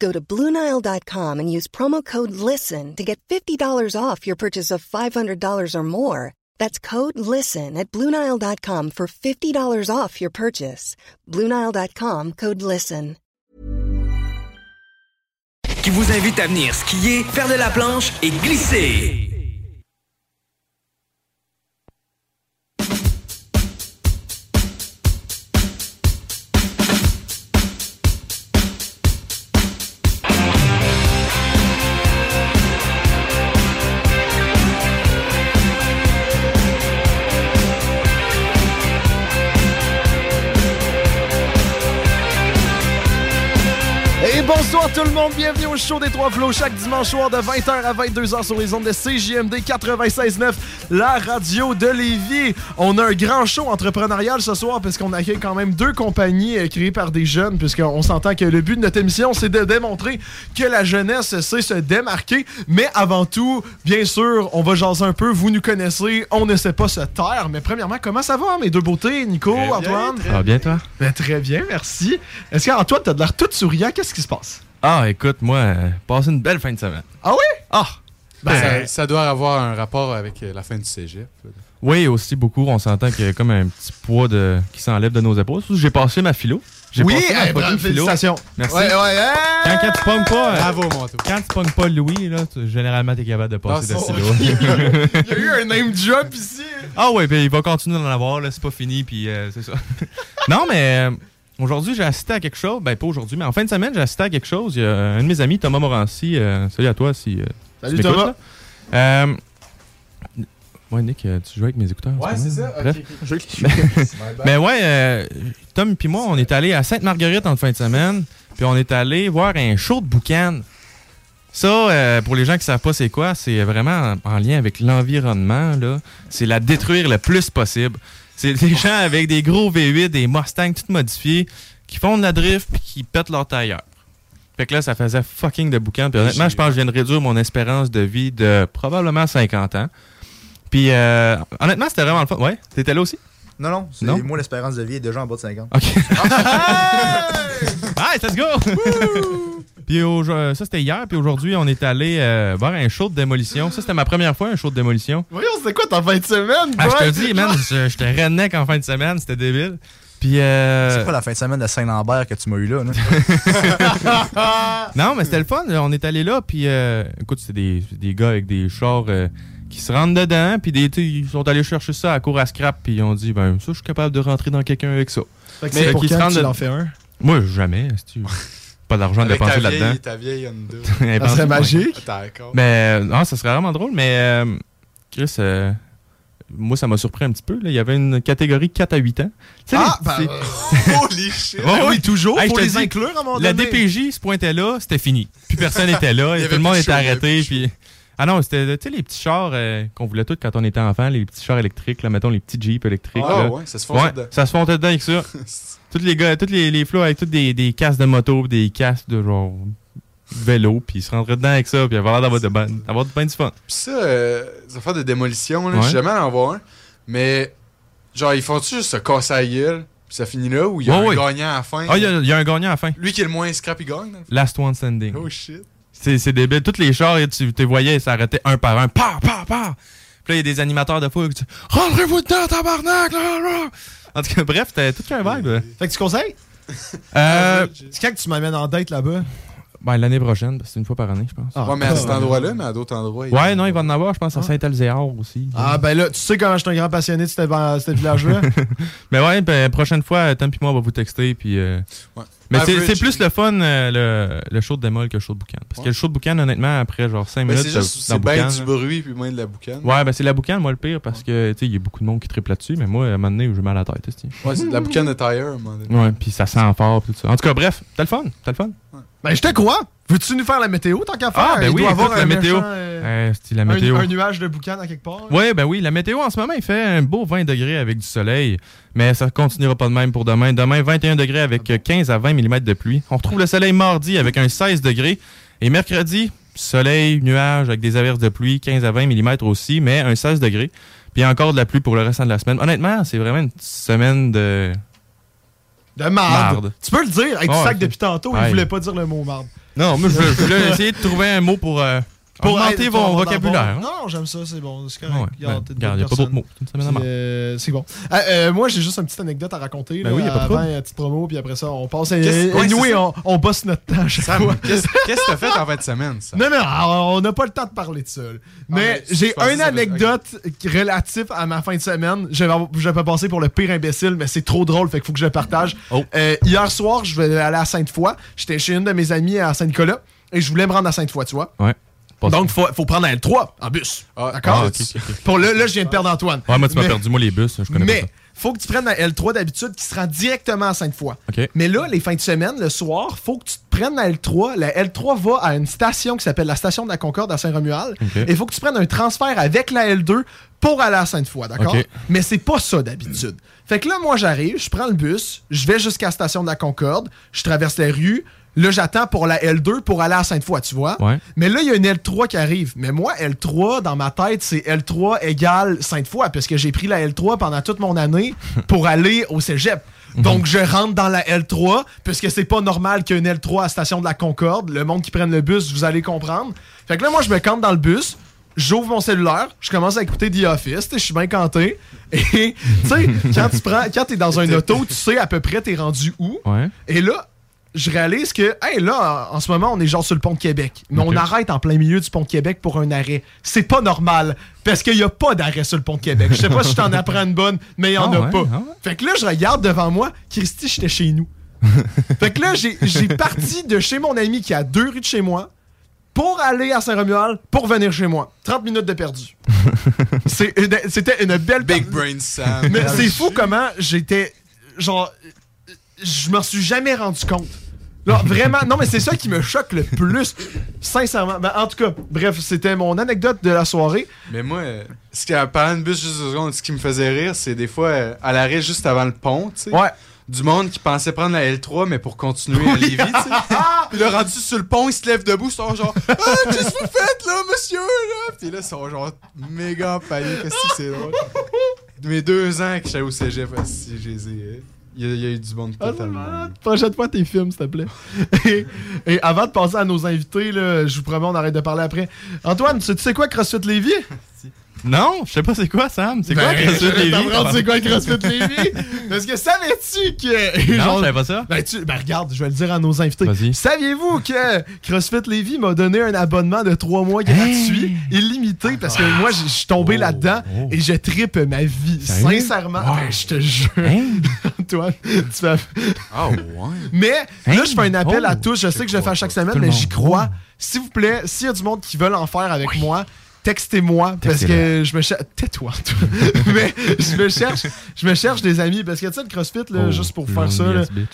Go to Bluenile.com and use promo code LISTEN to get $50 off your purchase of $500 or more. That's code LISTEN at Bluenile.com for $50 off your purchase. Bluenile.com code LISTEN. Qui vous invite à venir skier, faire de la planche et glisser. Tout le monde, bienvenue au show des Trois Flots chaque dimanche soir de 20h à 22h sur les ondes de CJMD 96.9, la radio de Lévis. On a un grand show entrepreneurial ce soir parce qu'on accueille quand même deux compagnies euh, créées par des jeunes puisqu'on s'entend que le but de notre émission c'est de démontrer que la jeunesse sait se démarquer. Mais avant tout, bien sûr, on va jaser un peu, vous nous connaissez, on ne sait pas se taire. Mais premièrement, comment ça va mes deux beautés, Nico, Très bien, Antoine? très Ça va bien, toi? Ben, très bien, merci. Est-ce qu'Antoine, t'as de l'air tout souriant? Qu'est-ce qui se passe? Ah, écoute, moi, euh, passé une belle fin de semaine. Ah oui? Ah! Ben, ça, ça doit avoir un rapport avec euh, la fin du cégep. Oui, aussi beaucoup. On s'entend qu'il y a comme un petit poids de... qui s'enlève de nos épaules. J'ai passé ma philo. J'ai Oui, passé ma bravo, philo. félicitations. Merci. Ouais, ouais, hey! Quand, quand tu pognes pas... euh, Bravo, Monto. Quand tu pognes pas Louis, là, tu- généralement, t'es capable de passer de ça, philo. Il y a eu un name drop ici. Ah ouais, puis il va continuer d'en avoir, là, c'est pas fini, puis euh, c'est ça. non, mais euh, aujourd'hui, j'ai assisté à quelque chose. Ben, pas aujourd'hui, mais en fin de semaine, j'ai assisté à quelque chose. Il y a un de mes amis, Thomas Morancy. euh, salut à toi si. euh, Salut, Thomas. Euh, ouais, Nick, tu joues avec mes écouteurs. Ouais, ce c'est ça. Bref. Ok, ok. Mais ouais, euh, Tom puis moi, on est allé à Sainte-Marguerite en fin de semaine, puis on est allé voir un show de boucan. Ça, euh, pour les gens qui savent pas c'est quoi, c'est vraiment en, en lien avec l'environnement. là. C'est la détruire le plus possible. C'est des gens avec des gros V8, des Mustangs tout modifiés, qui font de la drift puis qui pètent leur tailleur. Fait que là, ça faisait fucking de boucan. Puis honnêtement, je pense que je viens de réduire mon espérance de vie de probablement 50 ans. Puis euh, honnêtement, c'était vraiment le fun. Ouais, t'étais là aussi? Non, non, c'est Non? moi l'expérience de vie est déjà en bas de 50. OK. Hey, let's go! Puis au- euh, ça, c'était hier. Puis aujourd'hui, on est allé euh, voir un show de démolition. Ça, c'était ma première fois, un show de démolition. Voyons, c'était quoi ta fin de semaine? Ah, je te dis, man, je- j'étais redneck en fin de semaine. C'était débile. Puis, euh, C'est pas la fin de semaine de Saint-Lambert que tu m'as eu là. là? non, mais c'était le fun. On est allé là. Puis, euh, écoute, c'était des, des gars avec des chars euh, qui se rentrent dedans. Puis, des, ils sont allés chercher ça à cour à scrap. Puis, ils ont dit, ben, ça, je suis capable de rentrer dans quelqu'un avec ça. Fait que Mais c'est pour qui se tu de- l'en fais un? Moi, jamais. Pas d'argent Avec dépensé ta là-dedans. vieille, ta vieille Honda. Ça serait pense- magique. D'accord. Mais euh, non, ça serait vraiment drôle, mais euh, Chris, euh, moi, ça m'a surpris un petit peu. là. Il y avait une catégorie 4 à 8 ans. Tu sais, Ah, les- ben, Holy shit! Ah oui, toujours. Hey, faut les dis, inclure à un moment La donné. DPJ se pointait là, c'était fini. Plus personne n'était là, et tout le monde était arrêté. Puis... Ah non, c'était tu sais, les petits chars euh, qu'on voulait tous quand on était enfant, les petits chars électriques, là, mettons les petits Jeeps électriques. Ah là. ouais, ça se fonce Ouais, dedans. ça se fontait dedans avec ça. tous les gars, tous les, les flots avec tous des, des casques de moto, des casques de genre vélo, puis ils se rentraient dedans avec ça, puis il avait l'air d'avoir de d'avoir ben du fun. Puis ça, euh, les affaires de démolition, là, Ouais. suis jamais allé en voir un. Mais, genre, ils font-tu juste se casser la gueule, puis ça finit là, ou il y a un gagnant à la fin? Ah, il y, a- il y a un gagnant à la fin. Lui qui est le moins scrap, il gagne? Last one standing. Oh shit. C'est c'est débile. Tous les chars, tu les voyais s'arrêter un par un. Pa, pa, pa. Puis là, il y a des animateurs de foule qui disent Rentrez-vous dedans, tabarnak! là, là. En tout cas, bref, c'était tout un vibe. Fait que tu conseilles? Euh, C'est quand que tu m'amènes en date là-bas? Ben, l'année prochaine, parce que c'est une fois par année, je pense. Ah, Ouais, mais à cet ah, endroit-là, mais à d'autres endroits. Ouais, non, il va en avoir, je pense, à Saint-Alzéar aussi. Ah, ben là, tu sais comment je suis un grand passionné de cet, cet village-là? Mais ouais, ben, prochaine fois, Tom et moi, on va vous texter. Puis, euh, Ouais. Mais c'est plus le fun, euh, le, le show de démol que le show de boucan. Parce que le show de boucan, honnêtement, après genre 5 Ben, minutes, c'est bien boucan, du bruit puis moins de la boucane. Ouais, ben c'est la boucan, moi, le pire, parce que, tu sais, il y a beaucoup de monde qui triple là-dessus, mais moi, à un moment donné, j'ai mal à la tête. Ouais, c'est de la boucane de tire, à un moment donné. Ouais, puis ça sent fort, pis tout ça. En tout cas, bref, t'as le fun, t'as le fun. ben, je te crois. Veux-tu nous faire la météo tant qu'à faire? Ah, ben Il oui, doit écoute, avoir la un météo. méchant, euh, Euh, la un- météo. Un, nuage de boucan à quelque part. Oui, ben oui, la météo en ce moment, il fait un beau 20 degrés avec du soleil, mais ça continuera pas de même pour demain. Demain, 21 degrés avec euh, 15 à 20 mm de pluie. On retrouve le soleil mardi avec un 16 degrés. Et mercredi, soleil, nuage avec des averses de pluie, 15 à 20 mm aussi, mais un 16 degrés. Puis encore de la pluie pour le restant de la semaine. Honnêtement, c'est vraiment une semaine de... De marde. Marde. Tu peux le dire. Avec du Ouais, sac depuis tantôt, il voulait pas dire le mot marde. Non, moi, je, voulais essayer de trouver un mot pour, euh, augmenter être- mon pour- vocabulaire. Non, j'aime ça, c'est bon. C'est correct. ben, Regarde, t'es une regarde, bonne y a pas d'autres mots. À euh, c'est bon. Ah, euh, moi, j'ai juste une petite anecdote à raconter. Ben là, oui, a pas de avant une petite promo, puis après ça, on passe. Qu'est-ce- Et, ouais, anyway, c'est ça. on, on bosse notre temps à qu'est-ce qu'est-ce que t'as fait en fin de semaine, ça? Non, non, alors, on n'a pas le temps de parler de ça. là. Mais mais j'ai une anecdote relative à ma fin de semaine. Je vais, passer pour le pire imbécile, mais c'est trop drôle, fait qu'il faut que je le partage. Oh. Euh, hier soir, je vais aller à Sainte-Foy. J'étais chez une de mes amies à Saint-Nicolas et je voulais me rendre à Sainte-Foy, tu vois. Ouais. Donc, il faut, faut prendre la L3 en bus. Ah, D'accord? Ah, ok. Pour le, là, je viens de perdre Antoine. Ouais, moi, tu m'as perdu, moi, les bus. Je connais Mais pas faut que tu prennes la L3 d'habitude qui se rend directement à Sainte-Foy. Mais là, les fins de semaine, le soir, faut que tu te prennes la L3. La L3 va à une station qui s'appelle la station de la Concorde à Saint-Romuald. Et il faut que tu prennes un transfert avec la L2 pour aller à Sainte-Foy, d'accord? Ok. Mais c'est pas ça d'habitude. Fait que là, moi, j'arrive, je prends le bus, je vais jusqu'à la station de la Concorde, je traverse la rue. Là, j'attends pour la L2 pour aller à Sainte-Foy, tu vois? Ouais. Mais là, il y a une L3 qui arrive. Mais moi, L3, dans ma tête, c'est L3 égale Sainte-Foy, parce que j'ai pris la L3 pendant toute mon année pour aller au cégep. Donc, je rentre dans la L3, puisque c'est pas normal qu'il y ait une L3 à station de la Concorde. Le monde qui prenne le bus, vous allez comprendre. Fait que là, moi, je me campe dans le bus. J'ouvre mon cellulaire, je commence à écouter The Office, je suis bien canté. Et, tu sais, quand tu prends, quand t'es dans un auto, tu sais à peu près t'es rendu où. Ouais. Et là, je réalise que, hey, là, en ce moment, on est genre sur le pont de Québec. Mais on arrête en plein milieu du pont de Québec pour un arrêt. C'est pas normal. Parce qu'il y a pas d'arrêt sur le pont de Québec. Je sais pas si je t'en apprends une bonne, mais il y en Ah a ouais, pas. ah ouais. Fait que là, je regarde devant moi. Christy, j'étais chez nous. fait que là, j'ai j'ai parti de chez mon ami qui est à deux rues de chez moi pour aller à Saint-Romuald pour venir chez moi. 30 minutes de perdu. C'est une- C'était une belle Big Brain Sam. mais c'est fou comment j'étais. Genre. Je m'en suis jamais rendu compte. Genre, vraiment. Non, mais c'est ça qui me choque le plus. Sincèrement. Ben, en tout cas, bref, c'était mon anecdote de la soirée. Mais moi, euh, ce qui, en parlant de bus juste deux secondes, ce qui me faisait rire, c'est des fois euh, à l'arrêt juste avant le pont, tu sais. Ouais. Du monde qui pensait prendre la L3, mais pour continuer à Lévis, tu sais. Puis là, rendu sur le pont, ils se lèvent debout, ils sont genre Ah, qu'est-ce que vous faites là, monsieur, là? Puis là, ils sont genre méga en panique, qu'est-ce que c'est drôle. Mes deux ans que j'étais au cégep, si j'ai les ai, il y, a- il y a eu du monde Ah, totalement. Prochaine fois, tes films, s'il te plaît. Et, et avant de passer à nos invités, là, je vous promets, on arrête de parler après. Antoine, tu, tu sais quoi, CrossFit Lévis? Non, je sais pas c'est quoi, Sam. C'est quoi Ben, CrossFit vais Lévis? t'apprendre c'est quoi, CrossFit Lévis? Parce que savais-tu que. Non, genre- je savais pas ça. Ben, tu- ben, regarde, je vais le dire à nos invités. Vas-y. Saviez-vous que CrossFit Lévis m'a donné un abonnement de 3 mois gratuit, illimité, parce que moi, je suis tombé Oh, là-dedans oh. et je tripe ma vie. Sérieux? Sincèrement, Wow. ben, je te jure. Antoine, tu fais- Ah ouais. Mais Hein? là, je fais un appel Oh, à tous. Je sais que je le fais à chaque semaine, mais j'y crois. S'il vous plaît, s'il y a du monde qui veulent en faire avec moi, textez-moi parce que je me cherche. Tais-toi, toi. mais je me cherche, je me cherche des amis parce que tu sais le CrossFit là, Oh, juste pour faire ça,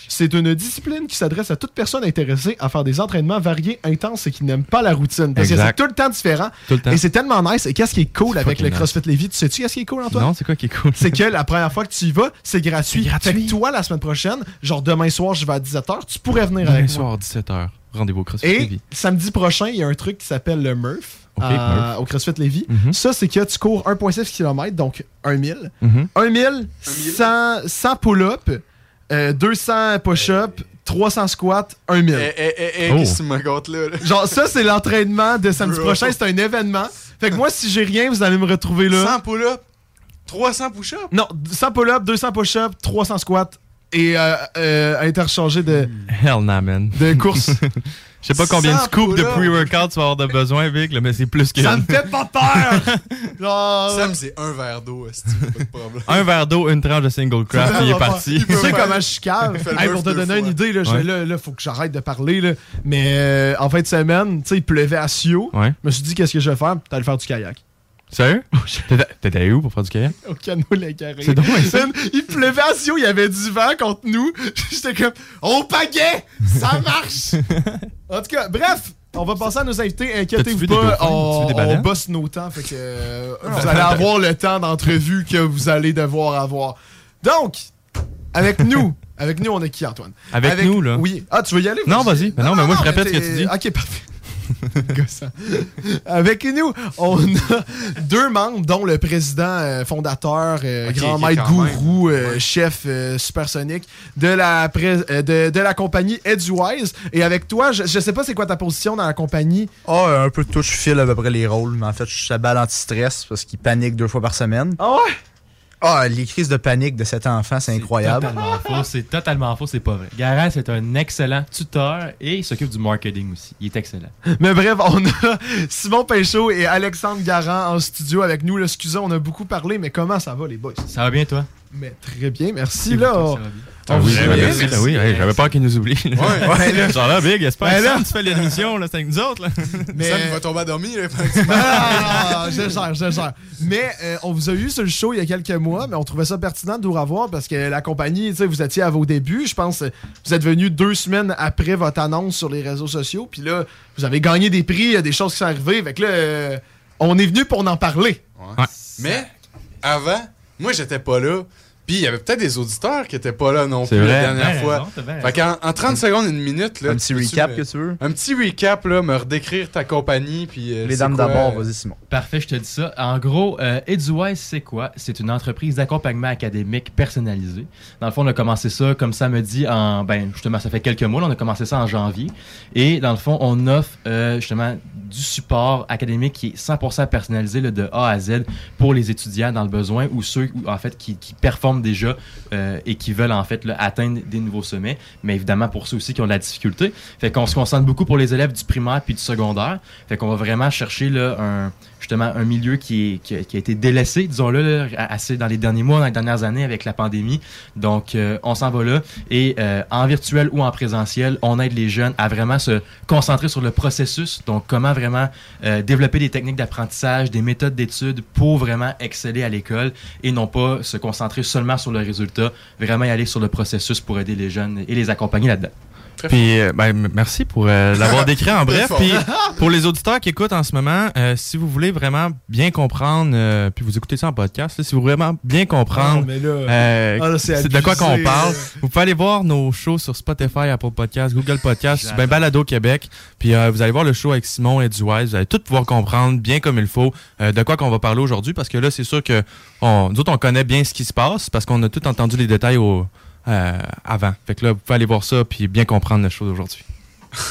c'est une discipline qui s'adresse à toute personne intéressée à faire des entraînements variés, intenses et qui n'aime pas la routine. Parce que c'est tout le temps différent. Tout le temps. Et c'est tellement nice. Et qu'est-ce qui est cool avec le CrossFit Lévis? Tu sais-tu qu'est-ce qui est cool, Antoine? Non, c'est quoi qui est cool? c'est que la première fois que tu y vas, c'est gratuit. Gratuit. Fait que toi, la semaine prochaine, genre demain soir, je vais à 17h, tu pourrais venir Demain avec moi. soir, 17h. Rendez-vous au CrossFit Et Lévis. samedi prochain, il y a un truc qui s'aelle le Murph. Ok, à- Murph. au CrossFit Lévis. Mhm. Ça, c'est que tu cours 1,6 km, donc 1 000. Mhm. 1 000, 100, 100 pull-up, euh, 200 push-up, 300 squats, 1 000. Eh, eh, eh, eh, Oh. qu'est-ce que tu me racontes là? là? Genre, ça, c'est l'entraînement de samedi Bro. prochain. C'est un événement. Fait que moi, si j'ai rien, vous allez me retrouver là. 100 pull-up, 300 push-up? Non, 100 pull-up, 200 push-up, 300 squats et euh, euh, interchanger de, Hell nah, man. de course. Je sais pas combien de scoops de pre-workout tu vas avoir de besoin, Vic, là, mais c'est plus que Ça me fait pas peur! Genre, Sam, c'est un verre d'eau, est-ce pas de problème. un verre d'eau, une tranche de single craft, il est parti. Tu sais comment je suis calme? Hey, pour te donner une idée, là, Ouais. là, là, faut que j'arrête de parler. Là. Mais euh, en fin de semaine, tu sais, il pleuvait à Sio. Ouais. Je me suis dit, qu'est-ce que je vais faire? T'allais faire du kayak. Sérieux? T'étais- où pour faire du kayak? Au canot les carrés. C'est drôle, ça. Il pleuvait à Sio, il y avait du vent contre nous. J'étais comme, on pagaie! Ça marche! en tout cas, bref, on va passer à nos invités. Inquiétez-vous pas, on, bosse nos temps. Fait que euh, vous allez avoir le temps d'entrevue que vous allez devoir avoir. Donc, avec nous, avec nous, on est qui, Antoine? Avec nous, là? Oui. Ah, tu veux y aller? Non, vas-y. Ben non, mais moi, je répète ce que tu dis. Ok, parfait. Gossant. Avec nous, on a deux membres, dont le président euh, fondateur, euh, grand maître gourou, euh, Ouais. chef euh, supersonique de la, pré- euh, de, de la compagnie Edgewise. Et avec toi, je, je sais pas c'est quoi ta position dans la compagnie. Ah, un peu de tout, je file à peu près les rôles, mais en fait, je suis sa balle anti-stress parce qu'il panique deux fois par semaine. Ah ouais? Ah, les crises de panique de cet enfant, c'est incroyable. totalement faux. C'est totalement faux. C'est pas vrai. Garant, c'est un excellent tuteur et il s'occupe du marketing aussi. Il est excellent. Mais bref, on a Simon Pinchot et Alexandre Garand en studio avec nous. Excusez, on a beaucoup parlé, mais comment ça va les boys? Ça va bien, toi? Mais très bien, merci. Là, on-? Ah vous oui, j'avais peur qu'il nous oublie. Ouais. Genre là, Big, c'est pas Ben là- Sam, tu fais l'émission, là, c'est avec nous autres. Là. mais... Sam, il va tomber à dormir. là. Ah, je gère, je gère. Mais euh, on vous a eu sur le show il y a quelques mois, mais on trouvait ça pertinent de vous revoir parce que la compagnie, tu sais, vous étiez à vos débuts. Je pense que vous êtes venu deux semaines après votre annonce sur les réseaux sociaux. Puis là, vous avez gagné des prix, il y a des choses qui sont arrivées. Fait que là, euh, on est venu pour en parler. Ouais. Mais avant, moi, j'étais pas là. Puis il y avait peut-être des auditeurs qui étaient pas là non plus vrai. la dernière Ben fois. Fait qu'en en 30 secondes, une minute, là, un petit recap me- que tu veux? Un petit recap, là, me redécrire ta compagnie. Puis, euh, Les dames d'abord, euh, vas-y Simon. Parfait, je te dis ça. En gros, euh, Edgewise, c'est quoi? C'est une entreprise d'accompagnement académique personnalisé. Dans le fond, on a commencé ça, comme ça me dit, en, ben, justement, ça fait quelques mois, là, on a commencé ça en janvier. Et dans le fond, on offre, euh, justement, du support académique qui est 100% personnalisé, là, de A à Z pour les étudiants dans le besoin ou ceux, en fait, qui, qui performent déjà euh, et qui veulent, en fait, là, atteindre des nouveaux sommets. Mais évidemment, pour ceux aussi qui ont de la difficulté. Fait qu'on se concentre beaucoup pour les élèves du primaire puis du secondaire. Fait qu'on va vraiment chercher, là, un, justement un milieu qui, qui, a, été délaissé, disons-le, assez dans les derniers mois, dans les dernières années avec la pandémie. Donc, euh, on s'en va là. Et euh, en virtuel ou en présentiel, on aide les jeunes à vraiment se concentrer sur le processus. Donc, comment vraiment euh, développer des techniques d'apprentissage, des méthodes d'études pour vraiment exceller à l'école et non pas se concentrer seulement sur le résultat, vraiment y aller sur le processus pour aider les jeunes et les accompagner là-dedans. Puis, euh, ben, merci pour euh, l'avoir décrit en bref. Puis, pour les auditeurs qui écoutent en ce moment, euh, si vous voulez vraiment bien comprendre, euh, puis vous écoutez ça en podcast, là, si vous voulez vraiment bien comprendre euh, ah, c'est de quoi qu'on parle, vous pouvez aller voir nos shows sur Spotify, Apple Podcast, Google Podcast, Exact. ben Balado Québec. Puis, euh, vous allez voir le show avec Simon et Duwise. Vous allez tout pouvoir comprendre bien comme il faut euh, de quoi qu'on va parler aujourd'hui. Parce que là, c'est sûr que on, nous autres, on connaît bien ce qui se passe parce qu'on a tout entendu les détails au, euh, avant. Fait que là, vous pouvez aller voir ça puis bien comprendre la chose aujourd'hui.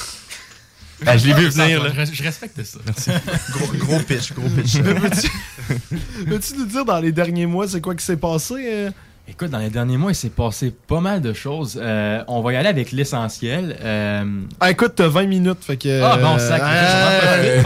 Ben, je l'ai vu venir, là. Je, respecte ça. Gros, gros pitch, gros pitch. Peux-tu nous dire dans les derniers mois, c'est quoi qui s'est passé? Écoute, dans les derniers mois, il s'est passé pas mal de choses. Euh, on va y aller avec l'essentiel. Euh, Ah, écoute, t'as 20 minutes, fait que... Ah, bon, sac, euh,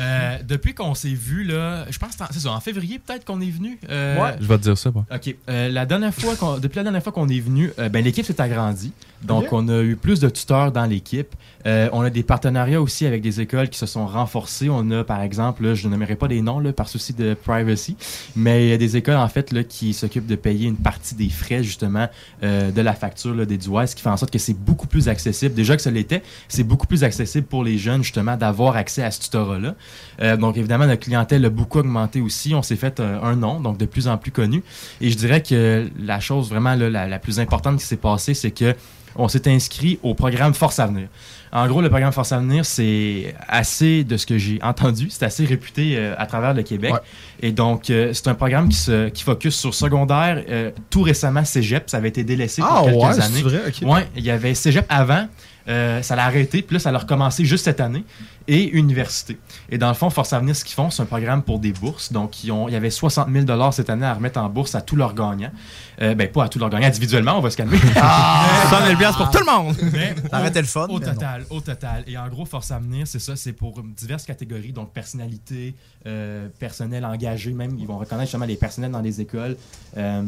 euh, depuis qu'on s'est vu, là, je pense que c'est ça, en février peut-être qu'on est venu. Euh, Ouais. Je vais te dire ça, moi. OK. Euh, la dernière fois qu'on- depuis la dernière fois qu'on est venu, euh, ben, l'équipe s'est agrandie. Donc, on a eu plus de tuteurs dans l'équipe. Euh, on a des partenariats aussi avec des écoles qui se sont renforcés. On a, par exemple, là, je ne nommerai pas des noms là, par souci de privacy, mais il y a des écoles, en fait, là, qui s'occupent de payer une partie des frais, justement, euh, de la facture là, des DUI, ce qui fait en sorte que c'est beaucoup plus accessible. Déjà que ça l'était, c'est beaucoup plus accessible pour les jeunes, justement, d'avoir accès à ce tutorat-là. Euh, donc, évidemment, notre clientèle a beaucoup augmenté aussi. On s'est fait un, nom, donc de plus en plus connu. Et je dirais que la chose vraiment la, la plus importante qui s'est passée, c'est que on s'est inscrit au programme Force Avenir. En gros, le programme Force Avenir, c'est assez, de ce que j'ai entendu, c'est assez réputé euh, à travers le Québec. Ouais. Et donc, euh, c'est un programme qui, se, qui focus sur secondaire. euh, tout récemment, Cégep, ça avait été délaissé Ah pour quelques ouais, années. c'est vrai? Ok. Ouais, il y avait Cégep avant, euh, ça l'a arrêté, puis là, ça l'a recommencé juste cette année, et université. Et dans le fond, Force Avenir, ce qu'ils font, c'est un programme pour des bourses. Donc, ils ont, il y avait 60 000 cette année à remettre en bourse à tous leurs gagnants. Euh, ben, pas à tous leurs gagnants, individuellement, on va se calmer. 100 000 piastres pour tout le monde! Mais T'arrêtais le fun, Au non. Total. au total. Et en gros, Force Avenir, c'est ça, c'est pour diverses catégories, donc personnalité, euh, personnel engagé, même, ils vont reconnaître justement les personnels dans les écoles. euh,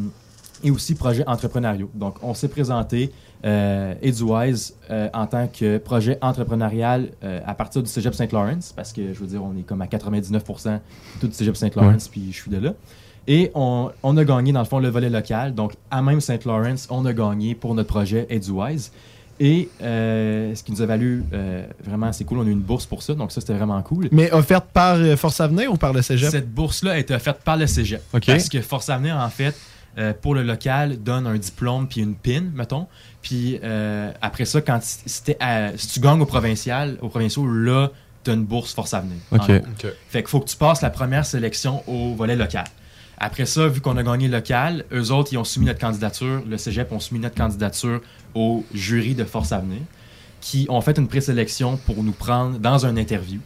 et aussi projets entrepreneuriaux. Donc, on s'est présenté euh, EduWise euh, en tant que projet entrepreneurial euh, à partir du Cégep Saint-Laurent, parce que je veux dire, on est comme à 99% tout du Cégep Saint-Laurent, puis je suis de là. Et on, on a gagné, dans le fond, le volet local. Donc, à même Saint-Laurent, on a gagné pour notre projet EduWise. Et euh, ce qui nous a valu euh, vraiment assez cool, on a eu une bourse pour ça, donc ça c'était vraiment cool. Mais offerte par euh, Force Avenir ou par le cégep? Cette bourse-là a été offerte par le cégep. Parce que Force Avenir, en fait, euh, pour le local, donne un diplôme puis une pin, mettons. Puis euh, après ça, quand si, t'es à- si tu gagnes au provincial, au provincial, là, tu as une bourse Force Avenir. en OK. gros. Ok. Fait qu'il faut que tu passes la première sélection au volet local. Après ça, vu qu'on a gagné le local, eux autres, ils ont soumis notre candidature, le cégep ont soumis notre candidature au jury de Force Avenir, qui ont fait une présélection pour nous prendre dans un interview.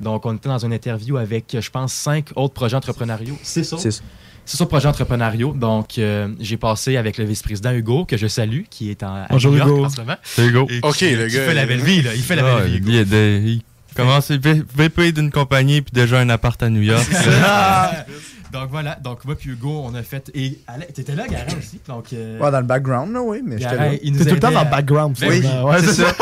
Donc, on était dans une interview avec, je pense, cinq autres projets entrepreneuriaux. C'est ça? C'est ça. C'est ça, projet entrepreneuriaux. Donc, euh, j'ai passé avec le vice-président Hugo, que je salue, qui est en, à Bonjour, New York Hugo. en ce moment. C'est go. Et Ok, qui, le qui gars, fait la il- belle vie, là. Il fait la Ah, belle vie, Hugo. il, est il commence VP d'une compagnie puis déjà un appart à New York. Donc voilà, donc moi puis Hugo, on a fait. Et t'étais là, Garant aussi? Donc, euh, Ouais, dans le background, là, oui, mais j'étais là. il C'est tout le temps dans le background. Ben oui. Ouais, c'est ça.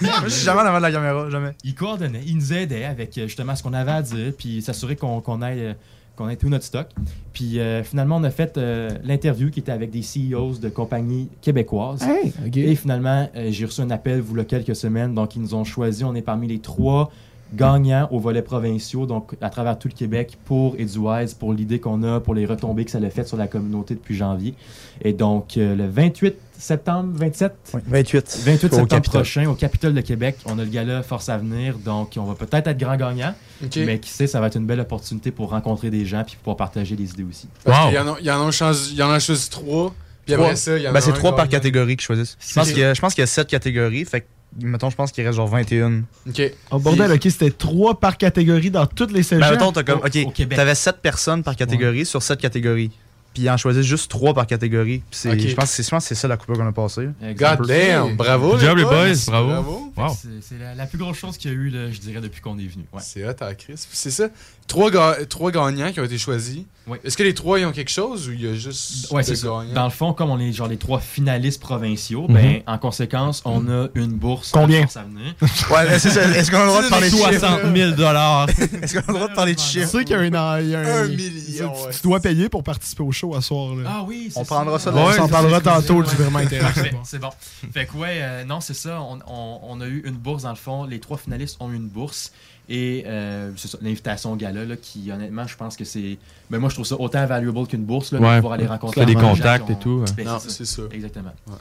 Moi, je suis jamais en avant de la caméra, jamais. Il coordonnait, il nous aidait avec euh, justement ce qu'on avait à dire, puis s'assurer qu'on qu'on ait, euh, qu'on ait tout notre stock. Puis euh, finalement, on a fait euh, l'interview qui était avec des CEOs de compagnies québécoises. Hey. Et finalement, euh, j'ai reçu un appel, vous, là, quelques semaines. Donc, ils nous ont choisi. On est parmi les trois gagnants au volet provinciaux, donc à travers tout le Québec, pour EduWise, pour l'idée qu'on a, pour les retombées que ça a fait sur la communauté depuis janvier. Et donc, euh, le 28 septembre, 27 Oui, 28. 28 Au septembre Capitole. prochain, au Capitole de Québec, on a le gala Force à venir. Donc, on va peut-être être grand gagnant, mais qui sait, ça va être une belle opportunité pour rencontrer des gens puis pouvoir partager des idées aussi. Wow. qu'il y en a- Il y en a il y en a choisi trois. Puis Trois. après ça, il y en a Ben, c'est un trois par catégorie qu'ils choisissent. Je pense C'est- qu'il y, a- je pense qu'il y a sept catégories. Fait que, mettons, je pense qu'il reste genre 21. Ok. Oh, bordel, OK, c'était trois par catégorie dans toutes les cégeps. Ben, mettons, t'as comme. Ok, t'avais sept personnes par catégorie sur sept catégories. Puis ils en choisissent juste trois par catégorie. Puis je pense que c'est je pense que c'est ça la coupure qu'on a passée. God damn, bravo. Good job, les boys, Merci, bravo. Wow. C'est la, la plus grosse chose qu'il y a eu, là, je dirais, depuis qu'on est venu. Ouais. C'est hot à Chris. Puis C'est ça. Trois, ga- trois gagnants qui ont été choisis. Oui. Est-ce que les trois ils ont quelque chose ou il y a juste Ouais, deux c'est ça. gagnants? Dans le fond, comme on est genre les trois finalistes provinciaux, ben, en conséquence, on a une bourse. Combien? Ouais, mais c'est ça. Est-ce qu'on a le droit de parler de chiffres 60 000 dollars. Est-ce qu'on a le droit de parler de Tu chiffres? sais qu'il y a un, y a Un il- million, tu- ouais. Tu dois payer pour participer au show à soir. Là. Ah oui, c'est On prendra ça on dans- Ouais, s'en c'est parlera ça, tantôt du vraiment intéressant. C'est bon. Fait que ouais, euh, non, c'est ça. On, on- on a eu une bourse dans le fond. Les trois finalistes ont eu une bourse. Et euh, l'invitation au gala, là, qui honnêtement, je pense que c'est. Ben, moi, je trouve ça autant valuable qu'une bourse, là, de Ouais. pouvoir aller rencontrer des contacts et tout, ouais. Ben, Non, c'est ça. Exactement. Ouais.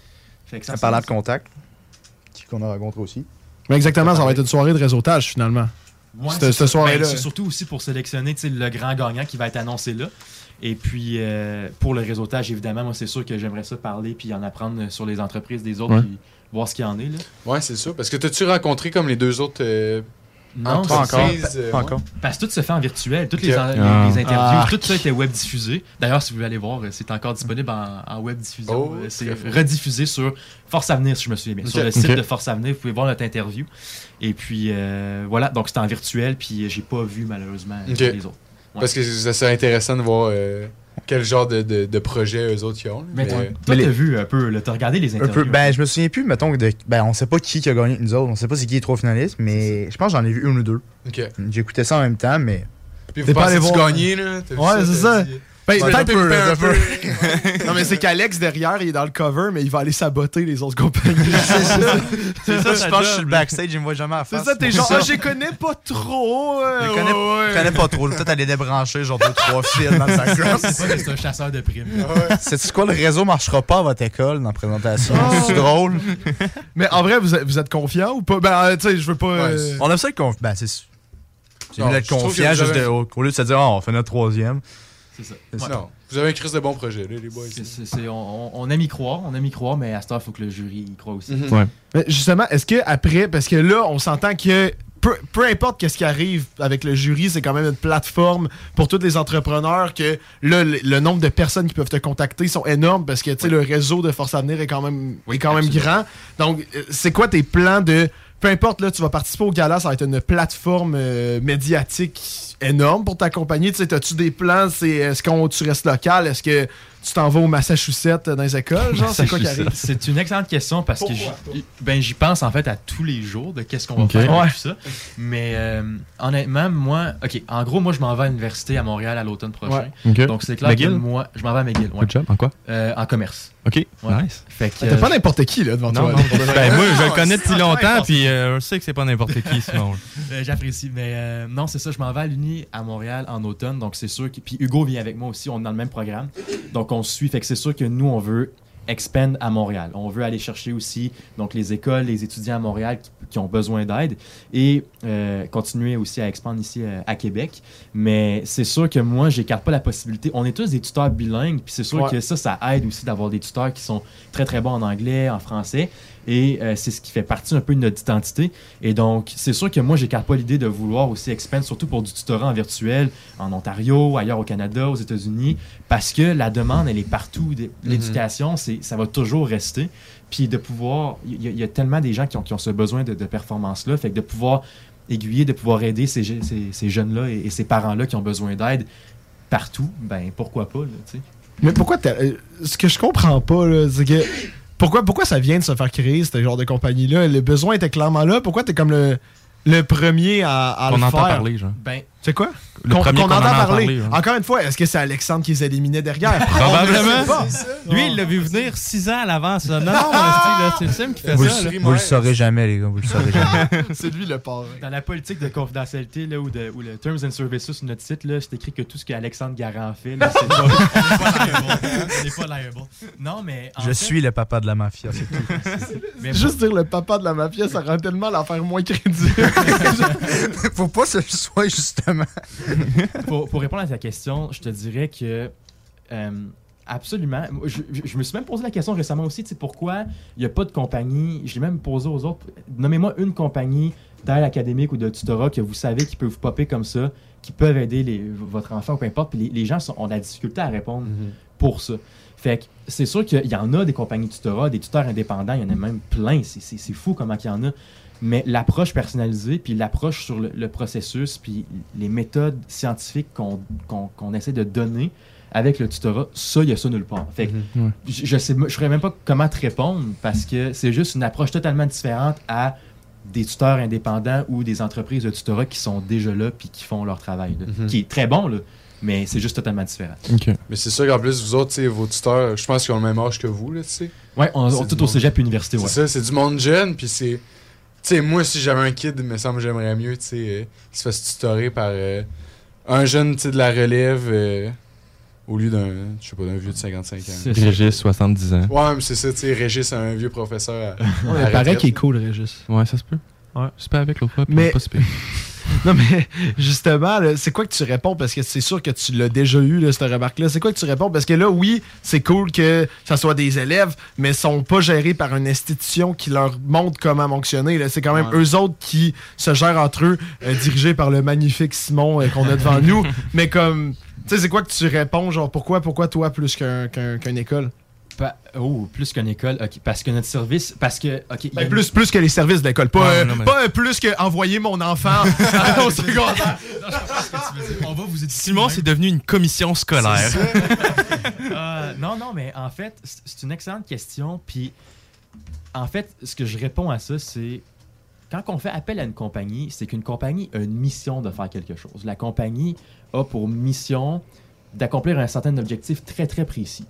Fait que ça parlant à de ça. contact, qui qu'on a rencontré aussi. Mais exactement, ça va être une soirée de réseautage finalement. C'est. Ben, c'est surtout aussi pour sélectionner le grand gagnant qui va être annoncé là. Et puis, euh, pour le réseautage, évidemment, moi, c'est sûr que j'aimerais ça parler puis en apprendre sur les entreprises des autres Ouais. puis voir ce qu'il y en est. Là. Ouais, c'est sûr. Parce que t'as-tu rencontré comme les deux autres euh, Non, pas encore. euh, Pas ouais? encore. Parce que tout se fait en virtuel. Toutes les, Ah. les interviews, Ah. tout ça était web diffusé. D'ailleurs, si vous voulez aller voir, euh, c'est encore disponible en, en web diffusion. Oh, Euh, c'est rediffusé sur Force Avenir, si je me souviens bien. Sur le site de Force Avenir, vous pouvez voir notre interview. Et puis, euh, voilà. Donc, c'était en virtuel. Puis, euh, j'ai pas vu, malheureusement, les autres. Parce que ça serait intéressant de voir euh, quel genre de, de, de projet eux autres ils ont. là. Mais Mais, toi, t'as vu un peu, t'as regardé les Un interviews. peu. Ben, je me souviens plus, mettons, de. Ben, on sait pas qui, qui a gagné nous autres. On sait pas c'est qui les trois finalistes, mais je pense que j'en ai vu une ou deux. ok. J'écoutais ça en même temps, mais. Puis T'es vous pas allé pensez-tu gagner, là? T'as vu Ouais, c'est ça. dit- Ben, un peu, un un peu. Non, mais c'est qu'Alex, derrière, il est dans le cover, mais il va aller saboter les autres compagnies. C'est ça. C'est Ça, ça, je pense que je suis le backstage, je me vois jamais à C'est face. ça, t'es C'est genre, ah, je les connais pas trop. euh, Je connais, ouais, connais pas trop. Peut-être aller débrancher genre deux, trois fils dans le background. C'est pas que c'est un chasseur de primes. C'est quoi, le réseau marchera pas à votre école dans la présentation? Oh. C'est drôle. Mais en vrai, vous êtes, vous êtes confiant ou pas? Ben, euh, tu sais, je veux pas. Ouais, euh, On aime ça être confiant. Ben, c'est. C'est d'être que confiant juste de- au, au lieu de se dire, oh, on fait notre troisième. C'est ça. Ouais. Non. Vous avez un crise de bons projets, là, les boys. On, on aime y croire, on aime y croire, mais à cette heure, il faut que le jury y croit aussi. Mhm. Mais justement, est-ce que après, parce que là, on s'entend que peu, peu importe qu'est-ce qui arrive avec le jury, c'est quand même une plateforme pour tous les entrepreneurs que là, le, le nombre de personnes qui peuvent te contacter sont énormes parce que tu sais, le réseau de Force Avenir est quand même, Oui, est quand même grand. Donc, euh, c'est quoi tes plans de peu importe, là, tu vas participer au gala, ça va être une plateforme euh, médiatique énorme pour t'accompagner. Tu sais, as-tu des plans? Est-ce qu'on tu restes local? Est-ce que tu t'en vas au Massachusetts euh, dans les écoles? Genre, c'est quoi qui arrive? C'est une excellente question parce que Pourquoi, j'y- ben, j'y pense en fait à tous les jours de qu'est-ce qu'on va faire Ouais. tout ça. Mais euh, honnêtement, moi, ok, en gros, moi je m'en vais à l'université à Montréal à l'automne prochain. Donc c'est clair McGill? que moi, je m'en vais à McGill, ouais. Good job. En quoi? Euh, en commerce. Ok. Ouais. Nice. Fait que, T'as pas n'importe qui là devant Non, toi. non, ben, moi, je le connais depuis longtemps, puis euh, je sais que c'est pas n'importe qui, sinon. Euh, J'apprécie, mais euh, non, c'est ça. Je m'en vais à l'Uni à Montréal en automne, donc c'est sûr que. Puis Hugo vient avec moi aussi, on est dans le même programme, donc on se suit. Fait que c'est sûr que nous, on veut expand à Montréal. On veut aller chercher aussi donc les écoles, les étudiants à Montréal qui, qui ont besoin d'aide et euh, continuer aussi à expandre ici euh, à Québec. Mais c'est sûr que moi, j'écarte pas la possibilité. On est tous des tuteurs bilingues, puis c'est sûr Ouais. que ça, ça aide aussi d'avoir des tuteurs qui sont très très bons en anglais, en français. Et euh, c'est ce qui fait partie un peu de notre identité. Et donc, c'est sûr que moi, j'écarte pas l'idée de vouloir aussi expand, surtout pour du tutorat en virtuel, en Ontario, ailleurs au Canada, aux États-Unis, parce que la demande, elle est partout. De- L'éducation, c'est, ça va toujours rester. Puis de pouvoir, il y, a- il y a tellement des gens qui ont, qui ont ce besoin de, de performance-là, fait que de pouvoir aiguiller, de pouvoir aider ces, ces, ces jeunes-là et, et ces parents-là qui ont besoin d'aide partout, ben pourquoi pas, là, tu sais. Mais pourquoi t'as- euh, Ce que je comprends pas, là, c'est que. Pourquoi, pourquoi ça vient de se faire créer, ce genre de compagnie-là? Le besoin était clairement là. Pourquoi t'es comme le, le premier à, à On le entend faire? parler, genre. Ben, C'est quoi? Le premier qu'on en entend parler. Encore une fois, est-ce que c'est Alexandre qui les éliminait derrière? Probablement. Lui, il l'a vu venir six ans à l'avance. là. Non, c'est Sim qui fait Vous, ça. le, vous le saurez jamais, les gars. Vous le saurez jamais. c'est lui le parrain. Dans la politique de confidentialité là, ou, de, ou le Terms and Services sur notre site, là, c'est écrit que tout ce qu'Alexandre Garand fait, là, c'est pas, pas liable. On n'est pas liable. Non, mais. Je fait- suis le papa de la mafia, c'est tout. mais Juste dire le papa de la mafia, ça rend tellement l'affaire moins crédible. Faut pas se le soit, justement. pour, pour répondre à ta question, je te dirais que. euh, absolument. Je, je- je me suis même posé la question récemment aussi, tu sais, pourquoi il n'y a pas de compagnie? Je l'ai même posé aux autres. Nommez-moi une compagnie d'aide académique ou de tutorat que vous savez qui peut vous popper comme ça, qui peuvent aider les- votre enfant ou peu importe. Puis les, les gens sont- ont de la difficulté à répondre pour ça. Fait que c'est sûr qu'il y en a des compagnies de tutorat, des tuteurs indépendants, il y en a même plein. C'est fou comment il y en a. Mais l'approche personnalisée, puis l'approche sur le, le processus, puis les méthodes scientifiques qu'on qu'on- qu'on essaie de donner avec le tutorat, ça, il y a ça nulle part. Fait que Ouais. je, je sais, je saurais même pas comment te répondre parce que c'est juste une approche totalement différente à des tuteurs indépendants ou des entreprises de tutorat qui sont déjà là puis qui font leur travail, là. Mhm. qui est très bon, là, mais c'est juste totalement différent. Mais c'est sûr qu'en plus, vous autres, tu sais, vos tuteurs, je pense qu'ils ont le même âge que vous, là, tu sais. Ouais, on, du tout au cégep université, ouais. C'est ça, c'est du monde jeune, puis c'est. Tu sais, moi, si j'avais un kid, il me semble que j'aimerais mieux, tu sais, euh, qu'il se fasse tutorer par euh, un jeune, tu sais, de la relève, euh, au lieu d'un, je sais pas, d'un vieux de 55 ans. Régis, 70 ans. Ouais, mais c'est ça, tu sais, Régis, c'est un vieux professeur. à- à Il paraît qu'il est cool, Régis. Ouais, ça se peut. Ouais. C'est pas avec l'autre fois, Mais- pas si pire. Non, mais justement, c'est quoi que tu réponds? Parce que c'est sûr que tu l'as déjà eu, là, cette remarque-là. C'est quoi que tu réponds? Parce que là, oui, c'est cool que ça soit des élèves, mais ils sont pas gérés par une institution qui leur montre comment fonctionner. C'est quand même Ouais. eux autres qui se gèrent entre eux, euh, dirigés par le magnifique Simon euh, qu'on a devant nous. Mais comme, tu sais, c'est quoi que tu réponds? Genre, pourquoi, pourquoi toi plus qu'un- qu'un- qu'une école? Pa- oh, plus qu'une école, ok, parce que notre service, parce que, ok, a Ben, une- plus, plus que les services de l'école. Pas, Ouais, euh, mais- pas euh, plus que envoyer mon enfant au secondaire. on va vous éduquer Simon, c'est devenu une commission scolaire. Euh, non, non, mais en fait, c'est c'est une excellente question. Puis, en fait, ce que je réponds à ça, c'est quand on fait appel à une compagnie, c'est qu'une compagnie a une mission de faire quelque chose. La compagnie a pour mission d'accomplir un certain objectif très, très précis.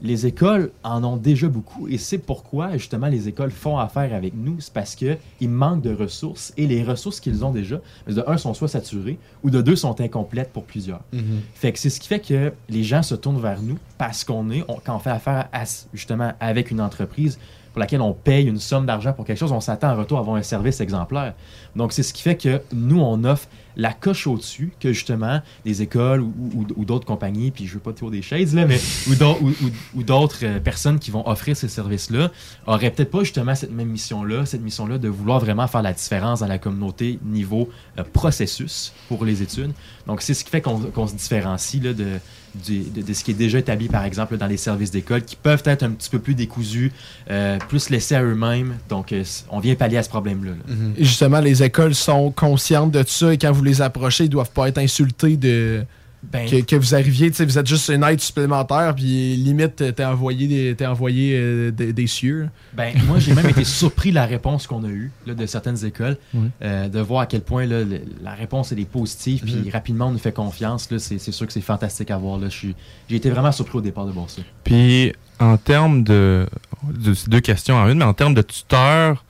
Les écoles en ont déjà beaucoup et c'est pourquoi justement les écoles font affaire avec nous. C'est parce qu'ils manquent de ressources et les ressources qu'ils ont déjà, de un, sont soit saturées ou de deux, sont incomplètes pour plusieurs. Mhm. Fait que c'est ce qui fait que les gens se tournent vers nous parce qu'on est, on- quand on fait affaire à- justement avec une entreprise pour laquelle on paye une somme d'argent pour quelque chose, on s'attend en retour à avoir un service exemplaire. Donc c'est ce qui fait que nous, on offre la coche au-dessus que justement des écoles ou, d'autres compagnies, puis je veux pas tour des chaises, là, mais ou d'au- ou- ou- ou d'autres euh, personnes qui vont offrir ces services-là auraient peut-être pas justement cette même mission-là, cette mission-là de vouloir vraiment faire la différence dans la communauté niveau euh, processus pour les études. Donc, c'est ce qui fait qu'on qu'on se différencie là, de, de, ce qui est déjà établi, par exemple, dans les services d'école, qui peuvent être un petit peu plus décousus, euh, plus laissés à eux-mêmes. Donc, euh, on vient pallier à ce problème-là. là. Mhm. Et justement, les écoles sont conscientes de ça et quand vous les approchez, ils doivent pas être insultés de Ben, que, que vous arriviez, tu sais, vous êtes juste une aide supplémentaire, puis limite, t'es envoyé des, t'es envoyé euh, des, des cieux. Ben, moi, j'ai même été surpris de la réponse qu'on a eue là, de certaines écoles, Oui. euh, de voir à quel point là, le- la réponse elle est positive, puis rapidement on nous fait confiance. là, C'est c'est sûr que c'est fantastique à voir. J'ai été vraiment surpris au départ de voir ça. Puis, en termes de, de- c'est deux questions en une, mais en termes de tuteur,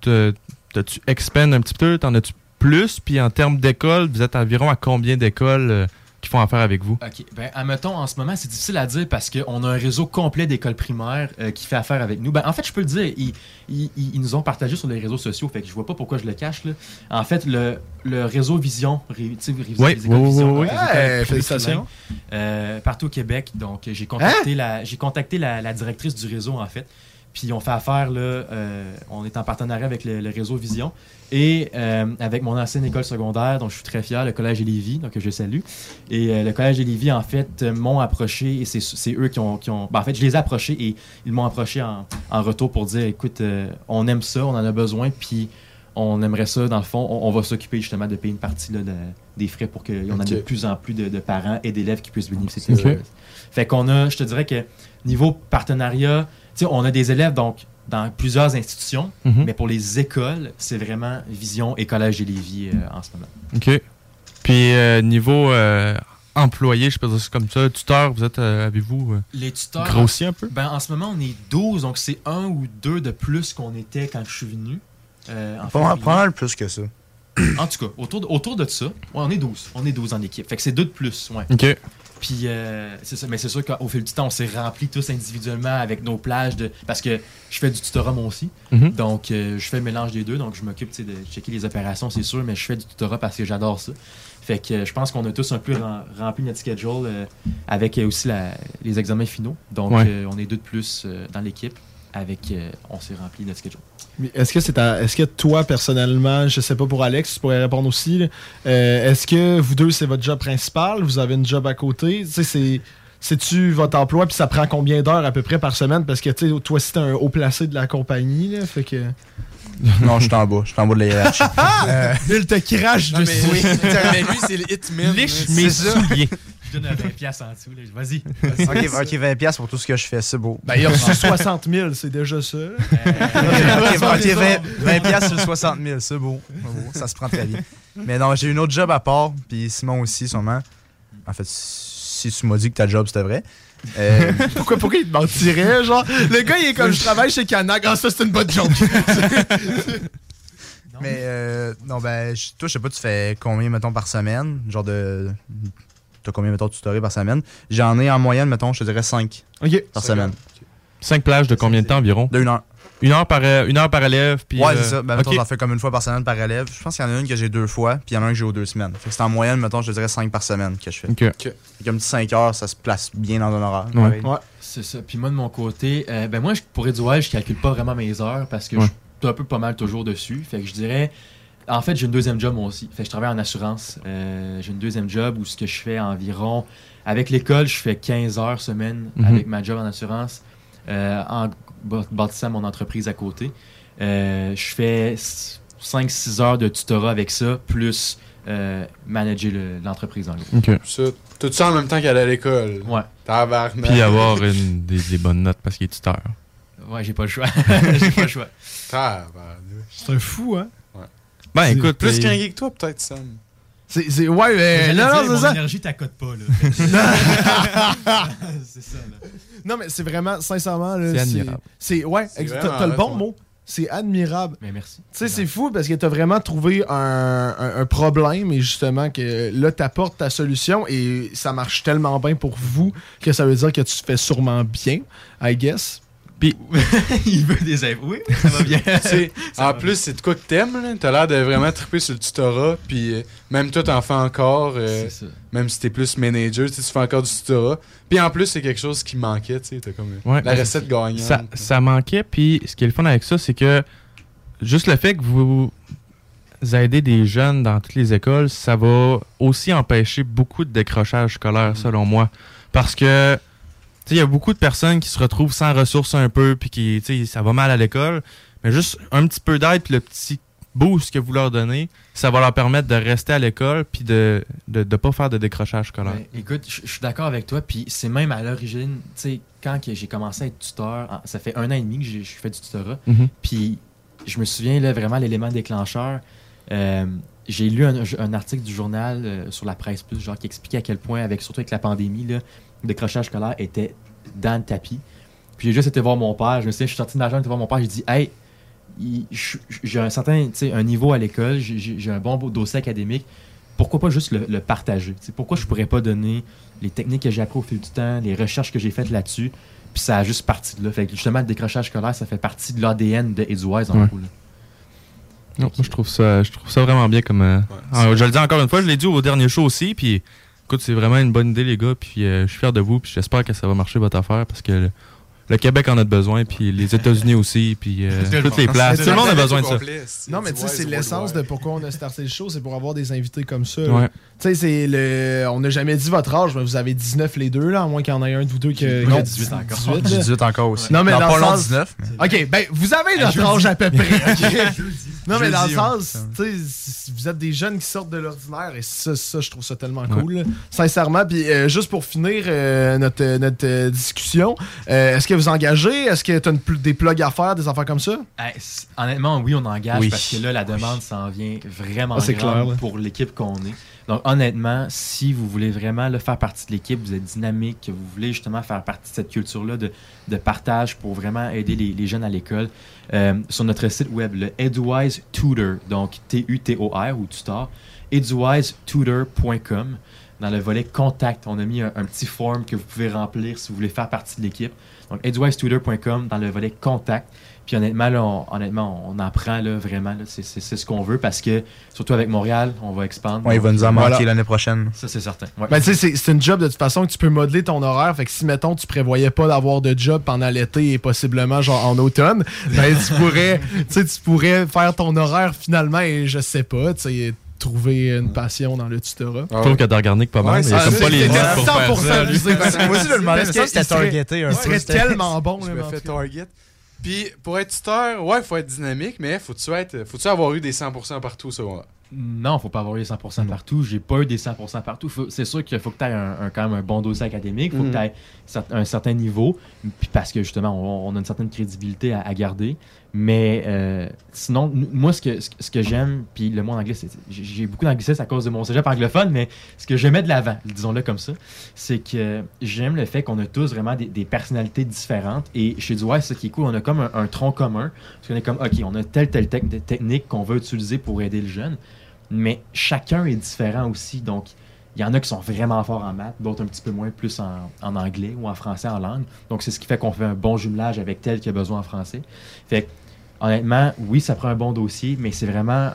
te- t'as-tu expand un petit peu, t'en as-tu plus? Puis en termes d'école, vous êtes environ à combien d'écoles euh, qui font affaire avec vous? OK. Ben, admettons, en ce moment, c'est difficile à dire parce qu'on a un réseau complet d'écoles primaires euh, qui fait affaire avec nous. Ben, en fait, je peux le dire, ils, ils- ils- nous ont partagé sur les réseaux sociaux, fait que je vois pas pourquoi je le cache. Là. En fait, le, le réseau Vision, ré- tu sais, Oui, les écoles oui, Vision, oui, oui. les écoles Ouais, félicitations. euh, partout au Québec. Donc, j'ai contacté, la, j'ai contacté la, la directrice du réseau, en fait. Puis on fait affaire, là, euh, on est en partenariat avec le, le réseau Vision et euh, avec mon ancienne école secondaire, dont je suis très fier, le Collège de Lévis, donc je salue. Et euh, le Collège de Lévis, en fait, m'ont approché et c'est eux qui ont. Qui ont ben, en fait, je les ai approchés et ils m'ont approché en, en retour pour dire écoute, on aime ça, on en a besoin, puis on aimerait ça, dans le fond, on, on va s'occuper justement de payer une partie là, de- des frais pour qu'il y en ait de plus en plus de, de parents et d'élèves qui puissent bénéficier de Ok. ça. Fait qu'on a, je te dirais que niveau partenariat, sais, on a des élèves donc dans plusieurs institutions, Mhm. mais pour les écoles, c'est vraiment Vision et Collège de Lévis euh, en ce moment. OK. Puis euh, niveau euh, employé, je peux dire ça comme ça, tuteur, vous êtes, euh, avez-vous euh, Les tuteurs, grossi un peu? ben, en ce moment, on est 12, donc c'est un ou deux de plus qu'on était quand je suis venu. euh, en Pas plus que ça. En tout cas, autour de, autour de ça, ouais, on est 12. On est 12 en équipe. Fait que c'est deux de plus, ouais. OK. Puis, euh, c'est ça. Mais c'est sûr qu'au fil du temps, on s'est remplis tous individuellement avec nos plages de. Parce que je fais du tutorat moi aussi. Mhm. Donc, euh, je fais le mélange des deux. Donc, je m'occupe de checker les opérations, c'est sûr, mais je fais du tutorat parce que j'adore ça. Fait que euh, je pense qu'on a tous un peu rem- rempli notre schedule euh, avec aussi la- les examens finaux. Donc, Ouais. on est deux de plus dans l'équipe. Avec, euh, on s'est rempli notre schedule. Mais Est-ce que c'est ta- est-ce que toi personnellement, je sais pas pour Alex, tu pourrais répondre aussi. euh, est-ce que vous deux c'est votre job principal, vous avez une job à côté, tu sais c'est c'est-tu votre emploi? Puis ça prend combien d'heures à peu près par semaine? Parce que tu sais toi aussi t'es un haut placé de la compagnie là, fait que non, je suis en bas. Je suis en bas de la hiérarchie. Euh, il te crache Non, mais, dessus. oui, mais lui, c'est le hitman. Liche mes c'est ça. souliers. Je donne un 20$ piastres en dessous. là. Vas-y. ok, ok, 20$ piastres pour tout ce que je fais, c'est beau. Ben il a reçu 60 000, c'est déjà ça. ok, ok, 20, 20 piastres sur 60 000, c'est beau. C'est beau, Ça se prend très bien. Mais non, j'ai une autre job à part, puis Simon aussi, sûrement. En fait, si tu m'as dit que ta job, c'était vrai. Euh, Pourquoi, pourquoi il te mentirait, genre? Le gars, il est comme, je travaille chez Canac. Ah, ça, c'est une bonne joke. mais euh, non, ben, toi, je sais pas, tu fais combien, mettons, par semaine? Genre de. T'as combien, mettons, de tutorés par semaine? J'en ai en moyenne, mettons, je te dirais 5 OK. par semaine. Cinq plages de combien de temps environ? De une heure. Une heure par, euh, une heure par élève. Puis, ouais, euh, c'est ça. Ben, mettons, j'en fais comme une fois par semaine par élève. Je pense qu'il y en a une que j'ai deux fois, puis il y en a un que j'ai aux deux semaines. Fait que c'est en moyenne, mettons, je te dirais 5 par semaine que je fais. OK. Fait Comme petit 5 heures, ça se place bien dans un horaire. Ouais. Ouais. C'est ça. Puis moi, de mon côté, euh, ben moi, je- pour Edouard, je calcule pas vraiment mes heures parce que Ouais. je suis un peu pas mal toujours dessus. Fait que je dirais. En fait, j'ai une deuxième job moi aussi. Fait que je travaille en assurance. Euh, j'ai une deuxième job où ce que je fais environ. Avec l'école, je fais 15 heures semaine Mhm. avec ma job en assurance. euh, en bâ- bâtissant mon entreprise à côté. Euh, je fais 5-6 heures de tutorat avec ça, plus euh, manager le- l'entreprise en gros. Ça, tout ça en même temps qu'aller à l'école. Ouais. Tabarnak. Puis avoir une, des, des bonnes notes parce qu'il est tuteur. Ouais, j'ai pas le choix. j'ai pas le choix. Tabarnak. C'est un fou, hein? Ben écoute, Plus qu'un geek que toi, peut-être, Sam. C'est, c'est, ouais, mais. J'allais Non, c'est ça. énergie t'accote pas, là. c'est ça, là. Non, mais c'est vraiment, sincèrement, là. C'est admirable. C'est, ouais, C'est t'as, t'as le bon ouais. mot. C'est admirable. Mais merci. Tu sais, c'est fou parce que t'as vraiment trouvé un, un- un problème et justement que là, t'apportes ta solution et ça marche tellement bien pour vous que ça veut dire que tu fais sûrement bien, I guess. Il veut des infos. Oui, ça va bien. Ça en va plus, c'est de quoi que t'aimes, là. T'as l'air de vraiment triper sur le tutorat, puis euh, même toi, t'en fais encore, euh, C'est ça. même si t'es plus manager, tu fais encore du tutorat. Puis en plus, c'est quelque chose qui manquait, tu sais, t'as comme Ouais, la recette gagnante. ça, ça manquait. Puis ce qui est le fun avec ça, c'est que juste le fait que vous aider des jeunes dans toutes les écoles, ça va aussi empêcher beaucoup de décrochage scolaire, selon moi. Parce que, il y a beaucoup de personnes qui se retrouvent sans ressources un peu, puis qui, tu sais, ça va mal à l'école. Mais juste un petit peu d'aide, puis le petit boost que vous leur donnez, ça va leur permettre de rester à l'école, puis de ne de, de pas faire de décrochage scolaire. Ben, écoute, je suis d'accord avec toi. Puis c'est même à l'origine, tu sais, quand j'ai commencé à être tuteur, ça fait un an et demi que je fais du tutorat. Mhm. Puis je me souviens là, vraiment l'élément déclencheur. euh, j'ai lu un, un article du journal euh, sur la presse plus, genre qui expliquait à quel point, avec surtout avec la pandémie, là, décrochage scolaire était dans le tapis. Puis j'ai juste été voir mon père. Je me souviens, je suis sorti de la jambe, été voir mon père. J'ai dit, hey, j'ai un certain, tu sais, un niveau à l'école, j'ai- un bon dossier académique. Pourquoi pas juste le, le partager? Pourquoi je pourrais pas donner les techniques que j'ai appris au fil du temps, les recherches que j'ai faites là-dessus, puis ça a juste parti de là. Fait que justement, le décrochage scolaire, ça fait partie de l'ADN de Edwise en Ouais. gros. là. Non, moi, je trouve ça, je trouve ça vraiment bien comme. euh, je le dis encore une fois, je l'ai dit au dernier show aussi, puis écoute, c'est vraiment une bonne idée, les gars, puis euh, je suis fier de vous, puis j'espère que ça va marcher votre affaire, parce que le, Québec en a besoin, puis les États-Unis aussi, puis euh, Tout le toutes les monde. places. Tout le monde a besoin de ça. Non, mais tu sais, c'est l'essence de pourquoi on a starté le show, c'est pour avoir des invités comme ça. Ouais. Tu sais, c'est le. On n'a jamais dit votre âge, mais vous avez 19 les deux, là, à moins qu'il y en ait un de vous deux qui a Moi, j'ai qui a 18 encore. 18, J'ai là. 18 encore aussi. Non, mais dans pas sens- 19. mais- Ok, ben, vous avez notre âge à peu près. ok? non, mais dans le sens, tu sais, vous êtes des jeunes qui sortent de l'ordinaire, et ça, ça, je trouve ça tellement cool. Sincèrement, puis euh, juste pour finir euh, notre, notre euh, discussion, euh, est-ce que vous engagez? Est-ce que tu as une des plugs à faire, des affaires comme ça? Hey, honnêtement, oui, on engage Oui. parce que là, la demande s'en vient vraiment Ah, grande clair, pour l'équipe qu'on est. Donc, honnêtement, si vous voulez vraiment là, faire partie de l'équipe, vous êtes dynamique, que vous voulez justement faire partie de cette culture-là de, de partage pour vraiment aider les, les jeunes à l'école, euh, sur notre site web, le Edwise Tutor, donc T-U-T-O-R ou tutor, edwisetutor.com. Dans le volet contact, on a mis un, un petit form que vous pouvez remplir si vous voulez faire partie de l'équipe. Donc, dans le volet contact. Puis honnêtement, là, on, honnêtement, on en prend là, vraiment. là. C'est c'est- c'est ce qu'on veut parce que, surtout avec Montréal, on va expandre. Ouais, il va nous en manquer Voilà. l'année prochaine. Ça, c'est certain. Ouais. Ben, tu sais, c'est- c'est une job de toute façon que tu peux modeler ton horaire. Fait que si, mettons, tu prévoyais pas d'avoir de job pendant l'été et possiblement, genre, en automne, ben, tu pourrais, tu sais, tu pourrais faire ton horaire finalement et je sais pas, tu trouver une passion dans le tutorat. Je trouve que Dargarnic pas mal, Ouais, mais il comme pas les notes pour faire 100% ça. Moi aussi, je le demandais, que c'était il serait- targeté un Il tellement bon. Je me fais target. Puis pour être tuteur, ouais, faut être dynamique, mais faut-tu être, faut-tu avoir eu des 100% partout ça ouais. Non, faut pas avoir les 100% partout. J'ai pas eu des 100% partout. C'est sûr qu'il faut que tu aies un, un- quand même un bon dossier académique. Il faut Mhm. que tu aies un certain niveau. Puis parce que justement, on, on a une certaine crédibilité à, à garder. Mais euh, sinon, moi, ce que, ce que- j'aime, puis le mot en anglais, j'ai beaucoup d'anglicisme à cause de mon cégep anglophone, mais ce que je mets de l'avant, disons-le comme ça, c'est que j'aime le fait qu'on a tous vraiment des, personnalités différentes. Et chez Duwise, ce qui est cool, on a comme un, tronc commun. Parce qu'on est comme, OK, on a telle, telle tec- technique qu'on veut utiliser pour aider le jeune. Mais chacun est différent aussi. Donc, il y en a qui sont vraiment forts en maths, d'autres un petit peu moins, plus en, en anglais ou en français, en langue. Donc, c'est ce qui fait qu'on fait un bon jumelage avec tel qui a besoin en français. Fait que, honnêtement, oui, ça prend un bon dossier, mais c'est vraiment.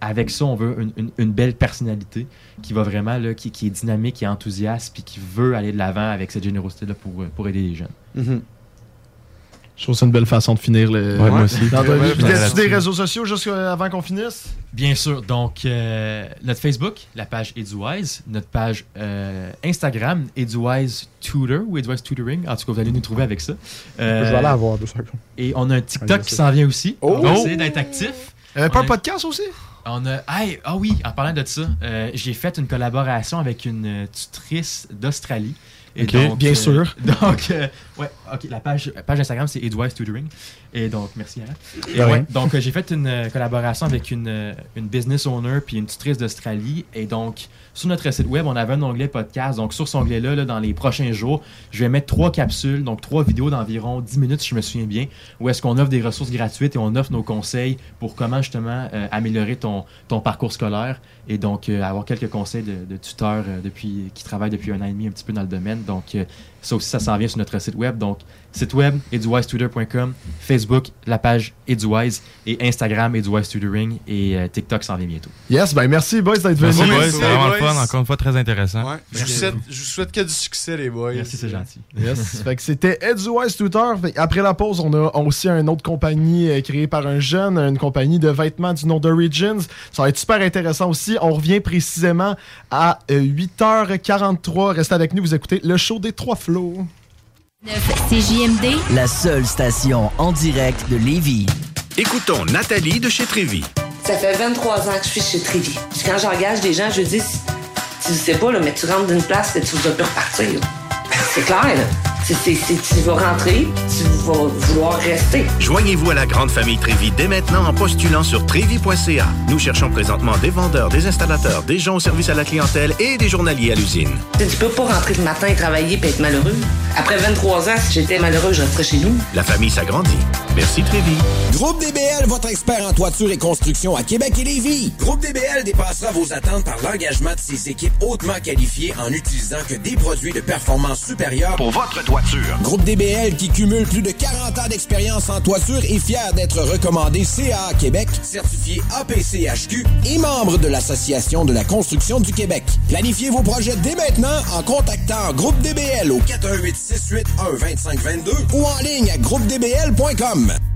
Avec ça, on veut une, belle personnalité qui va vraiment, là, qui, est dynamique, qui est enthousiaste, puis qui veut aller de l'avant avec cette générosité-là pour, euh, pour aider les jeunes. Mhm. Je trouve ça une belle façon de finir le. Ouais, moi aussi. t'as-tu des réseaux sociaux juste euh, avant qu'on finisse? Bien sûr. Donc, euh, notre Facebook, la page EduWise, notre page euh, Instagram, EduWise Tutor ou EduWise Tutoring. En tout cas, vous allez nous trouver avec ça. Euh, Je vais aller avoir deux secondes. Et on a un TikTok qui s'en vient aussi. Oh! On va essayer d'être actif. euh, Pas On un podcast aussi? On a. Hey, ah oui, en parlant de ça, euh, j'ai fait une collaboration avec une tutrice d'Australie. Et donc, bien euh, sûr. Donc, euh, ouais, ok, la page, la page Instagram, c'est Edwise Tutoring. Et donc, merci, Anna. Et ouais, donc, euh, j'ai fait une euh, collaboration avec une, euh, une business owner puis une tutrice d'Australie. Et donc, sur notre site web, on avait un onglet podcast. Donc, sur cet onglet-là, là, dans les prochains jours, je vais mettre trois capsules, donc trois vidéos d'environ 10 minutes, si je me souviens bien, où est-ce qu'on offre des ressources gratuites et on offre nos conseils pour comment justement euh, améliorer ton, ton parcours scolaire et donc euh, avoir quelques conseils de, de tuteurs euh, depuis, qui travaillent depuis un an et demi un petit peu dans le domaine. Donc, Ça aussi, ça s'en vient sur notre site web. Donc, site web, eduwisetwitter.com, Facebook, la page Eduwise, et Instagram, Eduwise Tutoring, et euh, TikTok s'en vient bientôt. Yes, ben merci, boys, d'être venus. Merci, boys. vraiment le fun. Encore une fois, très intéressant. Ouais. Je, vous souhaite, je vous souhaite que du succès, les boys. Merci, c'est gentil. Yes. fait que c'était Edgewise Tutor. Après la pause, on a aussi une autre compagnie euh, créée par un jeune, une compagnie de vêtements du nom d'Origins. Ça va être super intéressant aussi. On revient précisément à euh, 8h43. Restez avec nous, vous écoutez le show des trois flots. CJMD, La seule station en direct de Lévis. Écoutons Nathalie de chez Trévy. Ça fait 23 ans que je suis chez Trévy. Puis quand j'engage des gens, je dis, tu sais pas, là, mais tu rentres d'une place et tu vas plus repartir. C'est clair, là. C'est- tu vas rentrer, tu vas vouloir rester. Joignez-vous à la grande famille Trévy dès maintenant en postulant sur trévy.ca. Nous cherchons présentement des vendeurs, des installateurs, des gens au service à la clientèle et des journaliers à l'usine. Tu peux pas rentrer le matin et travailler et être malheureux. Après 23 ans, si j'étais malheureux, je resterais chez nous. La famille s'agrandit. Merci Trévy. Groupe DBL, votre expert en toiture et construction à Québec et Lévis. Groupe DBL dépassera vos attentes par l'engagement de ses équipes hautement qualifiées en utilisant que des produits de performance supérieure Pour votre toiture. Groupe DBL qui cumule plus de 40 ans d'expérience en toiture est fier d'être recommandé CA Québec, certifié APCHQ et membre de l'Association de la construction du Québec. Planifiez vos projets dès maintenant en contactant Groupe DBL au 418 681 2522 ou en ligne à groupedbl.com.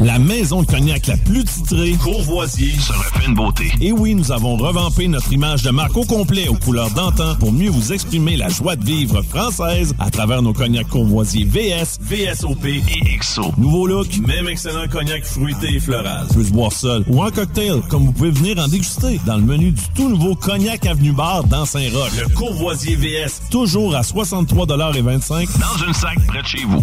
La maison de cognac la plus titrée, Courvoisier, se refait une beauté. Et oui, nous avons revampé notre image de marque au complet aux couleurs d'antan pour mieux vous exprimer la joie de vivre française à travers nos cognacs Courvoisier VS, VSOP et XO. Nouveau look, même excellent cognac fruité et floral. Peut se boire seul ou en cocktail, comme vous pouvez venir en déguster dans le menu du tout nouveau Cognac Avenue Bar dans Saint-Roch. Le Courvoisier VS, toujours à 63,25 dans une sac près de chez vous.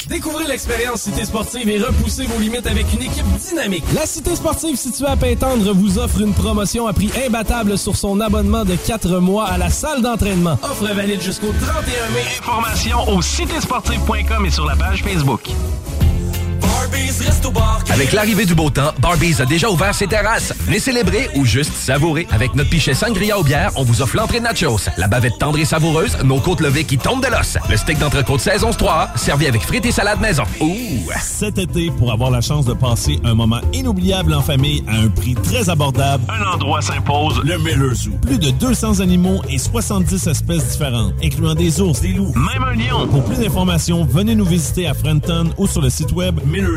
Découvrez l'expérience Cité Sportive et repoussez vos limites avec une équipe dynamique. La Cité Sportive située à Pintendre vous offre une promotion à prix imbattable sur son abonnement de 4 mois à la salle d'entraînement. Offre valide jusqu'au 31 mai. Informations au citésportive.com et sur la page Facebook. Avec l'arrivée du beau temps, Barbies a déjà ouvert ses terrasses. Venez célébrer ou juste savourer. Avec notre pichet sangria aux bières, on vous offre l'entrée de nachos, la bavette tendre et savoureuse, nos côtes levées qui tombent de l'os, le steak d'entrecôte saison 3 servi avec frites et salade maison. Ouh! Cet été, pour avoir la chance de passer un moment inoubliable en famille à un prix très abordable, un endroit s'impose, le Miller Zoo. Plus de 200 animaux et 70 espèces différentes, incluant des ours, des loups, même un lion. Pour plus d'informations, venez nous visiter à Frenton ou sur le site web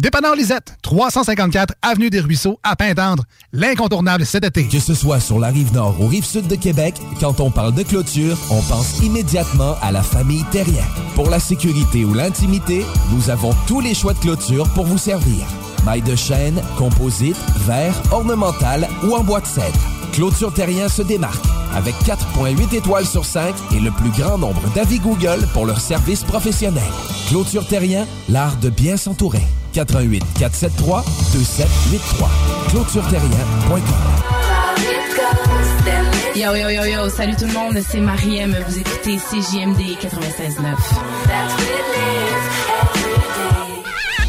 Dépanneur Lisette, 354 Avenue des Ruisseaux, à Pintendre. L'incontournable cet été. Que ce soit sur la rive nord ou rive sud de Québec, quand on parle de clôture, on pense immédiatement à la famille Terrien. Pour la sécurité ou l'intimité, nous avons tous les choix de clôture pour vous servir. Maille de chêne, composite, verre, ornemental ou en bois de cèdre. Clôture Terrien se démarque avec 4.8 étoiles sur 5 et le plus grand nombre d'avis Google pour leur service professionnel. Clôture Terrien, l'art de bien s'entourer. 88 473 2783. ClôtureTerrien.com. Yo, yo, yo, yo, salut tout le monde, c'est Mariem, vous écoutez CJMD 96.9.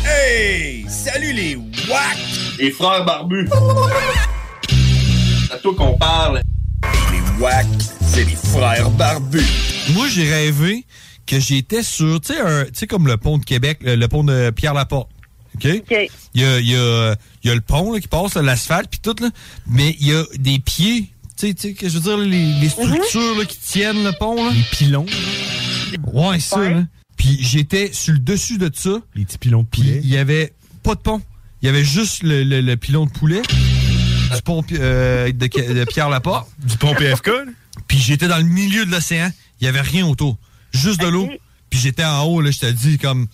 Hey! Salut les WAC! Les frères barbus. C'est à toi qu'on parle. Les wack, c'est les frères barbus. Moi, j'ai rêvé que j'étais sur, tu sais, un- tu sais, comme le pont de Québec, le, le pont de Pierre-Laporte. OK? Il y a, il y a- il y a le pont là, qui passe, l'asphalte, puis tout, là. Mais il y a des pieds, tu sais, tu sais, que je veux dire, les, les structures là, qui tiennent le pont. Là. Les pilons. Ouais, ça, là. Puis j'étais sur le dessus de ça. Les petits pilons de poulet. il y avait pas de pont. Il y avait juste le, le- le pilon de poulet. Du pont euh, de, de Pierre-Laporte. Du pont PFK. Puis j'étais dans le milieu de l'océan. Il y avait rien autour. Juste de l'eau. Puis j'étais en haut, là, je te dis, comme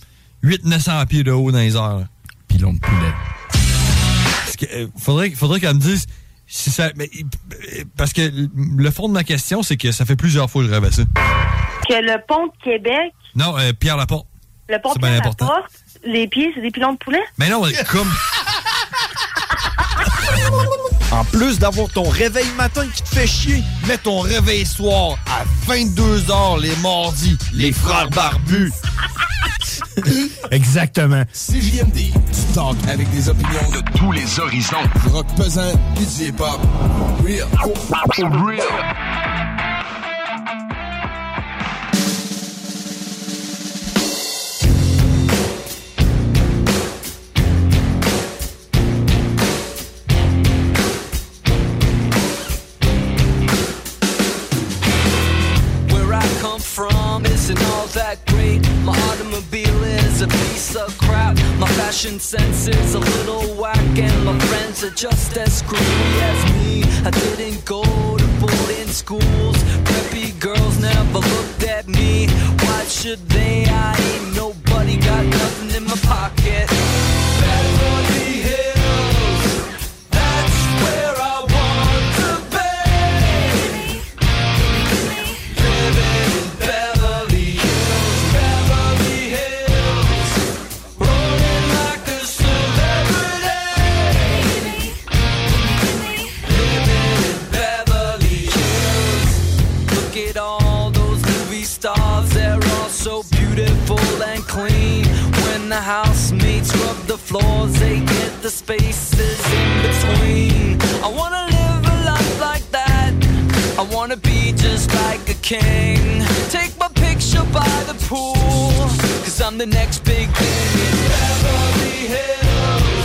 800-900 pieds de haut dans les airs. là. Pilon de poulet. Parce que, euh, faudrait, faudrait qu'elle me dise si ça. mais, euh, parce que le fond de ma question, c'est que ça fait plusieurs fois que je rêve à ça. Que le pont de Québec, Non, euh, Pierre Laporte. le pont C'est de bien Québec important. porte, les pieds, c'est des pilons de poulet? Mais non, comme. En plus d'avoir ton réveil matin qui te fait chier, mets ton réveil soir à 22h les mardis. Les frères barbus. Exactement. CJMD, tu talk avec des opinions de tous les horizons. Du rock pesant, du hip-hop. Real. Real. My automobile is a piece of crap. My fashion sense is a little whack, and my friends are just as screwy as me. I didn't go to boarding schools. Preppy girls never looked at me. Why should they? I ain't nobody, got nothing in my pocket. Floors, they get the spaces in between. I wanna live a life like that. I wanna be just like a king. Take my picture by the pool. Cause I'm the next big thing in Beverly Hills.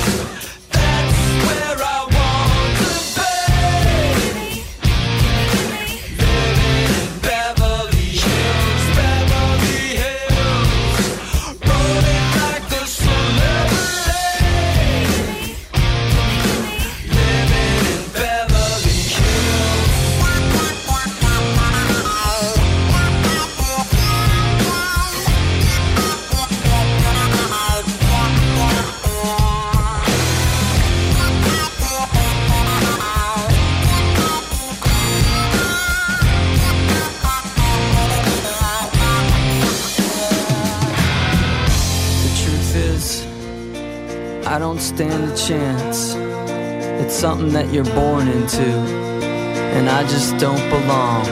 Stand a chance. It's something that you're born into, and I just don't belong.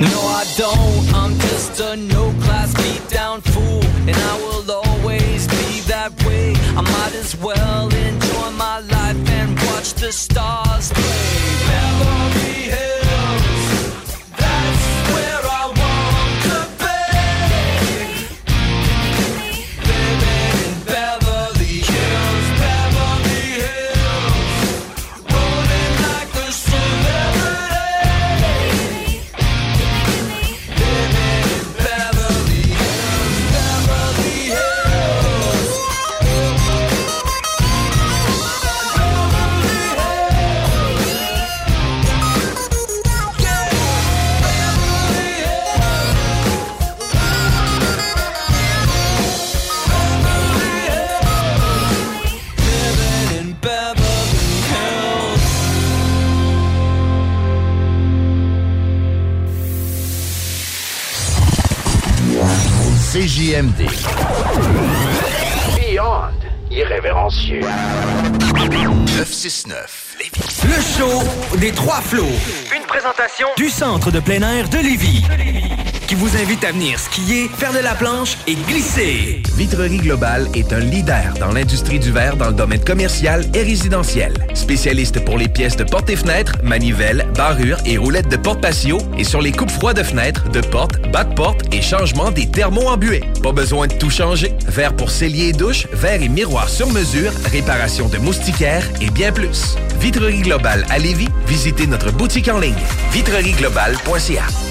No, I don't. I'm just a no class beat down fool, and I will always be that way. I might as well enjoy my life and watch the stars CJMD. Beyond irrévérencieux. 969. Le show des trois flots. Une présentation du centre de plein air de Lévis. Vous invite à venir skier, faire de la planche et glisser. Vitrerie Globale est un leader dans l'industrie du verre dans le domaine commercial et résidentiel. Spécialiste pour les pièces de portes et fenêtres, manivelles, barrures et roulettes de porte patio et sur les coupes froides de fenêtres, de portes, bas de et changement des thermos embués. Pas besoin de tout changer. Verre pour cellier et douche, verre et miroir sur mesure, réparation de moustiquaires et bien plus. Vitrerie Globale à Lévis, visitez notre boutique en ligne vitrerieglobale.ca.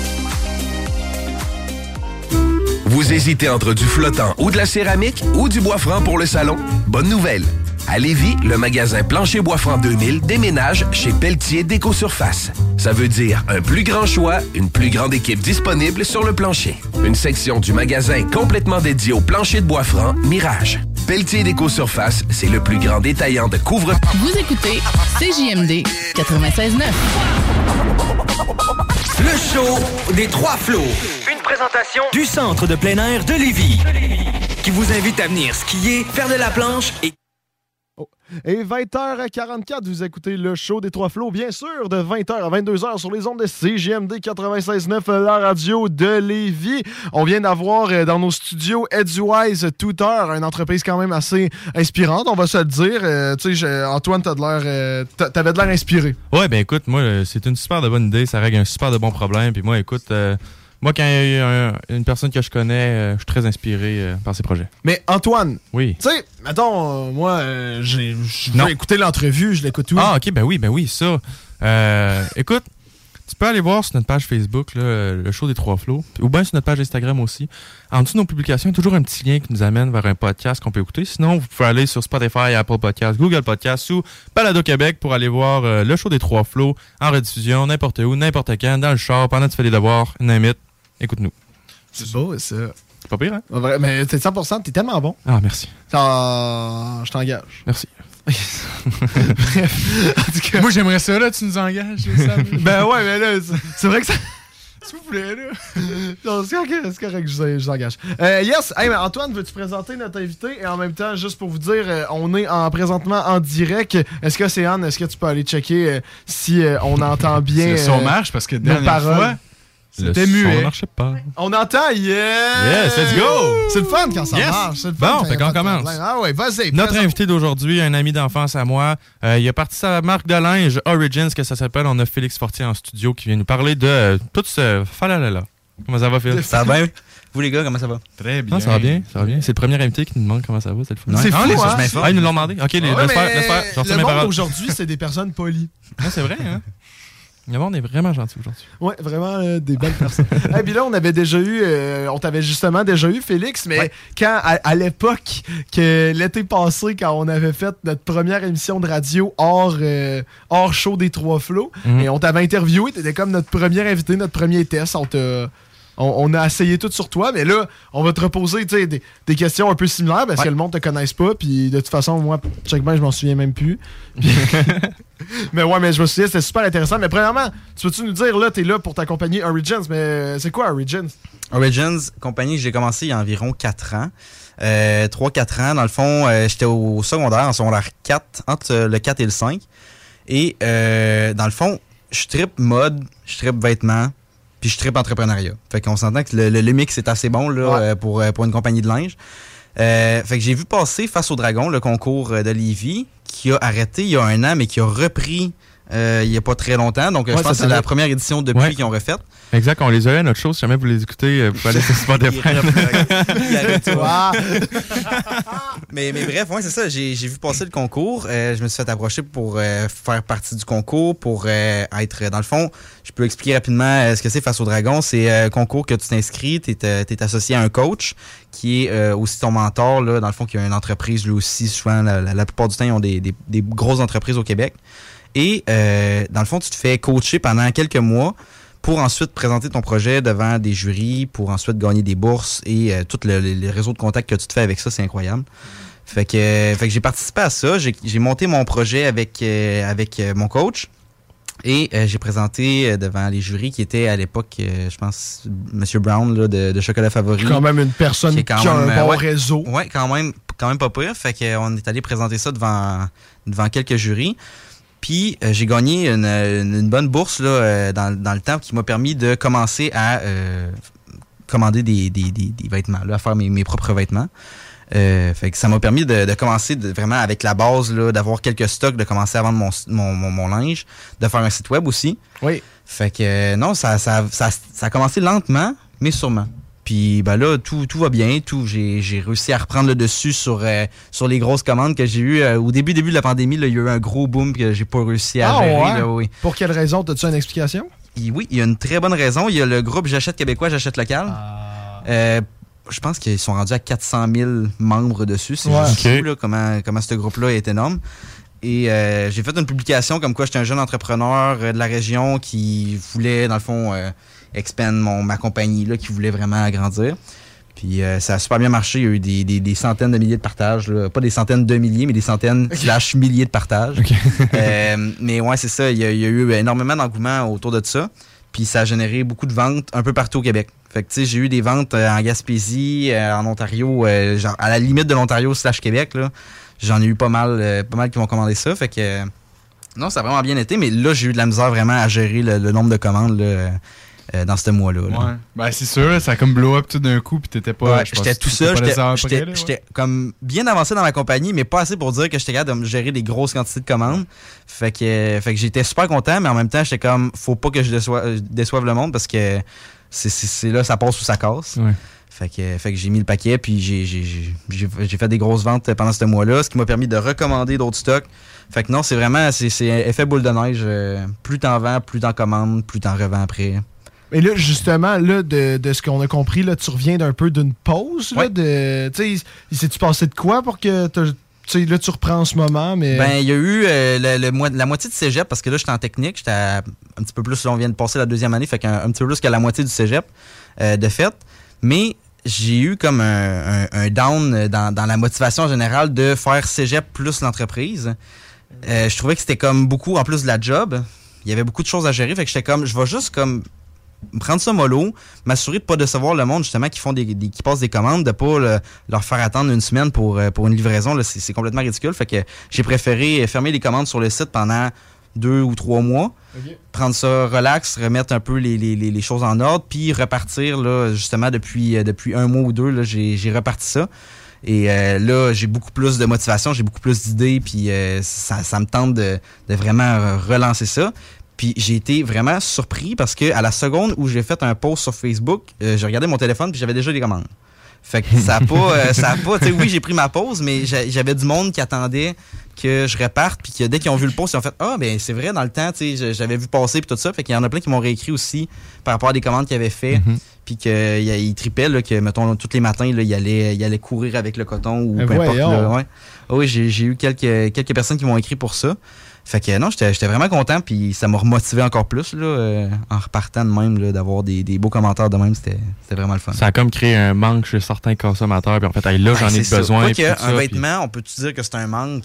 Vous hésitez entre du flottant ou de la céramique ou du bois franc pour le salon? Bonne nouvelle! À Lévis, le magasin Plancher Bois Franc 2000 déménage chez Pelletier Déco Surface. Ça veut dire un plus grand choix, une plus grande équipe disponible sur le plancher. Une section du magasin complètement dédiée au plancher de bois franc Mirage. Pelletier Déco Surface, c'est le plus grand détaillant de couvre Vous écoutez CJMD 96.9. Le show des trois flots. Une présentation du centre de plein air de Lévis. Qui vous invite à venir skier, faire de la planche et... Et 20h44, vous écoutez le show des Trois Flots, bien sûr, de 20h à 22h sur les ondes de CGMD 96.9, la radio de Lévis. On vient d'avoir euh, dans nos studios Edgewise Tutor, une entreprise quand même assez inspirante, on va se le dire. Euh, tu sais, Antoine, euh, t'a- t'avais de l'air inspiré. Ouais, ben écoute, moi, c'est une super bonne idée. Ça règle un super de bon problème. Puis moi, écoute, moi, quand il y a un- une personne que je connais, euh, je suis très inspiré euh, par ses projets. Mais Antoine, Oui. tu sais, mettons, euh, moi, j'ai- écouter l'entrevue, je l'écoute tout. Ah, ok, ben oui, ben oui, ça. Écoute, tu peux aller voir sur notre page Facebook, là, le show des trois flots, ou bien sur notre page Instagram aussi. En dessous de nos publications, il y a toujours un petit lien qui nous amène vers un podcast qu'on peut écouter. Sinon, vous pouvez aller sur Spotify, Apple Podcasts, Google Podcasts ou Balado Québec pour aller voir euh, le show des trois flots en rediffusion, n'importe où, n'importe quand, dans le char, pendant que tu fais les devoirs, name Écoute-nous. C'est beau, ça. C'est pas pire, hein? Vrai, mais t'es 100%, t'es tellement bon. Ah, merci. Je t'engage. Merci. Moi, j'aimerais ça, là, tu nous engages. Sam. ben ouais, mais là, c'est- vrai que ça. S'il vous plaît, là. Non, c'est correct, c'est correct, je vous- engage. Euh, yes, hey, mais Antoine, veux-tu présenter notre invité? Et en même temps, juste pour vous dire, euh, on est en, présentement en direct. Est-ce que c'est Anne? Est-ce que tu peux aller checker euh, si on entend bien Si le son marche, parce que dernière fois, C'était Le muet. son marchait pas. On entend, yeah! Yes, let's go! C'est le fun quand ça Yes. marche. C'est le fun Bon, fait qu'on commence. Ah ouais, vas-y. Notre présente- invité d'aujourd'hui, un ami d'enfance à moi, euh, il a parti sa marque de linge Origins, que ça s'appelle. On a Félix Fortier en studio qui vient nous parler de euh, tout ce falalala. Comment ça va, Phil? Ça va bien? Vous, les gars, comment ça va? Très Ah, ça va bien, ça va bien. C'est le premier invité qui nous demande comment ça va, c'est le fun. C'est fou, les- hein? Ah, ils nous l'ont demandé. Ok, laisse mais faire, laisse faire. Le monde aujourd'hui, c'est des personnes polies. Ah, c'est vrai, hein? Le monde est vraiment gentil aujourd'hui. Ouais, vraiment euh, des belles personnes. Et puis là, on avait déjà eu, euh, on t'avait justement déjà eu, Félix, mais quand, à, à l'époque, que l'été passé, quand on avait fait notre première émission de radio hors, euh, hors show des Trois Flots, Mhm. et on t'avait interviewé, t'étais comme notre premier invité, notre premier test. On t'a. On, on a essayé tout sur toi, mais là, on va te reposer des, des questions un peu similaires parce que le monde te connaisse pas. Puis de toute façon, moi, bien, je m'en souviens même plus. Mais ouais, mais je me souviens, c'était super intéressant. Mais premièrement, tu peux-tu nous dire, là, t'es là pour t'accompagner Origins, mais c'est quoi Origins? Origins, compagnie que j'ai commencé il y a environ 4 ans. Euh, 3-4 ans. Dans le fond, euh, j'étais au secondaire, en secondaire 4, entre euh, le 4 et le 5. Et euh, dans le fond, je tripe mode, je tripe vêtements, puis je tripe entrepreneuriat. Fait qu'on s'entend que le, le- le mix est assez bon là, Ouais. euh, pour, euh, pour une compagnie de linge. Euh, fait que j'ai vu passer Face au Dragon, le concours de Lévis, qui a arrêté il y a un an, mais qui a repris euh, il y a pas très longtemps. Donc, euh, Ouais, je pense que c'est la première édition depuis Ouais. qu'ils ont refait. Exact, on les a eu à notre show. Si jamais vous les écoutez, euh, vous pouvez aller sur Spotify. Mais, mais bref, ouais, c'est ça. J'ai vu passer le concours. Euh, je me suis fait approcher pour euh, faire partie du concours, pour être. Dans le fond, je peux expliquer rapidement ce que c'est Face au Dragon. C'est un concours que tu t'inscris, tu es, associé à un coach qui est aussi ton mentor. Là, dans le fond, qui a une entreprise, lui aussi. Souvent, la, la- la plupart du temps, ils ont des, des- des grosses entreprises au Québec. Et euh, dans le fond, tu te fais coacher pendant quelques mois pour ensuite présenter ton projet devant des jurys, pour ensuite gagner des bourses et euh, tout le, réseau de contacts que tu te fais avec ça, c'est incroyable. Fait que, euh, fait que j'ai participé à ça. J'ai j'ai monté mon projet avec, euh, avec euh, mon coach. Et euh, j'ai présenté devant les jurys qui étaient à l'époque, euh, je pense, M. Brown là, de, de Chocolat Favori. Quand même une personne est qui a un bon ouais, réseau. Ouais, quand même, quand même pas pire. Fait qu'on est allé présenter ça devant, devant quelques jurys. Puis euh, j'ai gagné une, une- bonne bourse là, euh, dans, dans le temps qui m'a permis de commencer à euh, commander des, des- des- des vêtements, là, à faire mes, mes propres vêtements. Fait que ça m'a permis de, de commencer de- vraiment avec la base, là, d'avoir quelques stocks, de commencer à vendre mon, mon, mon- mon linge, de faire un site web aussi. Oui. Fait que non, ça, ça, ça, ça a commencé lentement, mais sûrement. Puis ben là, tout, tout va bien, tout. J'ai, j'ai réussi à reprendre le dessus sur, euh, sur les grosses commandes que j'ai eues. Euh, au début, début de la pandémie, là, il y a eu un gros boom que j'ai pas réussi à Ah, gérer. ouais? là, oui. Pour quelle raison? As-tu une explication? Et oui, il y a une très bonne raison. Il y a le groupe J'achète québécois, J'achète local. Ah. Euh, je pense qu'ils sont rendus à 400 000 membres dessus. C'est Ouais. fou là, comment, comment ce groupe-là est énorme. Et j'ai fait une publication comme quoi j'étais un jeune entrepreneur de la région qui voulait, dans le fond, expand mon, ma compagnie, là, qui voulait vraiment agrandir. Puis euh, ça a super bien marché. Il y a eu des, des- des centaines de milliers de partages. là. Pas des centaines de milliers, mais des centaines slash milliers de partages. Euh, mais ouais, c'est ça. Il y, a, il y a eu énormément d'engouement autour de ça. Puis ça a généré beaucoup de ventes un peu partout au Québec. Fait que tu sais, j'ai eu des ventes euh, en Gaspésie, en Ontario, genre à la limite de l'Ontario slash Québec. là. J'en ai eu pas mal, pas mal qui m'ont commandé ça. Fait que non, ça a vraiment bien été. Mais là, j'ai eu de la misère vraiment à gérer le, le nombre de commandes là, euh, dans ce mois-là. là. Ouais. Ben, c'est sûr, ça a comme blow up tout d'un coup, puis t'étais pas. Ouais, j'étais tout seul, j'étais- ouais. comme bien avancé dans ma compagnie, mais pas assez pour dire que j'étais capable de me gérer des grosses quantités de commandes. Fait que, fait que j'étais super content, mais en même temps, j'étais comme, faut pas que je déçoive, euh, déçoive le monde parce que c'est- là, ça passe ou ça casse. Ouais. Fait que, fait que j'ai mis le paquet, puis j'ai- fait des grosses ventes pendant ce mois-là, ce qui m'a permis de recommander d'autres stocks. Fait que non, c'est vraiment, c'est c'est effet boule de neige. euh, plus t'en vends, plus t'en commandes, plus t'en revends après. Et là, justement, là, de, de ce qu'on a compris, là, tu reviens d'un peu d'une pause. Là, de, tu sais, s'est-tu passé de quoi pour que tu sais, là, tu reprends en ce moment, mais. Ben, il y a eu euh, le- le mo- la moitié du cégep, parce que là, j'étais en technique. J'étais un petit peu plus, là, on vient de passer la deuxième année, fait qu'un un petit peu plus que la moitié du cégep euh, de fait. Mais j'ai eu comme un, un- un down dans, dans la motivation générale de faire cégep plus l'entreprise. Euh, je trouvais que c'était comme beaucoup, en plus de la job, il y avait beaucoup de choses à gérer, fait que j'étais comme, je vais juste comme prendre ça mollo, m'assurer de pas décevoir le monde justement qui font des, des- qui passent des commandes, de pas le- leur faire attendre une semaine pour, euh, pour une livraison. C'est complètement ridicule. Fait que j'ai préféré fermer les commandes sur le site pendant deux ou trois mois, prendre ça relax, remettre un peu les, les- les- choses en ordre, puis repartir là, justement depuis, euh, depuis un mois ou deux, là, j'ai reparti ça. Et euh, là, j'ai beaucoup plus de motivation, j'ai beaucoup plus d'idées, puis euh, ça, ça me tente de, de vraiment relancer ça. Puis j'ai été vraiment surpris parce que à la seconde où j'ai fait un post sur Facebook, euh, j'ai regardé mon téléphone puis j'avais déjà des commandes. Fait que ça a pas, euh, ça a pas, tu sais, oui, j'ai pris ma pause, mais j'a- j'avais du monde qui attendait que je reparte, puis que dès qu'ils ont vu le post, ils ont fait Ah, ben c'est vrai, dans le temps, tu sais, j'avais vu passer, puis tout ça. Fait qu'il y en a plein qui m'ont réécrit aussi par rapport à des commandes qu'ils avaient fait, Mhm. puis qu'ils tripaient, là, que, mettons, tous les matins, là, ils allaient, ils allaient courir avec le coton ou Eh peu importe. là, ouais. Ah oui, j'ai j'ai eu quelques, quelques personnes qui m'ont écrit pour ça. Fait que non, j'étais vraiment content, puis ça m'a remotivé encore plus là, euh, en repartant de même, là, d'avoir des, des beaux commentaires de même. C'était vraiment le fun. Ça a comme créé un manque chez certains consommateurs, puis en fait, hey, là, j'en Ben, ai besoin. Quoi puis que tout ça, un puis- vêtement, on peut-tu dire que c'est un manque?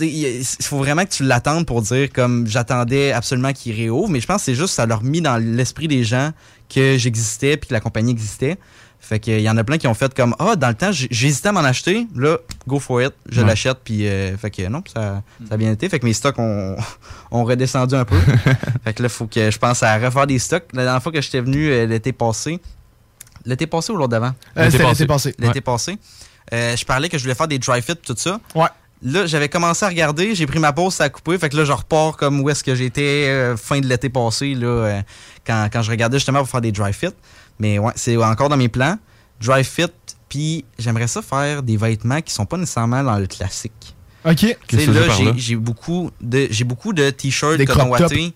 Il faut vraiment que tu l'attendes pour dire comme j'attendais absolument qu'il réouvre, mais je pense que c'est juste ça leur mis dans l'esprit des gens que j'existais puis que la compagnie existait. Fait qu'il y en a plein qui ont fait comme Ah, dans le temps, j'hésitais à m'en acheter. Là, go for it. Je Ouais. l'achète. Puis, euh, fait que non, ça, ça a bien été. Fait que mes stocks ont, ont redescendu un peu. fait que là, faut que je pense à refaire des stocks. La dernière fois que j'étais venu euh, l'été passé, l'été passé ou l'autre d'avant? Euh, l'été passé. L'été Ouais. passé. Euh, je parlais que je voulais faire des dry fit tout ça. Ouais. Là, j'avais commencé à regarder, j'ai pris ma pause, ça a coupé. Fait que là, je repars comme où est-ce que j'étais euh, fin de l'été passé, là, euh, quand, quand je regardais justement pour faire des dry fit. Mais ouais, c'est encore dans mes plans. Dry fit, puis j'aimerais ça faire des vêtements qui sont pas nécessairement dans le classique. OK. Tu sais, Qu'est-ce que tu là, j'ai- beaucoup de j'ai beaucoup de t-shirts coton watté.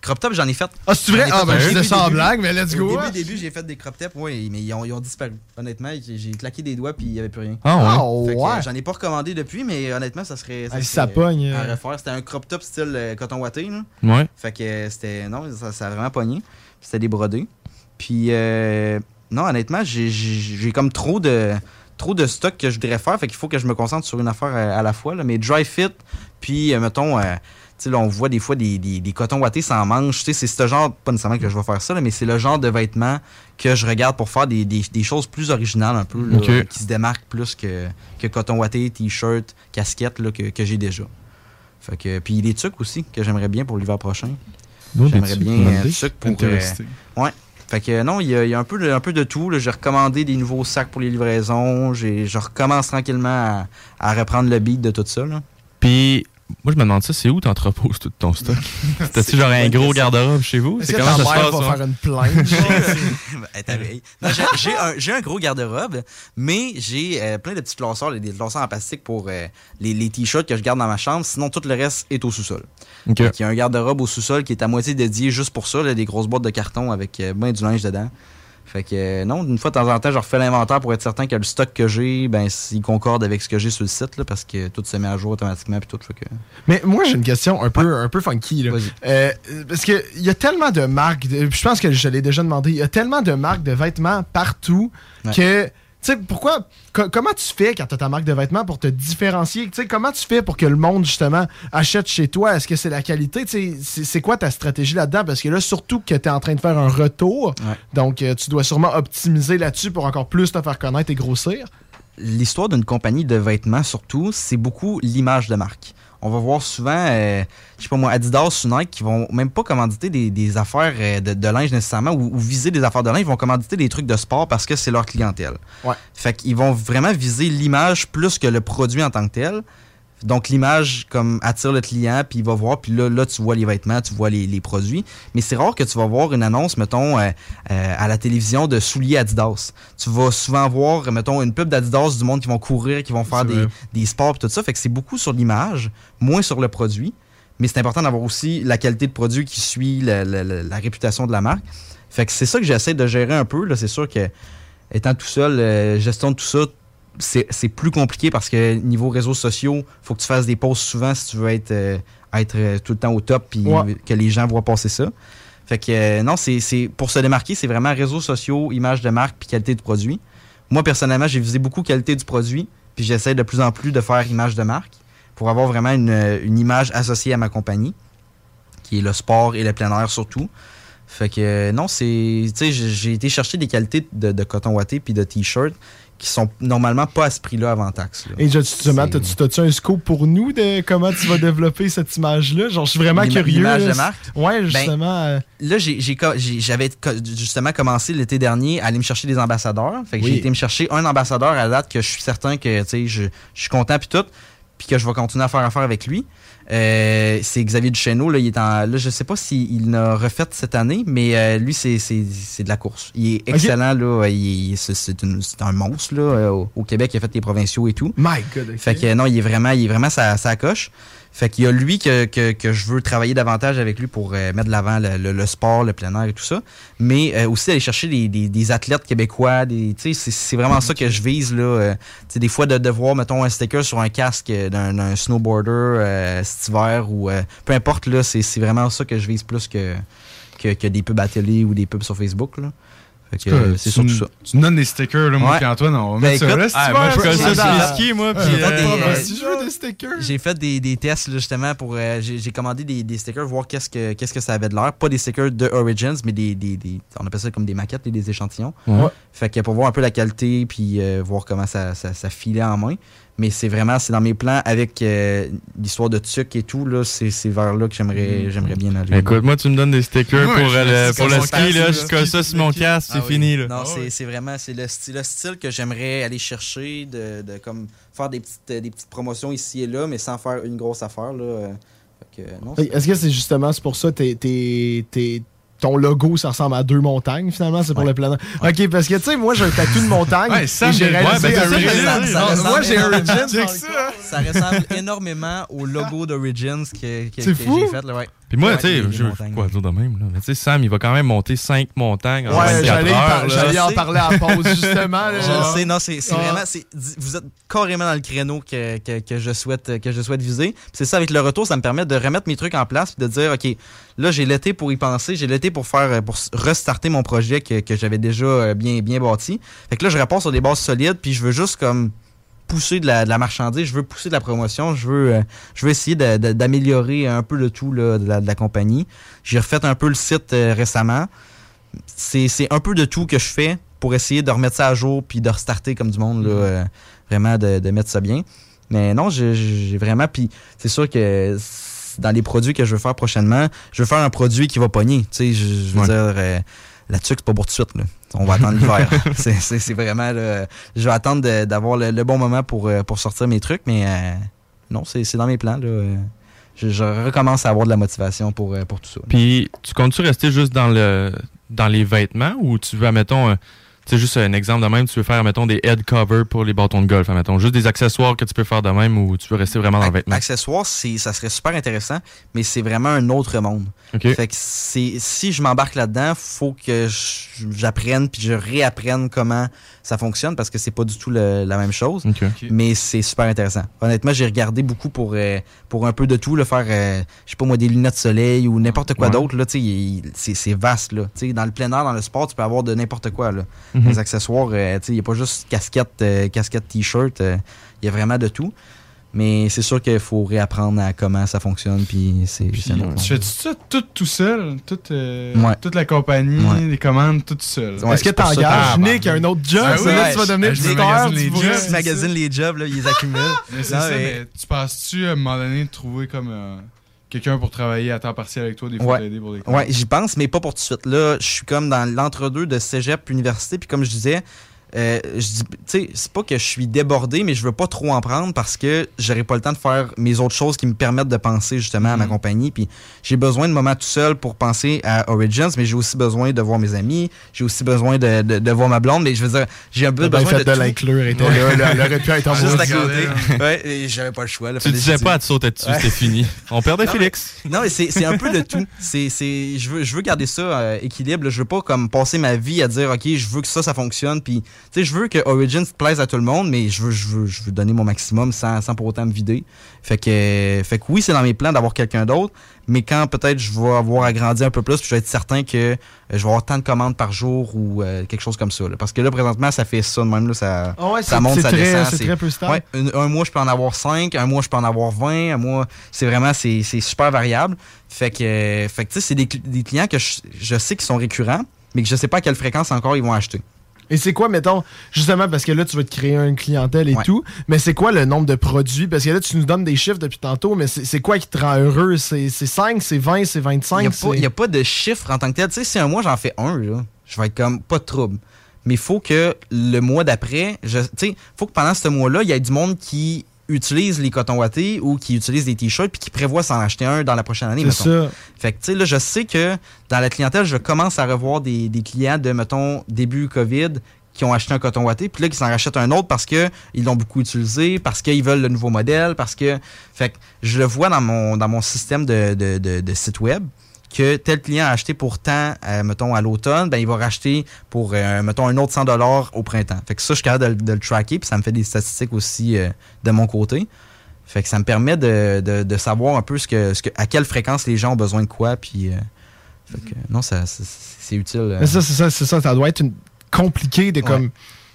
Crop top, j'en ai fait. Ah, c'est vrai? Ah, ben, je ça en début. blague, mais let's go, Au début, début, j'ai fait des crop tops, oui, mais ils ont, ils ont disparu. Honnêtement, j'ai claqué des doigts puis il n'y avait plus rien. Ah, ouais? Ah, ouais. J'en ai pas recommandé depuis, mais honnêtement, ça serait. Ah, serait ça pogne, À euh. refaire. C'était un crop top style euh, coton watté. Là. Ouais. Fait que c'était. Non, ça, ça a vraiment pogné. C'était des brodés. Puis, euh, non, honnêtement, j'ai- comme trop de trop de stock que je voudrais faire. Fait qu'il faut que je me concentre sur une affaire à, à la fois. Là. Mais dry fit, puis, euh, mettons, euh, tu sais, là, on voit des fois des, des, des cotons wattés sans manches. Tu sais, c'est ce genre, pas nécessairement que je vais faire ça, là, mais c'est le genre de vêtements que je regarde pour faire des, des, des choses plus originales un peu, là, euh, qui se démarquent plus que, que coton watté, t-shirt, casquette là, que, que j'ai déjà. Fait que, puis les trucs aussi, que j'aimerais bien pour l'hiver prochain. J'aimerais des bien euh, des trucs pour. Euh, ouais. Fait que non, il y a, un, peu de, un peu de tout. J'ai recommandé des nouveaux sacs pour les livraisons. Je recommence tranquillement à, reprendre le beat de tout ça. Puis, moi, je me demande ça, c'est où t'entreposes tout ton stock? T'as-tu genre un gros garde-robe chez vous? C'est comment ta ça se mère passe? va ça? faire une plainte? Ben, j'ai- un, j'ai un gros garde-robe, mais j'ai euh, plein de petits classeurs, des classeurs en plastique pour euh, les, les t-shirts que je garde dans ma chambre. Sinon, tout le reste est au sous-sol. Fait qu'il y a un garde-robe au sous-sol qui est à moitié dédié juste pour ça, là, des grosses boîtes de carton avec euh, ben du linge dedans. Fait que non, une fois de temps en temps, je refais l'inventaire pour être certain que le stock que j'ai, ben, il concorde avec ce que j'ai sur le site, là, parce que tout se met à jour automatiquement puis tout. Fait que... Mais moi, j'ai une question un peu, un peu funky. Là. Euh, parce qu'il y a tellement de marques, de- je pense que je l'ai déjà demandé, il y a tellement de marques de vêtements partout Ouais. que. Tu sais, pourquoi. co- comment tu fais quand tu as ta marque de vêtements pour te différencier? Tu sais, comment tu fais pour que le monde, justement, achète chez toi? Est-ce que c'est la qualité? Tu sais, c'est- quoi ta stratégie là-dedans? Parce que là, surtout que tu es en train de faire un retour, donc euh, tu dois sûrement optimiser là-dessus pour encore plus te faire connaître et grossir. l'histoire d'une compagnie de vêtements, surtout, c'est beaucoup l'image de marque. On va voir souvent, euh, je sais pas moi, Adidas ou Nike qui vont même pas commanditer des, des affaires euh, de, de linge nécessairement ou, ou viser des affaires de linge, ils vont commanditer des trucs de sport parce que c'est leur clientèle. Ouais. Fait qu'ils vont vraiment viser l'image plus que le produit en tant que tel. Donc l'image comme attire le client, puis il va voir, puis là, là tu vois les vêtements, tu vois les, les produits. Mais c'est rare que tu vas voir une annonce, mettons, euh, euh, à la télévision de souliers Adidas. Tu vas souvent voir, mettons, une pub d'Adidas du monde qui vont courir, qui vont faire des, des sports et tout ça. Fait que c'est beaucoup sur l'image, moins sur le produit. Mais c'est important d'avoir aussi la qualité de produit qui suit la, la- la- la réputation de la marque. Fait que c'est ça que j'essaie de gérer un peu. là. C'est sûr que étant tout seul, euh, gestion de tout ça, c'est plus compliqué parce que niveau réseaux sociaux, faut que tu fasses des posts souvent si tu veux être, euh, être euh, tout le temps au top puis Ouais. que les gens voient passer ça. Fait que euh, non, c'est pour se démarquer, c'est vraiment réseaux sociaux, image de marque puis qualité de produit. Moi personnellement, j'ai visé beaucoup qualité du produit, puis j'essaie de plus en plus de faire image de marque pour avoir vraiment une, une image associée à ma compagnie, qui est le sport et le plein air surtout. Fait que non, c'est. Tu sais, j'ai été chercher des qualités de, de coton watté puis de t-shirt qui sont normalement pas à ce prix-là avant taxe. là. Et justement, t'as-tu t'as-tu un scoop pour nous de comment tu vas développer cette image-là? Genre, je suis vraiment curieux. l'image de marque? Ouais, Ben, justement. euh, Là, j'avais justement commencé l'été dernier à aller me chercher des ambassadeurs. Fait que Oui. j'ai été me chercher un ambassadeur à la date que je suis certain que tu sais, je, je suis content puis tout, puis que je vais continuer à faire affaire avec lui. Euh, c'est Xavier Duchesneau. Là, il est en, là, je sais pas s'il l'a refait cette année, mais euh, lui, c'est c'est- c'est de la course. Il est excellent. Là, il est- c'est c'est une- c'est un monstre là, euh, au, au Québec. Il a fait les provinciaux et tout. My God. Fait que non, il est vraiment, il est vraiment sa, sa coche. Fait qu'il y a lui que, que, je veux travailler davantage avec lui pour euh, mettre de l'avant le, sport, le plein air et tout ça. Mais euh, aussi aller chercher des, des, des athlètes québécois. Des, c'est, vraiment ça que je vise. Là, euh, des fois, de, de voir, mettons, un sticker sur un casque d'un, snowboarder euh, cet hiver ou peu importe, là, c'est, c'est vraiment ça que je vise plus que, que, que des pubs à télé ou des pubs sur Facebook. Là. Fait que, c'est tu surtout ça. Tu donnes des stickers, là, moi Ouais. puis Antoine, on va Ben, mettre ça écoute, là, si ah, tu moi, je colle ça sur les moi, puis... j'ai fait euh, des, euh, Si je veux des stickers. J'ai fait des, des tests là, justement pour. euh, j'ai commandé des, des stickers, voir qu'est-ce que qu'est-ce que ça avait de l'air. Pas des stickers de Origins, mais des, des, des- On appelle ça comme des maquettes et des échantillons. Ouais. Fait que pour voir un peu la qualité puis euh, voir comment ça, ça, ça filait en main. Mais c'est vraiment, c'est dans mes plans avec euh, l'histoire de Tuc et tout, là, c'est c'est vers là que j'aimerais j'aimerais bien aller. Écoute, moi, tu me donnes des stickers Ouais, pour, euh, le, pour comme le ski, là. Je colle ça sur mon casque, c'est Ah oui. fini, là. Non, c'est c'est vraiment c'est le, sti- le style que j'aimerais aller chercher, de, de comme faire des petites, euh, des petites promotions ici et là, mais sans faire une grosse affaire. Là. euh, Est-ce que c'est justement c'est pour ça t'es- t'es- ton logo, ça ressemble à deux montagnes, finalement, c'est pour le plein air. Ok, parce que, tu sais, moi, j'ai un tatou de montagne. Ouais, Sam, et j'ai ouais, réalisé ben, ça, ça- ça ressemble Moi, j'ai énormément. Origins. Ça. Ça ressemble énormément au logo d'Origins que, que, j'ai fait. Là, ouais. Puis moi, tu sais, je quoi dire de même, là? Mais tu sais, Sam, il va quand même monter 5 montagnes en Ouais, 24 j'allais heures, en parler à la pause, justement. là. Je le sais, non, c'est c'est Ah. vraiment. c'est- Vous êtes carrément dans le créneau que, que, que je, souhaite, que je souhaite viser. Puis C'est ça, avec le retour, ça me permet de remettre mes trucs en place puis de dire, OK, là, j'ai l'été pour y penser, j'ai l'été pour faire euh, pour restarter mon projet que, que j'avais déjà euh, bien, bien bâti. Fait que là, je repars sur des bases solides, puis je veux juste comme pousser de la, de la marchandise, je veux pousser de la promotion, je veux, euh, je veux essayer d'améliorer un peu le tout là, de, la, de la compagnie. J'ai refait un peu le site euh, récemment. C'est un peu de tout que je fais pour essayer de remettre ça à jour puis de restarter comme du monde, là, euh, vraiment de, de mettre ça bien. Mais non, j'ai- vraiment. Puis c'est sûr que dans les produits que je veux faire prochainement, je veux faire un produit qui va pogner. Tu sais, je, je veux Ouais. dire, tuque, c'est pas pour tout de suite. Là. On va attendre l'hiver. c'est c'est- c'est vraiment. là, je vais attendre d'avoir le, le bon moment pour, euh, pour sortir mes trucs, mais euh, non, c'est c'est dans mes plans. Là. Je, je recommence à avoir de la motivation pour, euh, pour tout ça. Puis, tu comptes-tu rester juste dans le dans les vêtements ou tu veux, admettons, tu sais, juste un exemple de même, tu veux faire, admettons, des head covers pour les bâtons de golf, admettons, juste des accessoires que tu peux faire de même ou tu veux rester vraiment dans le vêtement? Accessoires, c'est, ça serait super intéressant, mais c'est vraiment un autre monde. OK. Fait que c'est, si je m'embarque là-dedans, faut que je- j'apprenne puis je réapprenne comment ça fonctionne parce que c'est pas du tout le- la même chose. OK. Mais c'est super intéressant. Honnêtement, j'ai regardé beaucoup pour, euh, pour un peu de tout, le faire, euh, je sais pas moi, des lunettes de soleil ou n'importe quoi Ouais. d'autre. Là, tu sais, il- c'est, c'est vaste. Là. Tu sais, Dans le plein air, dans le sport, tu peux avoir de n'importe quoi. Là. Mhm. Les accessoires, euh, tu sais, il n'y a pas juste casquette, euh, casquette t-shirt. euh, Il y a vraiment de tout. Mais c'est sûr qu'il faut réapprendre à comment ça fonctionne. Puis c'est. Tu fais ça tout tout seul? Toute, euh, Ouais. toute la compagnie, Ouais. les commandes, tout seul? Ouais, Est-ce que t'engages Nick à un autre job? Ah oui, là tu vas je- devenir je magasine les jobs. Tu magasines les jobs, là, ils les accumulent. Mais c'est Non, ça, mais- mais tu penses-tu à un moment donné de trouver comme euh, quelqu'un pour travailler à temps partiel avec toi, des fois Ouais, t'aider pour des ouais j'y pense, mais pas pour tout de suite. Là, je suis comme dans l'entre-deux de cégep, université, puis comme je disais, euh, je dis, tu sais, c'est pas que je suis débordé, mais je veux pas trop en prendre parce que j'aurai pas le temps de faire mes autres choses qui me permettent de penser justement Mm-hmm. à ma compagnie. Puis j'ai besoin de moments tout seul pour penser à Origins, mais j'ai aussi besoin de voir mes amis, j'ai aussi besoin de, de, de voir ma blonde, mais je veux dire, j'ai un peu besoin fait de, de tout. l'inclure, là, là, elle aurait pu être en Juste à côté. Ouais, et j'avais pas le choix. là, Tu disais pas à te sauter dessus, Ouais. c'était fini. On perdait Non, mais- Félix. Non, mais c'est un peu de tout. C'est, je, veux, je veux garder ça euh, équilibre. Je veux pas comme passer ma vie à dire, OK, je veux que ça, ça fonctionne. Puis, tu sais, je veux que Origins plaise à tout le monde, mais je veux, je veux, je veux donner mon maximum sans, sans pour autant me vider. Fait que, fait que oui, c'est dans mes plans d'avoir quelqu'un d'autre, mais quand peut-être je vais avoir agrandi un peu plus, puis je vais être certain que euh, je vais avoir tant de commandes par jour ou euh, quelque chose comme ça. là. Parce que là, présentement, ça fait ça de même. Là, ça, Ah ouais, ça monte, ça très- descend. c'est très peu stable. Ouais, un, un mois, je peux en avoir 5, un mois, je peux en avoir 20, un mois, c'est vraiment, c'est super variable. Fait que, euh, fait que tu sais, c'est des clients que je, je sais qui sont récurrents, mais que je sais pas à quelle fréquence encore ils vont acheter. Et c'est quoi, mettons, justement, parce que là, tu vas te créer une clientèle et tout, mais c'est quoi le nombre de produits? Parce que là, tu nous donnes des chiffres depuis tantôt, mais c'est quoi qui te rend heureux? C'est c'est 5, c'est 20, c'est 25? Il n'y a, pas- y a pas de chiffre en tant que tel. Tu sais, si un mois, j'en fais un, là, je vais être comme pas de trouble. Mais il faut que le mois d'après, je- tu sais, faut que pendant ce mois-là, il y ait du monde qui utilise les cotons wattés ou qui utilise des t-shirts puis qui prévoit s'en acheter un dans la prochaine année. C'est ça. Fait que, tu sais, là, je sais que dans la clientèle, je commence à revoir des, des clients de, mettons, début COVID qui ont acheté un coton watté, puis là, qui s'en rachètent un autre parce que ils l'ont beaucoup utilisé, parce qu'ils veulent le nouveau modèle, parce que... Fait que je le vois dans mon, dans mon système de, de, de, de site web que tel client a acheté pour tant, euh, mettons, à l'automne, ben, il va racheter pour, euh, mettons, un autre 100 au printemps. Fait que ça, je suis capable de, le- de le tracker, puis ça me fait des statistiques aussi euh, de mon côté. Fait que ça me permet de, de, de savoir un peu ce que, ce que, à quelle fréquence les gens ont besoin de quoi, puis... fait que, non, ça, c'est- utile. Mais ça, c'est ça, c'est ça. Ça doit être une... compliqué de comme.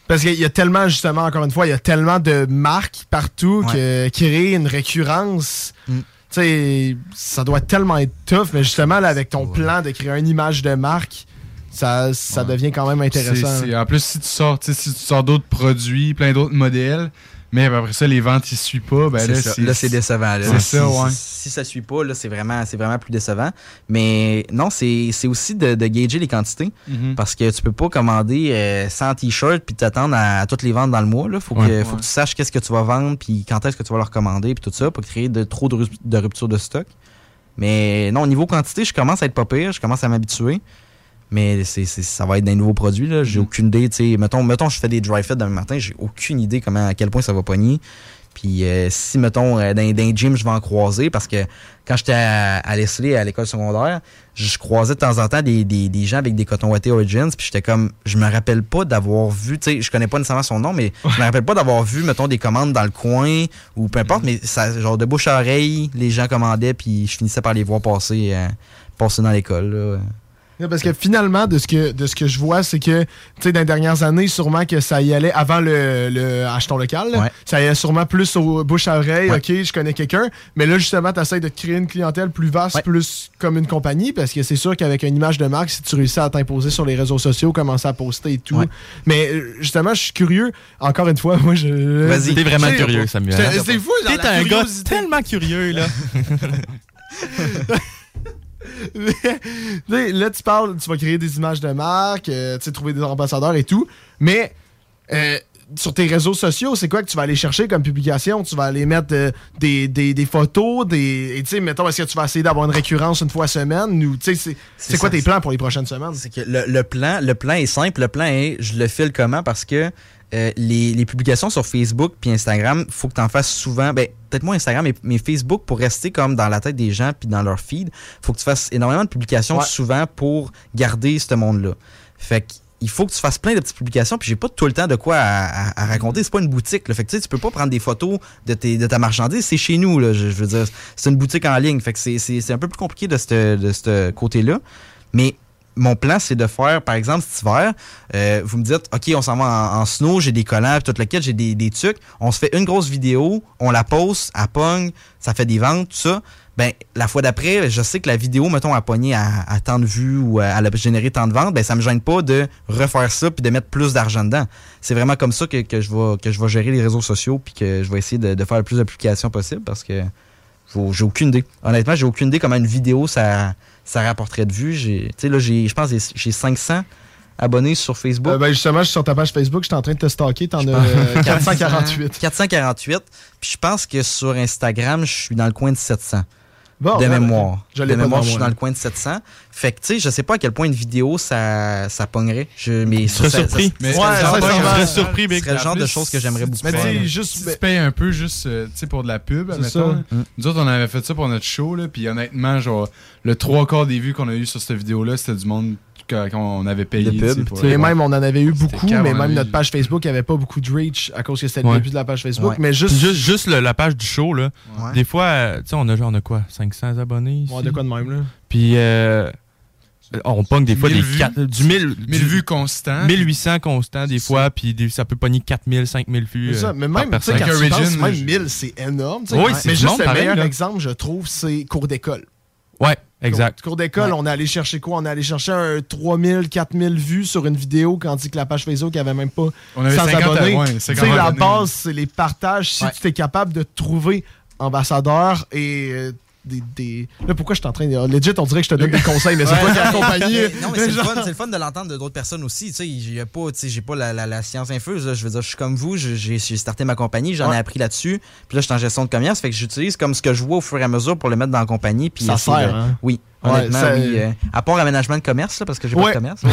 Parce qu'il y a tellement, justement, encore une fois, il y a tellement de marques partout que créer une récurrence, Mm. Tu sais, ça doit tellement être tough. Mais justement, là, avec ton plan de créer une image de marque, ça, ça devient quand même intéressant. C'est- c'est- en plus, si tu sors, si tu sors d'autres produits, plein d'autres modèles, mais après ça, les ventes, ils suivent pas, ben là, ça. Là, c'est décevant. là. Si- ça, ouais. Si, si ça suit pas, là, c'est vraiment, vraiment plus décevant. Mais non, c'est aussi de, de gager les quantités. Mhm. Parce que tu peux pas commander euh, 100 t-shirts puis t'attendre à, à toutes les ventes dans le mois. Il faut, Ouais. que, faut que tu saches qu'est-ce que tu vas vendre puis quand est-ce que tu vas leur commander puis tout ça pour créer de, trop de, de rupture de stock. Mais non, au niveau quantité, je commence à être pas pire. Je commence à m'habituer. Mais c'est, c'est- ça va être des nouveaux produits. Là. J'ai aucune idée. tu sais, Mettons, mettons, je fais des dry fit demain matin. J'ai aucune idée comment, à quel point ça va pogner. Puis euh, si, mettons, euh, dans, dans les gyms, je vais en croiser, parce que quand j'étais à, à Leslie, à l'école secondaire, je croisais de temps en temps des, des, des gens avec des cotons wattés Origins, puis j'étais comme, je me rappelle pas d'avoir vu, tu sais, je connais pas nécessairement son nom, mais je me rappelle pas d'avoir vu, mettons, des commandes dans le coin, ou peu importe, mais ça, genre de bouche à oreille, les gens commandaient, puis je finissais par les voir passer, euh, passer dans l'école. Parce que finalement, de ce que, de ce que je vois, c'est que, tu sais, dans les dernières années, sûrement que ça y allait, avant le, le acheton local, là, Ouais. ça y allait sûrement plus au bouche à oreille, Ouais. ok, je connais quelqu'un, mais là, justement, tu essaies de te créer une clientèle plus vaste, Ouais. plus comme une compagnie, parce que c'est sûr qu'avec une image de marque, si tu réussis à t'imposer sur les réseaux sociaux, commencer à poster et tout. Ouais. Mais justement, je suis curieux, encore une fois, moi, je. Vas-y. T'es vraiment curieux. Samuel. C'est fou, T'es un gars tellement curieux, là. Là, tu parles, tu vas créer des images de marque, euh, tu sais, trouver des ambassadeurs et tout, mais euh, sur tes réseaux sociaux, c'est quoi que tu vas aller chercher comme publication? Tu vas aller mettre euh, des, des- des photos, des. Et tu sais, mettons, est-ce que tu vas essayer d'avoir une récurrence une fois semaine? Ou, tu sais, c'est- c'est quoi ça, tes plans pour les prochaines semaines? C'est que le, le plan, le plan est simple. Le plan est, je le file comment? Parce que euh, les, les publications sur Facebook puis Instagram, faut que tu en fasses souvent. Ben, peut-être moins Instagram, mais, mais Facebook, pour rester comme dans la tête des gens puis dans leur feed, faut que tu fasses énormément de publications Ouais. souvent pour garder ce monde-là. Fait que il faut que tu fasses plein de petites publications, puis j'ai pas tout le temps de quoi à, à- à raconter. C'est pas une boutique. Là. Fait que tu sais, tu peux pas prendre des photos de, tes, de ta marchandise. C'est chez nous, là, je, je veux dire. C'est une boutique en ligne. Fait que c'est- un peu plus compliqué de ce de ce côté-là. Mais mon plan, c'est de faire, par exemple, cet hiver, euh, vous me dites, OK, on s'en va en, snow, j'ai des collants, puis tout lequel, j'ai des, des trucs. On se fait une grosse vidéo, on la poste, elle pogne, ça fait des ventes, tout ça. Ben, la fois d'après, je sais que la vidéo, mettons, a pogné à, à tant de vues ou à, a généré tant de ventes, ben, ça me gêne pas de refaire ça puis de mettre plus d'argent dedans. C'est vraiment comme ça que, je vais, que je gérer les réseaux sociaux puis que je vais essayer de, de faire le plus d'applications possible parce que j'ai aucune idée. Honnêtement, j'ai aucune idée comment une vidéo ça, ça rapporterait de vues. J'ai- Tu sais, là, j'ai, je pense que j'ai- j'ai 500 abonnés sur Facebook. Euh, ben, justement, je suis sur ta page Facebook, je suis en train de te stalker, t'en as euh, 448. 448. Puis je pense que sur Instagram, je suis dans le coin de 700. Bon, de ben, mémoire. Je de mémoire, je suis moi. dans le coin de 700. Fait que, tu sais, je sais pas à quel point une vidéo, ça, ça pognerait. Je, mais serais surpris. ça- Mais serais ça- surpris, serait le genre En de choses que j'aimerais beaucoup Mais faire. tu sais, là. juste, si tu payes un peu juste euh, tu sais, pour de la pub, mettons. ça. là. Nous autres, on avait fait ça pour notre show, là, puis honnêtement, genre, le trois quarts des vues qu'on a eu sur cette vidéo-là, c'était du monde qu'on avait payé. Pub. pour- Et même, on en avait eu beaucoup, mais même avait notre page Facebook avait pas beaucoup de reach à cause que c'était le Ouais. début de la page Facebook. Ouais. Mais juste. juste, juste le- la page du show, là. Ouais. Des fois, euh, tu sais, on a genre, on a quoi, 500 abonnés ici? Ouais, de quoi de même, là. Puis, euh, on pogne des fois 1000 des vues. du 1000 1000 du- vues constants. 1800 constants des fois, puis des- ça peut pogner 4000, 5000 vues. C'est ça, euh, mais par même, personne. quand tu penses, même 1000, c'est énorme. Oui, c'est mais du juste le meilleur exemple, je trouve, c'est cours d'école. Ouais, exact. Cours d'école, on est allé chercher quoi? On est allé chercher un 3000, 4000 vues sur une vidéo quand dit que la page Facebook avait même pas On avait 100 50 abonnés. ouais, Tu 50 sais, la base, c'est les partages. Si Ouais. tu es capable de trouver ambassadeur et euh, des, des- Là, pourquoi je suis en train de... Legit, on dirait que je te donne des conseils, mais c'est Ouais. pas quelle compagnie. Mais non, mais c'est le, Genre- fun, c'est le fun de l'entendre de d'autres personnes aussi. Tu sais, j'ai pas, tu sais, j'ai pas la, la- la science infuse. là. Je veux dire, je suis comme vous. J'ai j'ai starté ma compagnie, j'en ai appris là-dessus. Puis là, je suis en gestion de commerce. Fait que j'utilise comme ce que je vois au fur et à mesure pour le mettre dans la compagnie. Puis Ça sert, de- hein? Oui, Ouais, honnêtement, ça- oui. euh, à part aménagement de commerce, là, parce que j'ai Ouais. pas de commerce. Ouais,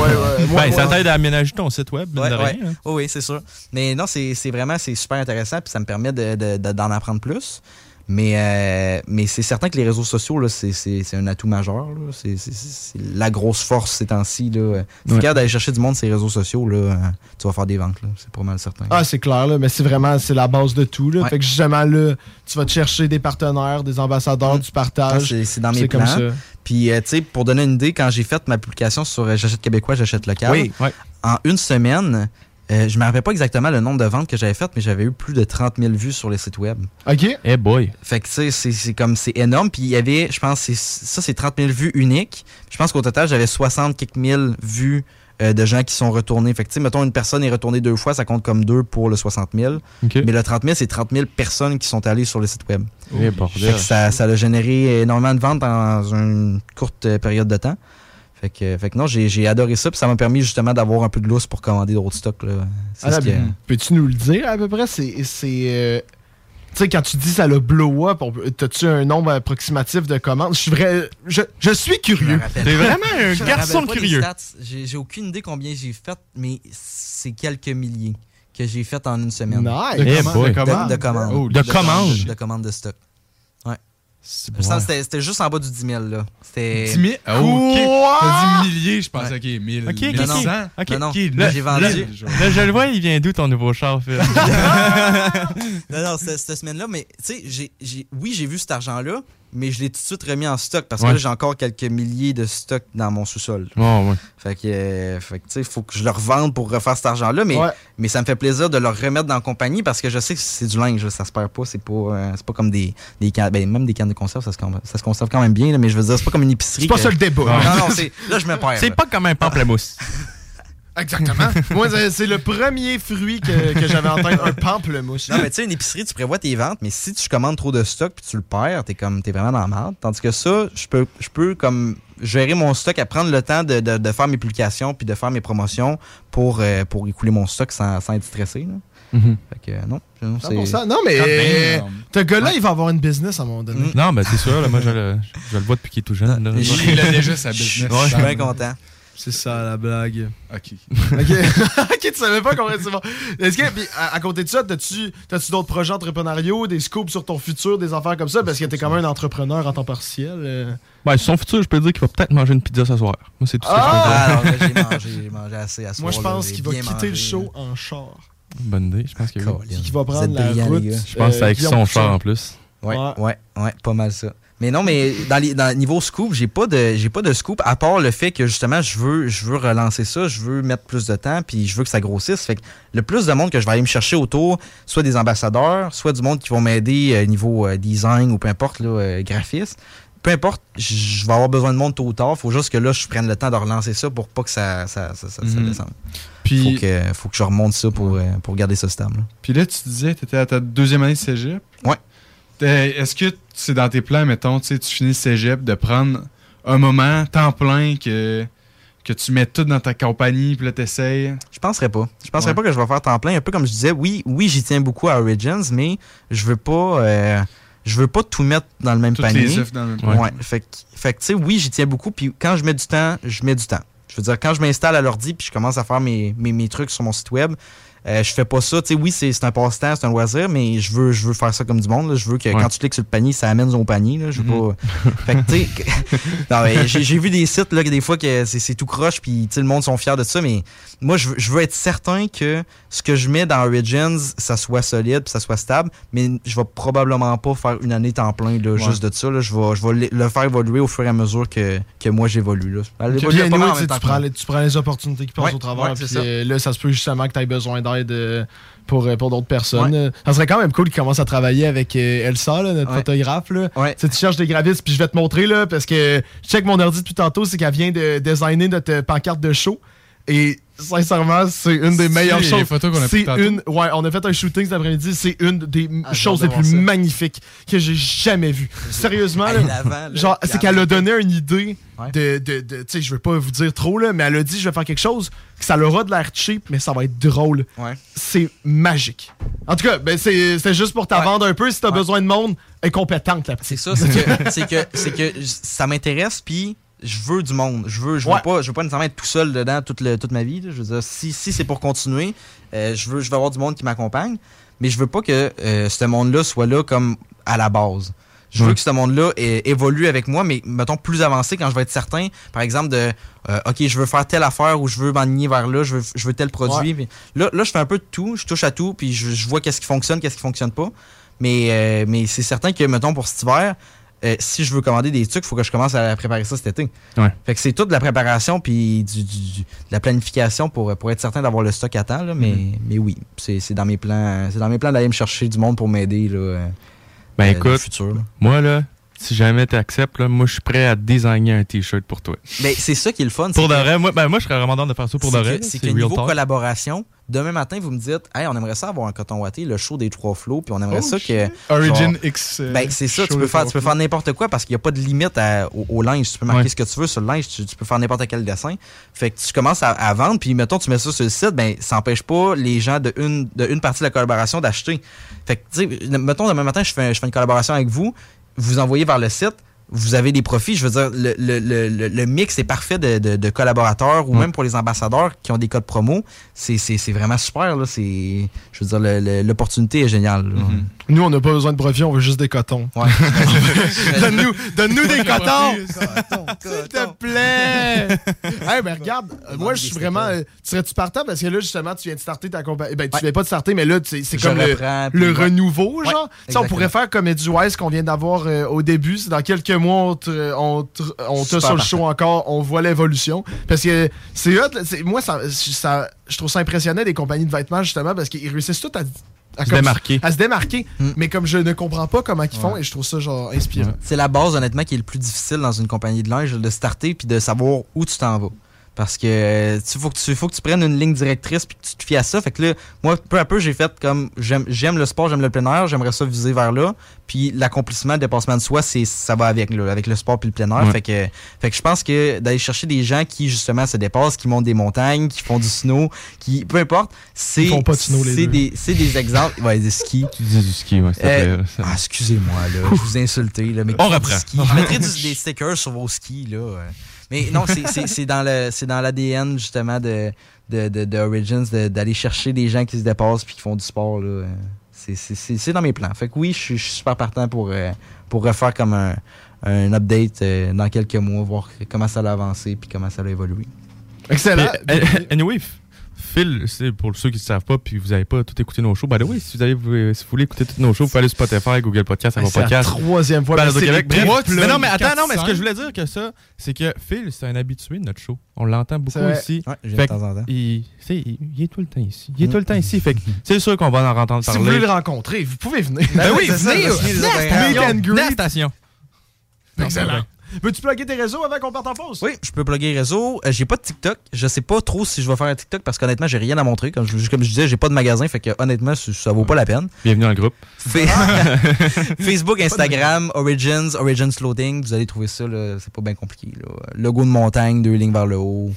Ben, ça t'aide à aménager ton site web, de ouais. rien, hein. Oui, oui, c'est sûr. Mais non, c'est c'est vraiment c'est super intéressant puis ça me permet de- de- de- d'en apprendre plus. Mais, euh, mais c'est certain que les réseaux sociaux, c'est, un atout majeur. là. C'est, la grosse force ces temps-ci. Là. Si tu regardes d'aller chercher du monde sur les réseaux sociaux, là, euh, tu vas faire des ventes. Là. C'est pas mal certain. Ah, c'est clair, là, mais c'est vraiment c'est la base de tout. Là. Ouais. Fait que justement, là, tu vas te chercher des partenaires, des ambassadeurs, du Ah, partage. c'est, c'est dans mes comme plans. ça. Puis, euh, tu sais, pour donner une idée, quand j'ai fait ma publication sur euh, J'achète québécois, j'achète local, Oui. Ouais. en une semaine, euh, je ne me rappelle pas exactement le nombre de ventes que j'avais faites, mais j'avais eu plus de 30 000 vues sur les sites web. OK. Eh boy. Fait que tu sais, c'est- c'est comme c'est énorme. Puis il y avait, je pense, c'est- ça c'est 30 000 vues uniques. Je pense qu'au total, j'avais 60 quelques mille vues euh, de gens qui sont retournés. Fait que tu sais, mettons une personne est retournée deux fois, ça compte comme deux pour le 60 000. OK. Mais le 30 000, c'est 30 000 personnes qui sont allées sur le site web. Eh, Fait bordel. que ça, ça a généré énormément de ventes dans une courte euh, période de temps. Fait que, fait que non, j'ai adoré ça. Puis ça m'a permis justement d'avoir un peu de lousse pour commander d'autres stocks. là. C'est Ah, ce là, Peux-tu nous le dire à peu près? C'est. c'est, euh, Tu sais, quand tu dis ça le blow up, t'as-tu un nombre approximatif de commandes? Je suis vrai. Je, je suis curieux. T'es vraiment un Je garçon curieux. J'ai aucune idée combien j'ai fait, mais c'est quelques milliers que j'ai fait en une semaine. Nice. Eh de De, de commandes. Oh, de commandes. De commandes de stock. Ouais. C'était- juste en bas du 10 000. Là. C'était. 10 000. Ah, OK. Quoi? T'as dit milliers, je pensais, Ouais. OK, 1000. Ok, ok, 1100. ok. Non, non. Là, j'ai vendu. Là, là, je le vois, il vient d'où ton nouveau char, Phil? Non, non, cette, cette semaine-là, mais tu sais, j'ai- j'ai- oui, j'ai vu cet argent-là, mais je l'ai tout de suite remis en stock parce que Ouais. là, j'ai encore quelques milliers de stocks dans mon sous-sol. Ouais. Fait que, euh, fait que, tu sais, faut que je le revende pour refaire cet argent-là, mais, Ouais. mais ça me fait plaisir de le remettre dans la compagnie parce que je sais que c'est du linge, ça se perd pas, c'est pas, euh, c'est pas comme des, des cannes, ben, même des cannes de conserve, ça se, ça se conserve quand même bien, là, mais je veux dire, c'est pas comme une épicerie. C'est pas que- ça le débat. Non, non, là, je me perds. C'est pas comme un pamplemousse. Exactement. Moi, c'est- le premier fruit que, que j'avais en tête, un pamplemousse. Non, mais tu sais, une épicerie, tu prévois tes ventes, mais si tu commandes trop de stock puis tu le perds, t'es comme t'es vraiment dans la merde. Tandis que ça, je peux, je peux comme gérer mon stock, à prendre le temps de, de- de faire mes publications puis de faire mes promotions pour, euh, pour écouler mon stock sans, sans être stressé. là. Mhm. Fait que euh, non, non, c'est. 100%. Non, mais Ah, euh, ce gars-là, il va avoir une business à un moment donné. Non, ben c'est sûr, là, moi je le, je le vois depuis qu'il est tout jeune. là. Il a déjà sa business. Ouais, je suis bien content. C'est ça la blague. Ok. ok, ok, tu savais pas qu'on bon. Est-ce que, puis, à, à côté de ça, t'as-tu t'as-tu d'autres projets entrepreneuriaux, des scoops sur ton futur, des affaires comme ça? Parce que t'es quand même un entrepreneur en temps partiel. euh. Ben, son futur, je peux dire qu'il va peut-être manger une pizza ce soir. Moi, c'est tout Ah! ce que je peux Ah, dire. alors, là, j'ai mangé, j'ai mangé assez à ce Moi, je pense qu'il va quitter mangé, le show là. en char. Bonne idée, je pense que oui. Qui va prendre la route. Je pense que c'est avec son char en plus. Ouais, Ouais. ouais, ouais, pas mal ça. Mais non, mais dans les dans niveau scoop, j'ai pas de j'ai pas de scoop à part le fait que justement je veux je veux relancer ça, je veux mettre plus de temps puis je veux que ça grossisse. Fait que le plus de monde que je vais aller me chercher autour, soit des ambassadeurs, soit du monde qui vont m'aider euh, niveau euh, design ou peu importe là, euh, graphiste. Peu importe, je vais avoir besoin de monde tôt ou tard. Faut juste que là, je prenne le temps de relancer ça pour pas que ça, ça, ça, ça- ça Mhm. descende. Puis- faut, que, faut que je remonte ça pour, pour garder ça stable. Puis là, tu disais, tu étais à ta deuxième année de cégep. Ouais. Est-ce que c'est dans tes plans, mettons, tu finis le cégep, de prendre un moment, temps plein, que, que tu mets tout dans ta compagnie, puis là, t'essayes? Je penserais pas. Je penserais Ouais. pas que je vais faire temps plein. Un peu comme je disais, oui, oui, j'y tiens beaucoup à Origins, mais je veux pas. euh, je veux pas tout mettre dans le même Toutes panier. les œufs dans le même Ouais. fait que, tu sais, oui, j'y tiens beaucoup. Puis quand je mets du temps, je mets du temps. Je veux dire, quand je m'installe à l'ordi puis je commence à faire mes, mes, mes trucs sur mon site web, euh, je fais pas ça. Tu sais, oui, c'est un passe-temps, c'est un loisir, mais je veux, je veux faire ça comme du monde. là. Je veux que Ouais. quand tu cliques sur le panier, ça amène au panier. Là. Je veux Mhm. pas. fait que, tu sais, j'ai vu des sites, là, que des fois, que c'est tout croche, puis le monde sont fiers de ça, mais moi, je veux, je veux être certain que ce que je mets dans Origins, ça soit solide, puis ça soit stable, mais je vais probablement pas faire une année temps plein, là, Ouais. juste de ça. Là. Je vais, je vais le- faire évoluer au fur et à mesure que, que moi, j'évolue. tu, prends les, opportunités qui passent Ouais, au travers. puis ça. euh, là, ça se peut justement que tu aies besoin d'aide euh, pour, pour d'autres personnes. Euh, Ça serait quand même cool qu'il commence à travailler avec euh, Elsa, là, notre Ouais. photographe. Là. Ouais. Tu cherches des graphistes, puis je vais te montrer, là, parce que je check mon ordi depuis tantôt, c'est qu'elle vient de designer notre pancarte de show. Et sincèrement, c'est une des meilleures choses. photos qu'on a C'est une, ouais, on a fait un shooting cet après-midi. C'est une des Ah, choses les plus ça. magnifiques que j'ai jamais vues. Sérieusement, là, genre, c'est qu'elle a donné une idée Ouais. de, de, de- tu sais, je veux pas vous dire trop là, mais elle a dit je vais faire quelque chose que ça aura de l'air cheap, mais ça va être drôle. Ouais. C'est magique. En tout cas, ben c'est c'est juste pour t'avendre un peu. Si t'as besoin de monde, elle est compétente là. C'est ça, c'est que, c'est que, c'est que ça m'intéresse, puis je veux du monde. Je veux, je veux Ouais. pas, je veux pas nécessairement être tout seul dedans toute, le- toute ma vie. là. Je veux dire, si, si c'est pour continuer, euh, je veux, je veux avoir du monde qui m'accompagne, mais je veux pas que euh, ce monde-là soit là comme à la base. Je veux que ce monde-là évolue avec moi, mais mettons plus avancé quand je vais être certain, par exemple, de euh, OK, je veux faire telle affaire ou je veux m'aligner vers là, je veux, je veux tel produit. Là, là, je fais un peu de tout, je touche à tout, puis je, je vois qu'est-ce qui fonctionne, qu'est-ce qui fonctionne pas. Mais, euh, mais c'est certain que, mettons, pour cet hiver, euh, si je veux commander des trucs, il faut que je commence à préparer ça cet été. Ouais. Fait que c'est toute de la préparation puis du, du- du- de la planification pour, pour être certain d'avoir le stock à temps. là, mais, mais oui, c'est dans mes plans. C'est dans mes plans d'aller me chercher du monde pour m'aider. là, euh, Ben euh, écoute, futur, là. moi là, si jamais tu acceptes, moi je suis prêt à designer un t-shirt pour toi. Ben, c'est ça qui est le fun. Pour de vrai, moi, ben, moi je serais vraiment de faire ça pour de c'est vrai. que- C'est niveau collaboration, demain matin, vous me dites, hey, on aimerait ça avoir un coton watté, le show des trois flots, puis on aimerait Oh, ça shit. que. Origin genre- X, euh, Ben, c'est ça, tu peux faire, tu peux flots. faire n'importe quoi parce qu'il n'y a pas de limite à- au, au linge. Tu peux marquer Ouais. ce que tu veux sur le linge, tu, tu peux faire n'importe quel dessin. Fait que tu commences à, à vendre, puis mettons, tu mets ça sur le site, ben, ça n'empêche pas les gens de une, de une partie de la collaboration d'acheter. Fait que, tu sais, mettons, demain matin, je fais, je fais une collaboration avec vous, vous envoyez vers le site, vous avez des profits. Je veux dire, le, le, le, le- mix est parfait de, de- de collaborateurs ou Ouais. même pour les ambassadeurs qui ont des codes promo. C'est c'est- c'est vraiment super. là. C'est- Je veux dire, l'opportunité est géniale. Nous, on n'a pas besoin de profit, on veut juste des cotons. donne-nous, donne-nous des cotons! S'il te plaît! hey, ben regarde, moi, je suis vraiment. euh, Serais-tu partant? Parce que là, justement, tu viens de starter ta compagnie. Ben, tu viens pas de starter, mais là, tu c'est comme le, le ouais. renouveau, Ouais, genre. Tu sais, on pourrait faire comme EduWise qu'on vient d'avoir euh, au début. C'est dans quelques mois, on te- on te- on sur le show encore, on voit l'évolution. Parce que c'est hot, là, c'est- moi, ça, ça- je trouve ça impressionnant des compagnies de vêtements, justement, parce qu'ils réussissent tout à. À Se comme- démarquer. À se démarquer. Mais comme je ne comprends pas comment ils font, et je trouve ça, genre, inspirant. C'est la base, honnêtement, qui est le plus difficile dans une compagnie de linge, de starter puis de savoir où tu t'en vas. Parce que euh, tu faut que tu faut que tu prennes une ligne directrice puis que tu te fies à ça. Fait que là, moi, peu à peu, j'ai fait comme j'aime j'aime le sport, j'aime le plein air, j'aimerais ça viser vers là. Puis l'accomplissement, le dépassement de soi, c'est ça va avec là, avec le sport puis le plein air. Ouais. Fait que fait que je pense que d'aller chercher des gens qui justement se dépassent, qui montent des montagnes, qui font du snow, qui peu importe, c'est de c'est des c'est des exemples, ouais, des skis. Tu dis du ski, ouais, Euh, ah, excusez-moi, là. Je vous ai insulté, là. Mais On reprend. ski? Je mettrai du- des stickers sur vos skis, là. Mais non, c'est- c'est c'est dans le- c'est dans l'ADN, justement, de, de, de, de Origins, de- d'aller chercher des gens qui se dépassent puis qui font du sport, là. C'est- C'est c'est- c'est dans mes plans. Fait que oui, je suis super partant pour, euh, pour refaire comme un, un update euh, dans quelques mois, voir comment ça a avancé puis comment ça a évolué. Excellent. Euh, anyway, Phil, c'est pour ceux qui ne savent pas puis vous n'avez pas tout écouté nos shows. Ben oui, si vous, avez, si vous voulez écouter tous nos shows, vous pouvez aller sur Spotify, Google Podcast, Apple C'est la Podcast. troisième fois, Balado Québec. Bref, mais non, mais attends, non, mais ce que je voulais dire que ça, c'est que Phil, c'est un habitué de notre show. On l'entend beaucoup ici. Ouais, Fait de temps en temps. Il, est tout le temps ici. Il est tout le temps ici. Fait que c'est sûr qu'on va en entendre Si parler. vous voulez le rencontrer, vous pouvez venir. Ben oui, c'est ça, venez. la station. Excellent. Veux-tu plugger tes réseaux avant qu'on parte en pause? Oui, je peux plugger les réseaux. Euh, j'ai pas de TikTok. Je sais pas trop si je vais faire un TikTok parce qu'honnêtement, j'ai rien à montrer. Comme je, comme je disais, j'ai pas de magasin, fait que honnêtement, ça, ça vaut pas la peine. Bienvenue dans le groupe. Fa- Facebook, Instagram, Origins, Origins Clothing, vous allez trouver ça, là, c'est pas bien compliqué. Là. Logo de montagne, deux lignes vers le haut.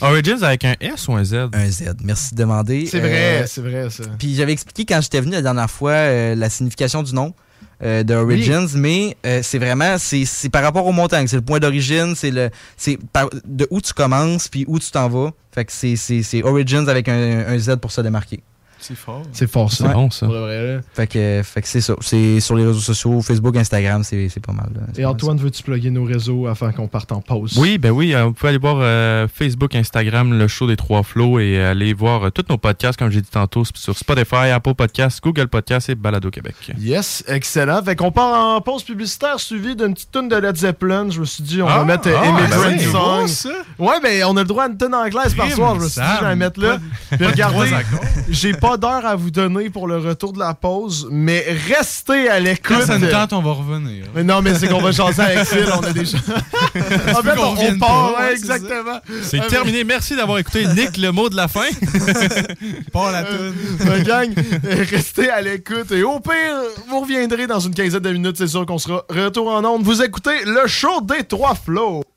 Origins avec un S ou un Z? Un Z. Merci de demander. C'est vrai, Euh, c'est vrai, ça. Puis j'avais expliqué quand j'étais venu la dernière fois euh, la signification du nom euh, de Origins, mais euh, c'est vraiment c'est c'est par rapport aux montagnes, c'est le point d'origine, c'est le c'est par- de où tu commences puis où tu t'en vas. Fait que c'est c'est c'est Origins avec un, un Z pour se démarquer. C'est fort. C'est fort, ça. C'est bon, ça. Pour de vrai, là. Fait que fait que c'est ça, c'est sur les réseaux sociaux, Facebook, Instagram, c'est pas mal. Et Antoine, veux-tu plugger nos réseaux afin qu'on parte en pause? Oui, ben oui, euh, vous pouvez aller voir euh, Facebook, Instagram, le show des trois flots et euh, aller voir euh, tous nos podcasts, comme j'ai dit tantôt, sur Spotify, Apple Podcasts, Google Podcasts et Balado Québec. Yes, excellent. Fait qu'on part en pause publicitaire suivi d'une petite tune de Led Zeppelin. Je me suis dit, on va Ah, mettre euh, ah, Immigrant ben Song. ça? Ouais, ben on a le droit à une tonne anglaise par soir. Je me suis dit, je vais la mettre là. Puis regardez, j'ai pas d'heure à vous donner pour le retour de la pause, mais restez à l'écoute. Quand ça nous tente, on va revenir. Mais non, mais c'est qu'on va changer avec Phil, on a déjà. en fait, on, on part, pas, ouais, exactement. C'est terminé. Merci d'avoir écouté Nick, le mot de la fin. Pas la toune. Mais gang, euh, restez à l'écoute. Et au pire, vous reviendrez dans une quinzaine de minutes. C'est sûr qu'on sera retour en onde. Vous écoutez le show des trois flots.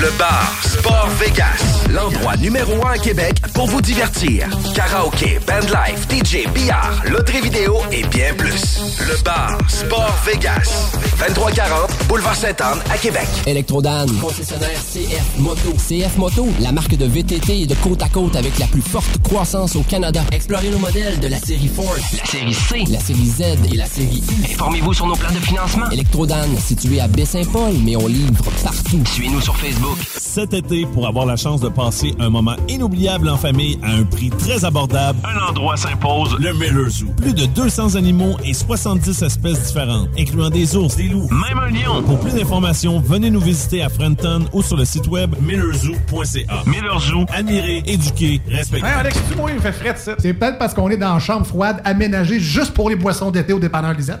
Le bar Sport Vegas. L'endroit numéro un à Québec pour vous divertir. Karaoke, bandlife, DJ, billard, loterie vidéo et bien plus. Le bar Sport Vegas. 2340 Boulevard Sainte-Anne à Québec. Electrodan, concessionnaire CF Moto. CF Moto, la marque de VTT de côte à côte avec la plus forte croissance au Canada. Explorez nos modèles de la série Force, la série C, la série Z et la série U. Informez-vous sur nos plans de financement. Electrodan, situé à Baie-Saint-Paul, mais on livre partout. Suivez-nous sur Facebook Facebook. Cet été, pour avoir la chance de passer un moment inoubliable en famille à un prix très abordable, Un endroit s'impose. le Miller Zoo. Plus de 200 animaux et 70 espèces différentes, incluant des ours, des loups, Même un lion. Pour plus d'informations, venez nous visiter à Frenton ou sur le site web millerzoo.ca. Miller Zoo. Admirer, éduquer, respecter. Hey, Alex, tu moi, il me fait frais de ça. C'est peut-être parce qu'on est dans une chambre froide aménagée juste pour les boissons d'été au dépanneur Lisette.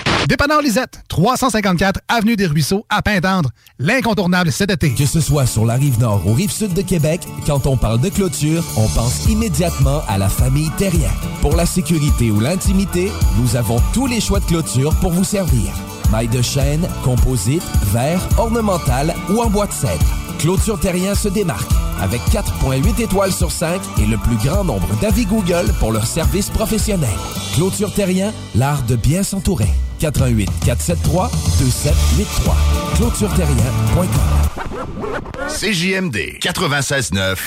Dépanneur Lisette, 354 Avenue des Ruisseaux, à Pintendre. L'incontournable cet été. Que ce soit sur la rive nord ou rive sud de Québec, quand on parle de clôture, on pense immédiatement à la famille Terrien. Pour la sécurité ou l'intimité, nous avons tous les choix de clôture pour vous servir. Maille de chêne, composite, verre, ornemental ou en bois de cèdre. Clôture Terrien se démarque avec 4.8 étoiles sur 5 et le plus grand nombre d'avis Google pour leur service professionnel. Clôture Terrien, l'art de bien s'entourer. 88 473 2783. ClôtureTerrien.com. CJMD 96.9.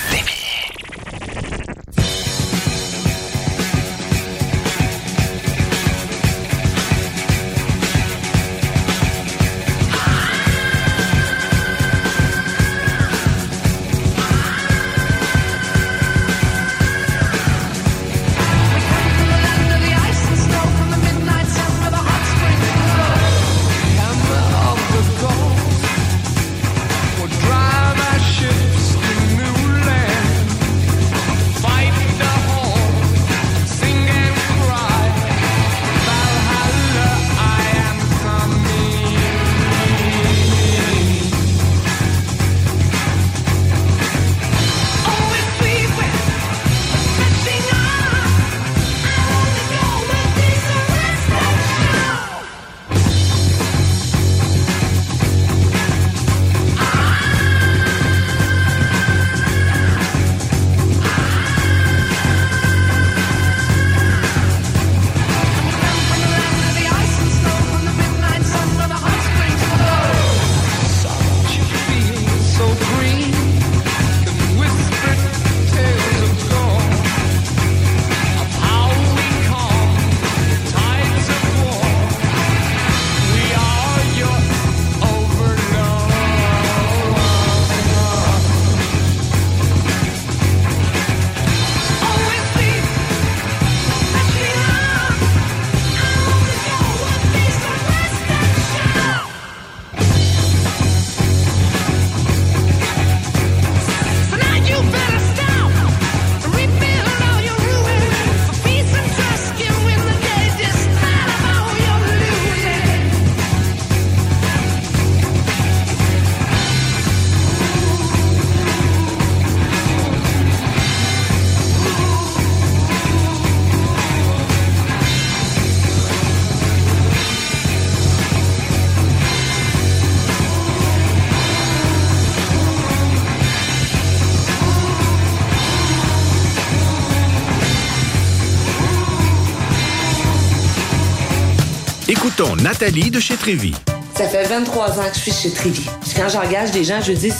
Écoutons Nathalie de chez Trévy. Ça fait 23 ans que je suis chez Trévy. Puis quand j'engage des gens, je dis,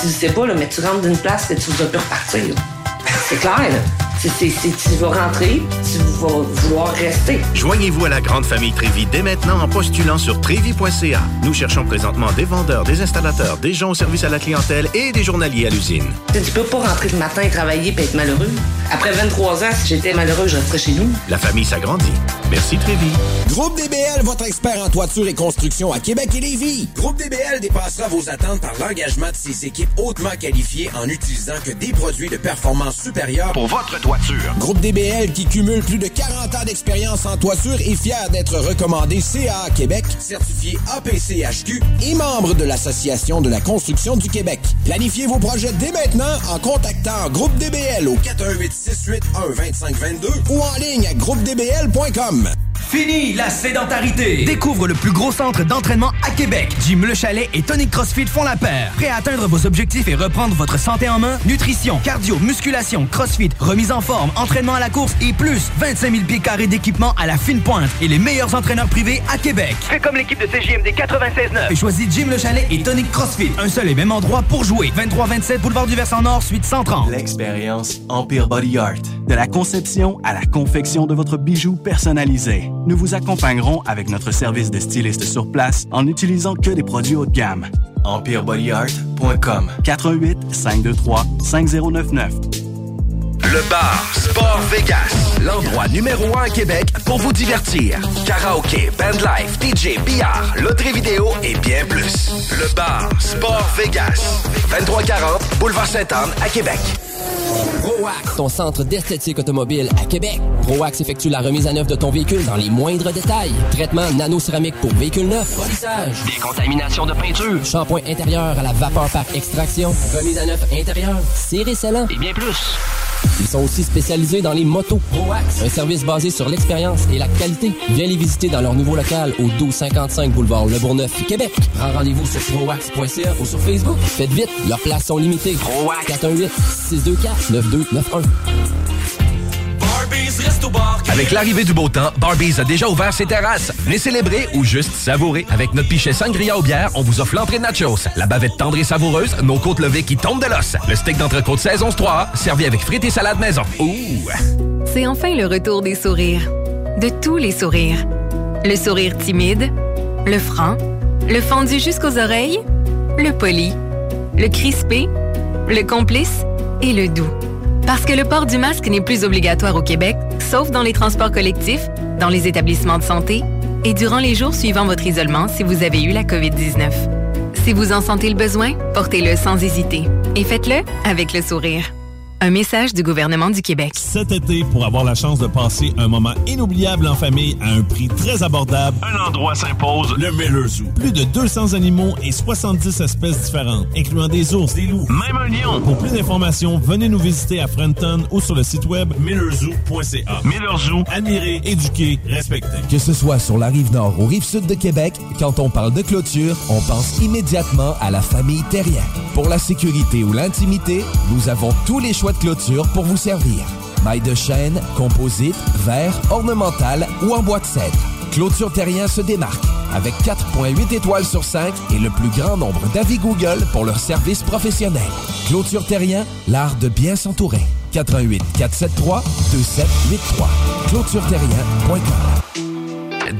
tu sais pas, là, mais tu rentres d'une place et tu vas plus repartir. C'est clair, là. Tu vas rentrer, tu vas vouloir rester. Joignez-vous à la grande famille Trévi dès maintenant en postulant sur trévi.ca. Nous cherchons présentement des vendeurs, des installateurs, des gens au service à la clientèle et des journaliers à l'usine. Tu peux pas rentrer le matin et travailler et être malheureux. Après 23 ans, si j'étais malheureux, je resterais chez nous. La famille s'agrandit. Merci Trévi. Groupe DBL, votre expert en toiture et construction à Québec et Lévis. Groupe DBL dépassera vos attentes par l'engagement de ses équipes hautement qualifiées en utilisant que des produits de performance supérieure Pour votre toiture. Groupe DBL qui cumule plus de 40 ans d'expérience en toiture est fier d'être recommandé CA Québec, certifié APCHQ et membre de l'Association de la construction du Québec. Planifiez vos projets dès maintenant en contactant Groupe DBL au 418 681 2522 ou en ligne à groupedbl.com. Fini la sédentarité! Découvre le plus gros centre d'entraînement à Québec. Jim Le Chalet et Tonic CrossFit font la paire. Prêt à atteindre vos objectifs et reprendre votre santé en main? Nutrition, cardio, musculation, CrossFit, remise en forme, entraînement à la course et plus 25 000 pieds carrés d'équipement à la fine pointe et les meilleurs entraîneurs privés à Québec. Fais comme l'équipe de CJMD 96.9. Et choisis Jim Le Chalet et Tonic CrossFit. Un seul et même endroit pour jouer. 23-27 Boulevard du Versant Nord, suite 130. L'expérience Empire Body Art. De la conception à la confection de votre bijou personnalisé. Nous vous accompagnerons avec notre service de styliste sur place en n'utilisant que des produits haut de gamme. EmpireBodyArt.com 418 523 5099 Le bar Sport Vegas, l'endroit numéro un à Québec pour vous divertir. Karaoke, bandlife, DJ, billard, loterie vidéo et bien plus. Le bar Sport Vegas, 2340 Boulevard Sainte-Anne à Québec. ProAx, ton centre d'esthétique automobile à Québec. ProAx effectue la remise à neuf de ton véhicule dans les moindres détails. Traitement nano-céramique pour véhicule neuf, polissage, décontamination de peinture, shampoing intérieur à la vapeur par extraction, remise à neuf intérieure, serré scellant et bien plus. Ils sont aussi spécialisés dans les motos. ProAx, un service basé sur l'expérience et la qualité. Viens les visiter dans leur nouveau local au 1255 boulevard Le Bourgneuf, Québec. Prends rendez-vous sur proax.ca ou sur Facebook. Faites vite, leurs places sont limitées. ProAx 418 624 9291. Avec l'arrivée du beau temps, Barbies a déjà ouvert ses terrasses. Venez célébrer ou juste savourer. Avec notre pichet sangria au bière, on vous offre l'entrée de nachos, la bavette tendre et savoureuse, nos côtes levées qui tombent de l'os, le steak d'entrecôte saison 3, servi avec frites et salade maison. Ouh! C'est enfin le retour des sourires. De tous les sourires. Le sourire timide, le franc, le fendu jusqu'aux oreilles, le poli, le crispé, le complice et le doux. Parce que le port du masque n'est plus obligatoire au Québec, sauf dans les transports collectifs, dans les établissements de santé et durant les jours suivant votre isolement si vous avez eu la COVID-19. Si vous en sentez le besoin, portez-le sans hésiter et faites-le avec le sourire. Un message du gouvernement du Québec. Cet été, pour avoir la chance de passer un moment inoubliable en famille à un prix très abordable, un endroit s'impose, le Miller Zoo. Plus de 200 animaux et 70 espèces différentes, incluant des ours, des loups, même un lion. Pour plus d'informations, venez nous visiter à Frenton ou sur le site web millerzoo.ca. Miller Zoo, admirer, éduquer, respecter. Que ce soit sur la rive nord ou rive sud de Québec, quand on parle de clôture, on pense immédiatement à la famille Terrien. Pour la sécurité ou l'intimité, nous avons tous les choix de clôture pour vous servir. Maille de chêne, composite, verre, ornemental ou en bois de cèdre. Clôture Terrien se démarque avec 4.8 étoiles sur 5 et le plus grand nombre d'avis Google pour leur service professionnel. Clôture Terrien, l'art de bien s'entourer. 88 473 2783. ClôtureTerrien.com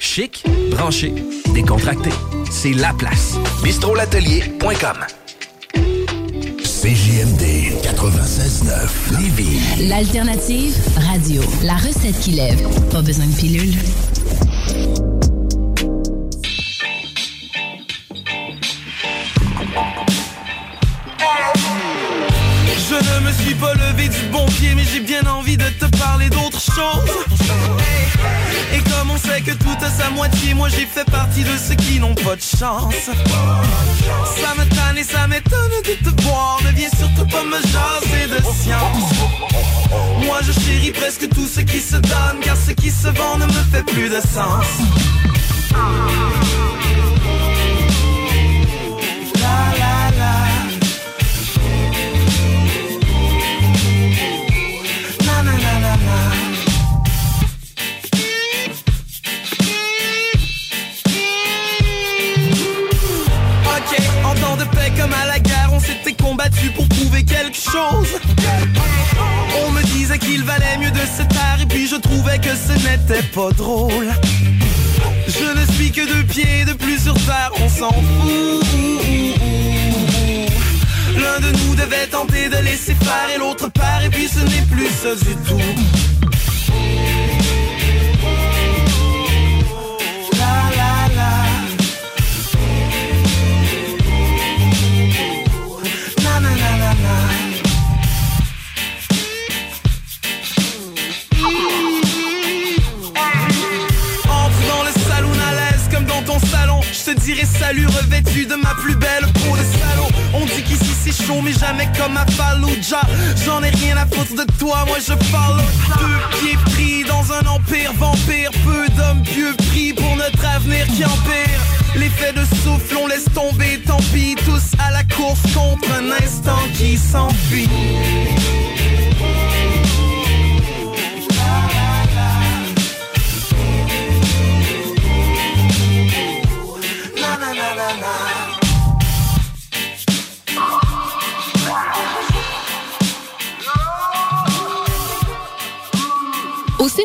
Chic, branché, décontracté. C'est la place. bistrolatelier.com. CJMD 96.9 Lévis. L'alternative radio. La recette qui lève. Pas besoin de pilule. Je ne me suis pas levé du bon pied, mais j'ai bien envie de te parler d'autre chose. Et comme on sait que tout a sa moitié, moi j'ai fait partie de ceux qui n'ont pas de chance. Ça me tanne et ça m'étonne de te voir, ne viens surtout pas me jaser de science. Moi je chéris presque tout ce qui se donne, car ce qui se vend ne me fait plus de sens. Pour prouver quelque chose. On me disait qu'il valait mieux de se taire et puis je trouvais que ce n'était pas drôle. Je ne suis que deux pieds de plus sur terre, on s'en fout. L'un de nous devait tenter de laisser faire et l'autre part et puis ce n'est plus ça du tout. Mais jamais comme à Fallujah. J'en ai rien à foutre de toi, moi je parle deux pieds pris dans un empire vampire. Peu d'hommes pieux pris pour notre avenir qui empire. L'effet de souffle, on laisse tomber, tant pis. Tous à la course contre un instant qui s'enfuit.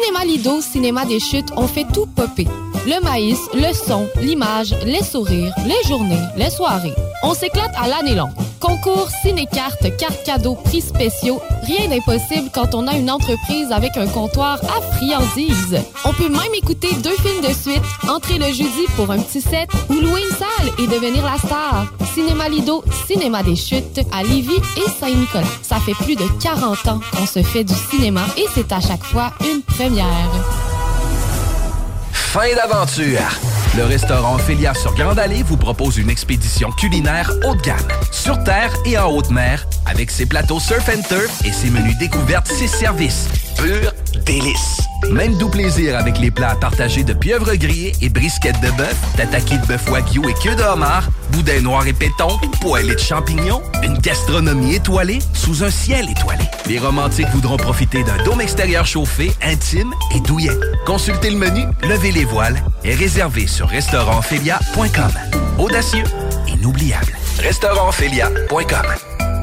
Cinéma Lido, cinéma des chutes, on fait tout popper. Le maïs, le son, l'image, les sourires, les journées, les soirées. On s'éclate à l'année longue. Concours, ciné-cartes, cartes cadeaux, prix spéciaux, rien d'impossible quand on a une entreprise avec un comptoir à friandises. On peut même écouter deux films de suite, entrer le jeudi pour un petit set ou louer une salle et devenir la star. Cinéma Lido, cinéma des chutes à Lévis et Saint-Nicolas. Ça fait plus de 40 ans qu'on se fait du cinéma et c'est à chaque fois une première. Fin d'aventure. Le restaurant Ophélia sur Grande Allée vous propose une expédition culinaire haut de gamme, sur terre et en haute mer, avec ses plateaux surf and turf et ses menus découvertes, ses services. Pur délice. Même doux plaisir avec les plats partagés de pieuvres grillées et brisquettes de bœuf, tataki de bœuf wagyu et queue de homard, boudin noir et péton, poêlée de champignons, une gastronomie étoilée sous un ciel étoilé. Les romantiques voudront profiter d'un dôme extérieur chauffé, intime et douillet. Consultez le menu, levez les voiles et réservez sur restaurantphilia.com. Audacieux, inoubliable. Restaurantphilia.com.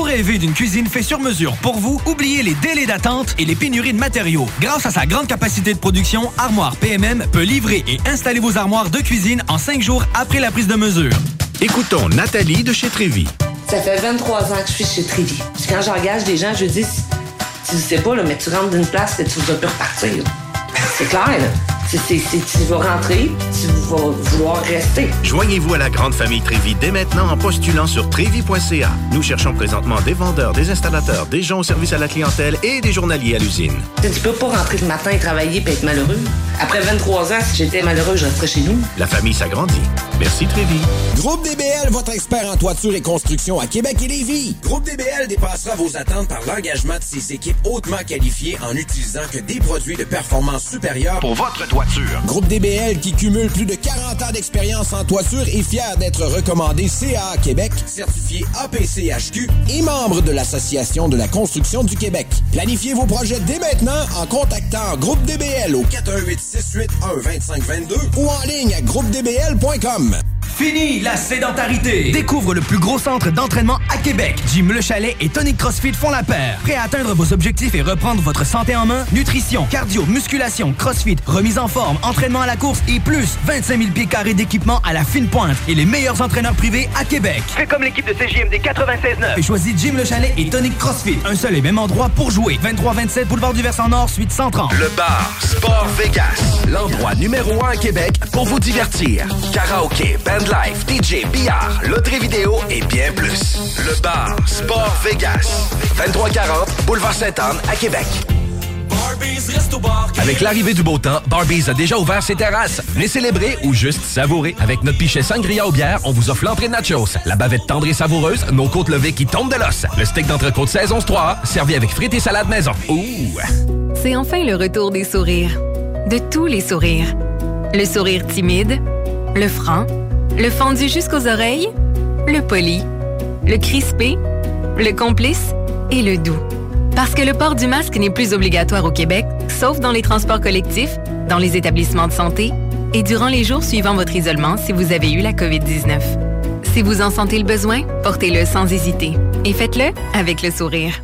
Vous rêvez d'une cuisine faite sur mesure pour vous? Oubliez les délais d'attente et les pénuries de matériaux. Grâce à sa grande capacité de production, Armoire PMM peut livrer et installer vos armoires de cuisine en cinq jours après la prise de mesure. Écoutons Nathalie de chez Trévy. Ça fait 23 ans que je suis chez Trévy. Puis quand j'engage des gens, je dis, tu sais pas, là, mais tu rentres d'une place et tu vas plus repartir. C'est clair, là. C'est- tu vas rentrer, tu vas vouloir rester. Joignez-vous à la grande famille Trévi dès maintenant en postulant sur trévi.ca. Nous cherchons présentement des vendeurs, des installateurs, des gens au service à la clientèle et des journaliers à l'usine. Tu peux pas rentrer le matin et travailler et être malheureux. Après 23 ans, si j'étais malheureux, je resterais chez nous. La famille s'agrandit. Merci Trévi. Groupe DBL, votre expert en toiture et construction à Québec et Lévis. Groupe DBL dépassera vos attentes par l'engagement de ses équipes hautement qualifiées en utilisant que des produits de performance supérieure pour votre toiture. Groupe DBL qui cumule plus de 40 ans d'expérience en toiture est fier d'être recommandé CA Québec, certifié APCHQ et membre de l'Association de la construction du Québec. Planifiez vos projets dès maintenant en contactant Groupe DBL au 418 681 2522 ou en ligne à groupedbl.com. Fini la sédentarité! Découvre le plus gros centre d'entraînement à Québec. Jim Le Chalet et Tonic CrossFit font la paire. Prêt à atteindre vos objectifs et reprendre votre santé en main? Nutrition, cardio, musculation, CrossFit, remise en forme, entraînement à la course et plus 25 000 pieds carrés d'équipement à la fine pointe et les meilleurs entraîneurs privés à Québec. Fais comme l'équipe de CJMD 96.9. Et choisis Jim Le Chalet et Tonic CrossFit. Un seul et même endroit pour jouer. 23-27 Boulevard du Versant Nord, suite 130. Le bar Sport Vegas, l'endroit numéro un à Québec pour vous divertir. Karaoke, bandlife, DJ, billard, loterie vidéo et bien plus. Le bar Sport Vegas, 2340 Boulevard Sainte-Anne à Québec. Avec l'arrivée du beau temps, Barbies a déjà ouvert ses terrasses. Venez célébrer ou juste savourer. Avec notre pichet sangria aux bières, on vous offre l'entrée de nachos, la bavette tendre et savoureuse, nos côtes levées qui tombent de l'os, le steak d'entrecôte saison 3, servi avec frites et salade maison. Ouh! C'est enfin le retour des sourires. De tous les sourires. Le sourire timide, le franc, le fendu jusqu'aux oreilles, le poli, le crispé, le complice et le doux. Parce que le port du masque n'est plus obligatoire au Québec, sauf dans les transports collectifs, dans les établissements de santé et durant les jours suivant votre isolement si vous avez eu la COVID-19. Si vous en sentez le besoin, portez-le sans hésiter et faites-le avec le sourire.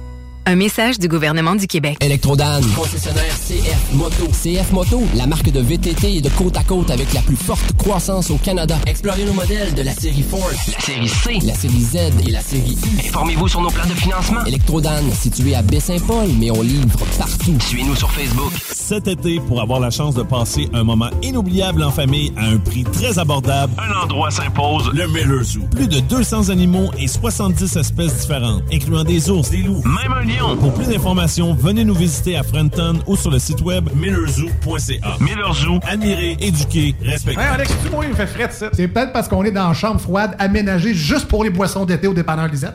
Un message du gouvernement du Québec. Électrodan, concessionnaire CF Moto. CF Moto, la marque de VTT et de côte à côte avec la plus forte croissance au Canada. Explorez nos modèles de la série Ford, la série C, la série Z et la série U. Informez-vous sur nos plans de financement. Électrodan, situé à Baie-Saint-Paul, mais on livre partout. Suivez-nous sur Facebook. Cet été, pour avoir la chance de passer un moment inoubliable en famille à un prix très abordable, un endroit s'impose, le Miller Zoo. Plus de 200 animaux et 70 espèces différentes, incluant des ours, des loups, même un lion Pour plus d'informations, venez nous visiter à Frenton ou sur le site web millerzoo.ca. Millerzoo, admirer, éduquer, respecter. Hey Alex, tu moi, il me fait fret, ça. C'est peut-être parce qu'on est dans une chambre froide aménagée juste pour les boissons d'été au dépanneur Lisette.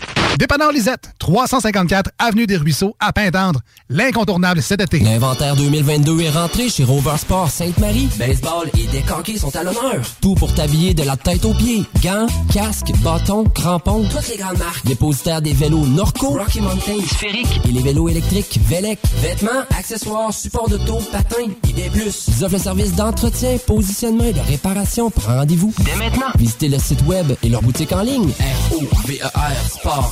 Dépanneur Lisette, 354 Avenue des Ruisseaux, à Pintendre. L'incontournable cet été. L'inventaire 2022 est rentré chez Rover Sport Sainte-Marie. Baseball et deck hockey sont à l'honneur. Tout pour t'habiller de la tête aux pieds. Gants, casques, bâtons, crampons, toutes les grandes marques. Dépositaire des vélos Norco, Rocky Mountain, Sphérique et les vélos électriques Velec. Vêtements, accessoires, support d'auto, patins et bien plus. Ils offrent le service d'entretien, positionnement et de réparation. Prends rendez-vous dès maintenant. Visitez le site web et leur boutique en ligne. R-O-V-E-R Sport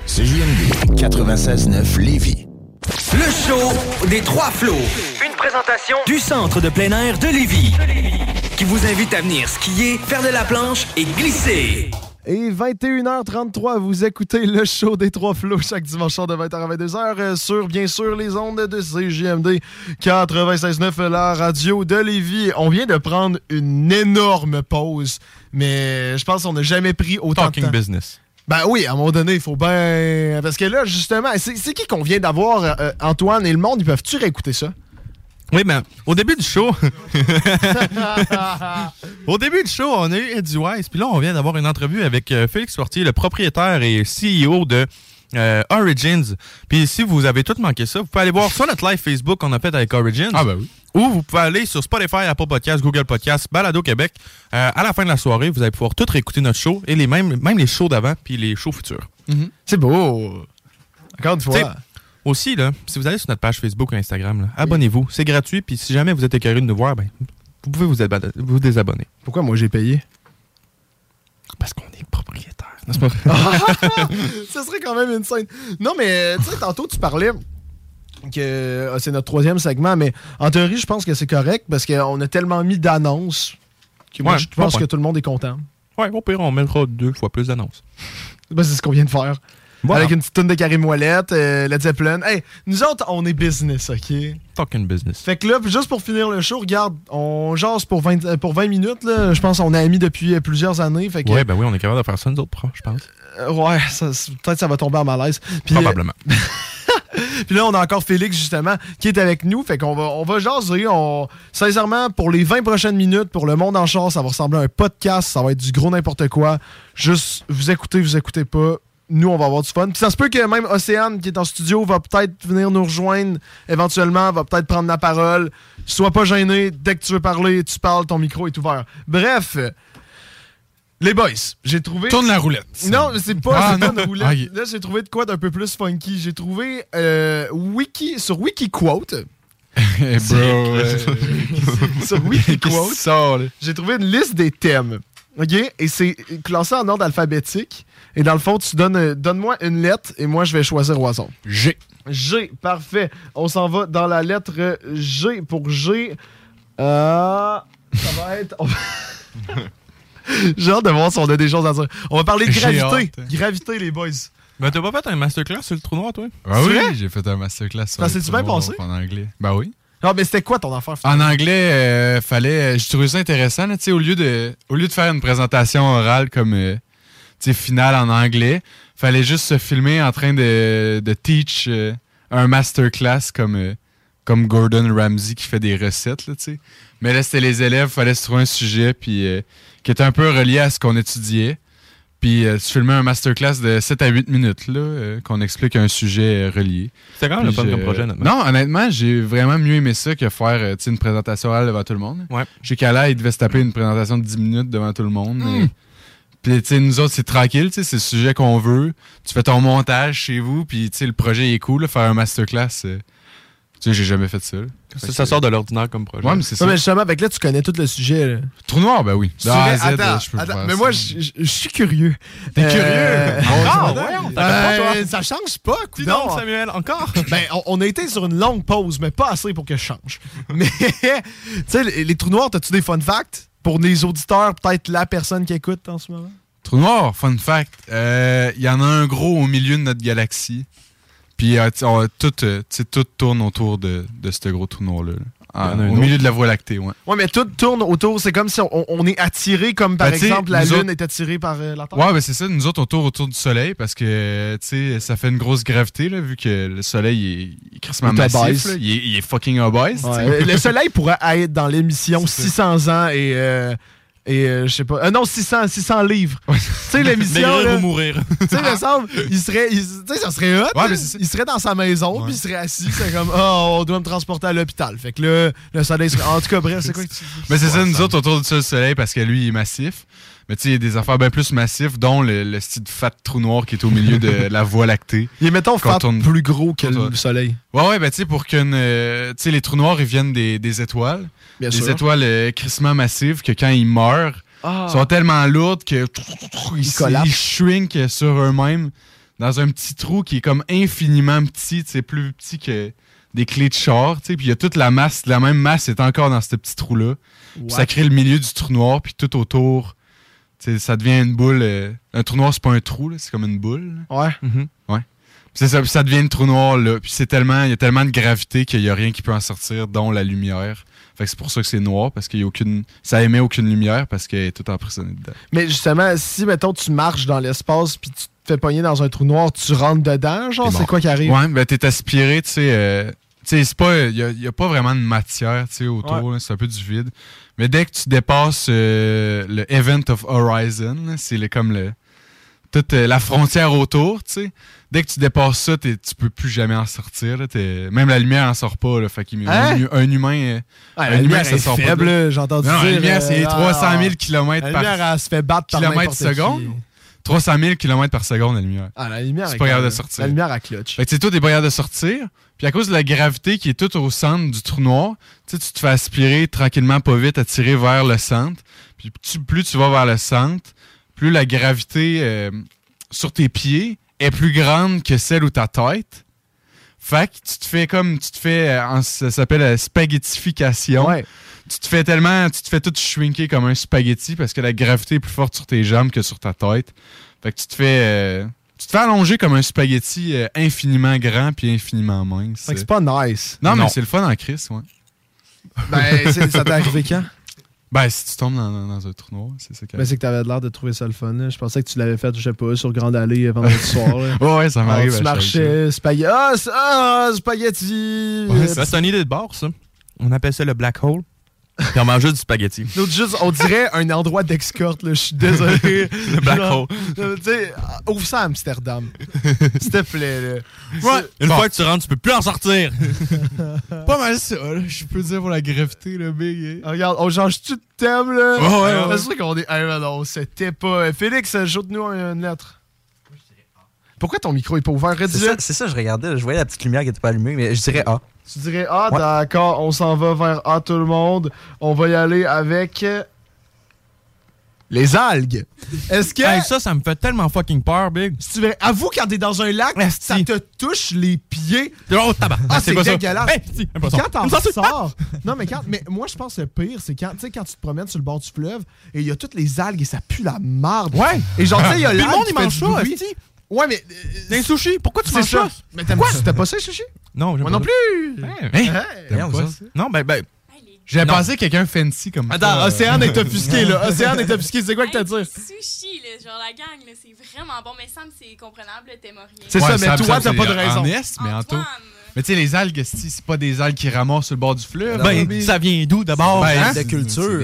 CJMD 96.9 Lévis. Le show des trois flots. Une présentation Du centre de plein air de Lévis. Qui vous invite à venir skier, faire de la planche et glisser. Et 21h33, vous écoutez le show des trois flots chaque dimanche soir de 20h à 22h euh, sur, bien sûr, les ondes de CJMD 96.9, la radio de Lévis. On vient de prendre une énorme pause, mais je pense qu'on n'a jamais pris autant Talking de temps. business. Ben oui, à un moment donné, il faut bien... Parce que là, justement, c'est qui qu'on vient d'avoir, euh, Antoine et le monde? Ils peuvent-tu réécouter ça? Oui, mais au début du show, au début du show, on a eu Eddie Wise, puis là, on vient d'avoir une entrevue avec euh, Félix Fortier, le propriétaire et CEO de euh, Origins. Puis si vous avez tout manqué ça, vous pouvez aller voir sur notre live Facebook qu'on a fait avec Origins. Ah ben oui. Ou vous pouvez aller sur Spotify, Apple Podcasts, Google Podcasts, Balado Québec. Euh, à la fin de la soirée, vous allez pouvoir tout réécouter notre show et les mêmes, même les shows d'avant puis les shows futurs. C'est beau. Encore une T'sais, fois. Aussi, là, si vous allez sur notre page Facebook ou Instagram, là, abonnez-vous. C'est gratuit. Puis si jamais vous êtes écœuré de nous voir, ben, vous pouvez vous, désabonner. Pourquoi moi j'ai payé? Parce qu'on est propriétaire. n'est-ce pas? ça serait quand même une scène. Non, mais tu sais, tantôt, tu parlais que ah, c'est notre troisième segment, mais en théorie, je pense que c'est correct parce qu'on a tellement mis d'annonces que moi, Ouais, je pense que tout le monde est content. Ouais, au pire, on mettra deux fois plus d'annonces. Ben, c'est ce qu'on vient de faire. Voilà. Avec une petite tonne de Karim Ouellette, euh, Led Zeppelin. Hey, nous autres, on est business, OK? Fucking business. Fait que là, juste pour finir le show, regarde, on jase pour 20, euh, pour 20 minutes. Là. Je pense qu'on est amis depuis euh, plusieurs années. Fait que, Ouais, ben oui, on est capable de faire ça, nous autres, je pense. Euh, ouais, peut-être ça va tomber en malaise. Probablement. puis là, on a encore Félix, justement, qui est avec nous. Fait qu'on va, on va jaser. On... Sincèrement, pour les 20 prochaines minutes, pour le monde en char, ça va ressembler à un podcast. Ça va être du gros n'importe quoi. Juste, vous écoutez, vous écoutez pas. Nous, on va avoir du fun. Puis ça se peut que même Océane, qui est en studio, va peut-être venir nous rejoindre éventuellement, va peut-être prendre la parole. Sois pas gêné. Dès que tu veux parler, tu parles, ton micro est ouvert. Bref, les boys, j'ai trouvé. Tourne la roulette. Non, c'est pas, Ah, non. une roulette. Ah. Là, j'ai trouvé de quoi d'un peu plus funky. J'ai trouvé euh, wiki sur WikiQuote. Eh, bro, euh, sur WikiQuote. J'ai trouvé une liste des thèmes. OK? Et c'est classé en ordre alphabétique. Et dans le fond, tu donnes, euh, donne-moi une lettre et moi, je vais choisir au hasard. G. G, parfait. On s'en va dans la lettre G. Pour G, euh, ça va être. J'ai hâte de voir si on a des choses à dire. On va parler de gravité. Gravité, les boys. Ben, t'as pas fait un masterclass sur le trou noir, toi? Ah C'est oui, j'ai fait un masterclass. sur Ça le s'est-tu bien trou noir passé? En anglais. Ben oui. Non, mais c'était quoi ton affaire? En anglais, euh, fallait. Je trouvais ça intéressant, là, tu sais, au lieu de, au lieu de faire une présentation orale comme, euh, tu sais, finale en anglais, fallait juste se filmer en train de, de teach euh, un masterclass comme, euh, comme Gordon Ramsay qui fait des recettes, là, tu sais. Mais là, c'était les élèves, fallait se trouver un sujet puis euh, qui était un peu relié à ce qu'on étudiait. Puis euh, tu filmais un masterclass de 7 à 8 minutes, là, euh, qu'on explique un sujet euh, relié. C'était quand même le fun comme projet, honnêtement. Non, honnêtement, j'ai vraiment mieux aimé ça que faire une présentation orale devant tout le monde. Ouais. Chez Kala, il devait se taper une présentation de 10 minutes devant tout le monde. Mm. mais- Puis, tu sais, nous autres, c'est tranquille, tu sais, c'est le sujet qu'on veut. Tu fais ton montage chez vous, puis, tu sais, le projet est cool, là, faire un masterclass. Euh, tu sais, j'ai jamais fait ça. là. Ça, ça sort de l'ordinaire comme projet. Ouais, mais c'est ça. Non, mais justement, avec là, tu connais tout le sujet. là. Trou noir, ben oui. Tu De A à dirais- Z, attends, je peux attends, faire mais ça. moi, je suis curieux. T'es Euh, curieux? Ah, Encore? Pas, toi? ben, ça change pas, Dis donc, Samuel, encore? Ben, on, on a été sur une longue pause, mais pas assez pour que je change. Mais, tu sais, les, les trous noirs, t'as-tu des fun facts? Pour les auditeurs, peut-être la personne qui écoute en ce moment? Trou noir, fun fact. euh, Il y en a un gros au milieu de notre galaxie. Puis euh, tu- on- tout, euh, tout tourne autour de, de ce gros trou noir-là. là. Ah, au autre? milieu de la Voie lactée, ouais. Ouais, mais tout tourne autour. C'est comme si on, on est attiré, comme par Ben, exemple la Lune autres- est attirée par euh, la Terre. Ouais, ben c'est ça. Nous autres, on tourne autour du Soleil parce que, tu sais, ça fait une grosse gravité, là, vu que le Soleil il est, il est crissement Il est massif. là. Il, est, il est fucking obèse. Ouais, euh, le Soleil pourrait être dans l'émission 600 ans et. euh, et euh, je sais pas. euh, non, 600, 600 livres. tu sais, l'émission. Là, ou mourir. Tu sais, semble, il serait. Tu sais, ça serait hot. Ouais, il serait dans sa maison, puis il serait assis. C'est comme, oh, on doit me transporter à l'hôpital. Fait que là, le soleil serait. En tout cas, bref, c'est quoi que tu. Mais c'est ça, nous autres, autour du Soleil parce que lui, il est massif. Mais tu sais, il y a des affaires bien plus massifs, dont le, le style fat trou noir qui est au milieu de la Voie lactée. Il est, mettons, Qu'on fat tourne- plus gros que le soleil. Ouais, ouais, ben tu sais, pour qu'une. euh, tu sais, les trous noirs, ils viennent des, des étoiles. Bien des sûr. étoiles euh, crissement massives que quand ils meurent, Ah. sont tellement lourdes que. Ils, ils shrink sur eux-mêmes dans un petit trou qui est comme infiniment petit, tu sais, plus petit que des clés de char, tu sais. Puis il y a toute la masse, la même masse est encore dans ce petit trou-là. Ça crée le milieu du trou noir, puis tout autour. Ça devient une boule. euh, un trou noir, c'est pas un trou, c'est comme une boule. là. Ouais. Ouais. Puis c'est ça, puis ça devient un trou noir là. Puis c'est tellement, il y a tellement de gravité qu'il y a rien qui peut en sortir, dont la lumière. Fait que c'est pour ça que c'est noir parce qu'il y a aucune, ça émet aucune lumière parce qu'elle est toute emprisonnée dedans. Mais justement, si, mettons, tu marches dans l'espace, puis tu te fais pogner dans un trou noir, tu rentres dedans, genre, c'est quoi qui arrive? Ouais, ben t'es aspiré, tu sais. euh, tu sais, c'est pas, il y a, y a pas vraiment de matière, tu sais, autour. Ouais. c'est un peu du vide. Mais dès que tu dépasses euh, le Event of Horizon, c'est comme le toute euh, la frontière autour, tu sais. Dès que tu dépasses ça, tu peux plus jamais en sortir. là, même la lumière en sort pas. Là, fait qu'il- Hein? un, un humain, euh, Ah, un la humain, ça sort pas faible, là, j'ai entendu Non, dire. La lumière, c'est euh, 300 000 ah, km La par lumière, elle se fait battre par kilomètre seconde. qui. 300 000 km par seconde, la lumière. Ah, la lumière C'est est pas capable de sortir. La lumière à clutch. Fait que tu sais, toi, t'es pas capable de sortir. Puis à cause de la gravité qui est toute au centre du trou noir, tu te fais aspirer tranquillement, pas vite, attirer vers le centre. Puis tu- plus tu vas vers le centre, plus la gravité euh, sur tes pieds est plus grande que celle où ta tête. Fait que tu te fais comme, tu te fais, euh, ça s'appelle la spaghettification. Tu te fais tellement, tu te fais tout shrinker comme un spaghetti parce que la gravité est plus forte sur tes jambes que sur ta tête. Fait que tu te fais, euh, tu te fais allonger comme un spaghetti euh, infiniment grand puis infiniment mince. Fait que c'est pas nice. Non, mais c'est le fun en crise, ouais. Ben, c'est- ça t'est arrivé quand? Ben, si tu tombes dans, dans- dans un trou noir, c'est ça qui Ben, c'est que t'avais l'air de trouver ça le fun. là. Je pensais que tu l'avais fait, je sais pas, sur Grande Allée euh, vendredi soir. là. Ouais, ouais, ça m'arrive Alors, à Tu marchais, spaghetti. Ah, c'est- ah, spaghetti! Ouais, Euh, c'est c'est une idée de bord, ça. On appelle ça le black hole. Puis on mange juste du spaghetti. Juste, on dirait un endroit d'escorte, là. Je suis désolé. Le black Genre, hole. euh, ouvre ça à Amsterdam. S'il te plaît, là. Ouais, une fois que tu rentres, tu peux plus en sortir. Pas mal ça, là. Je peux dire pour la gravité, le big. Ah, Regarde, on change-tu de thème, là? Ouais, ouais, ouais. C'est sûr qu'on est. Ah, mais non, c'était pas. Félix, ajoute-nous une lettre. Pourquoi ton micro est pas ouvert? C'est ça, c'est ça, je regardais, je voyais la petite lumière qui était pas allumée, mais je dirais A. Tu dirais Ah, Ouais. d'accord, on s'en va vers A tout le monde. On va y aller avec. Les algues. Est-ce que. Hey, ça, ça me fait tellement fucking peur, Big. Si tu veux, avoue quand t'es dans un lac, ça te touche les pieds. Oh, tabac. Ah, C'est dégueulasse. Hey, quand t'en sors. Non, mais quand. Mais moi, je pense que le pire, c'est quand, tu sais, quand tu te promènes sur le bord du fleuve et il y a toutes les algues et ça pue la marde. Ouais. Et genre, tu sais, il y a le monde, il mange ça. Ouais, mais. T'es un sushi. Pourquoi tu manges ça. ça? Mais t'aimes- t'as pas ça, les sushis? Non, j'aime Moi pas non plus. Hey. Hey. T'aimes Hey. pas ça? ça? Non, ben, ben. J'avais pensé à quelqu'un fancy comme Attends, ça. Océane est offusquée, là. Océane est offusquée. C'est quoi que t'as à dire? Sushi, là, genre la gang, là, c'est vraiment bon. Mais Sam, c'est comprenable, t'aimes rien. C'est ça, mais toi, t'as pas de raison. En est, mais en tout. Mais tu sais, les algues, esti, c'est pas des algues qui ramassent sur le bord du fleuve. Ben, ça vient d'où d'abord? Ben, hein? c'est- de culture.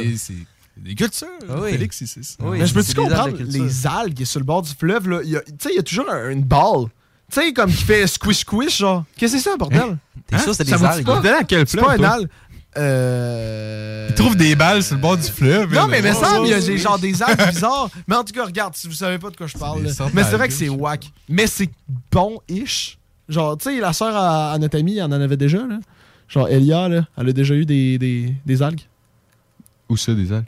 C'est des- c'est- cultures. Ah oui. Félix, c'est ça. Oui, mais je peux-tu c'est comprendre les algues sur le bord du fleuve, là? il y a- Tu sais, il y a toujours un- une balle. Tu sais, comme qui fait squish squish, genre. Qu'est-ce que c'est ça, bordel? T'es sûr c'est Ça des algues? pas? À quel C'est fleuve, pas un algue. Euh... Il trouve des balles sur le bord du fleuve. Non, mais il me semble, il y a des, oh. genre des algues bizarres. Mais en tout cas, regarde, si vous savez pas de quoi je parle. Mais c'est vrai que c'est whack. Mais c'est bon-ish. Genre, tu sais, la sœur à, à notre amie, elle en avait déjà, là. Genre, Elia, là, elle a déjà eu des, des, des algues. Où ça, des algues?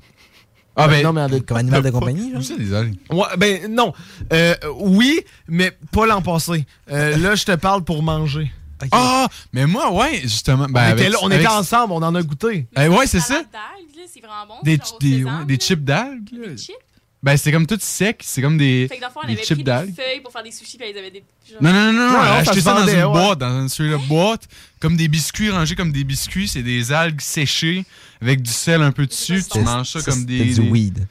Ah, ben, non, mais avec. Comme animal de compagnie, là? Où ça, des algues? Ouais, ben non. Euh, oui, mais pas l'an passé. Euh, là, je te parle pour manger. Ah, mais moi, ouais, justement. ben, on était, avec- là, on avec- était ensemble, on en a goûté. Eh, ouais, c'est ça. Salade d'algues, là, c'est vraiment bon. Des, des, ouais, des chips d'algues. là. Des chips? Ben, c'est comme tout sec. C'est comme des, Fait que dans le fond, on des avait chips pris d'algues. des feuilles pour faire des sushis, puis ils avaient des. genre- Non, non, non, non, Non, non, ça acheté ça dans une boîte, dans une boîte, comme des biscuits rangés comme des biscuits, c'est des algues séchées avec du sel un peu dessus, tu manges ça comme des... du weed.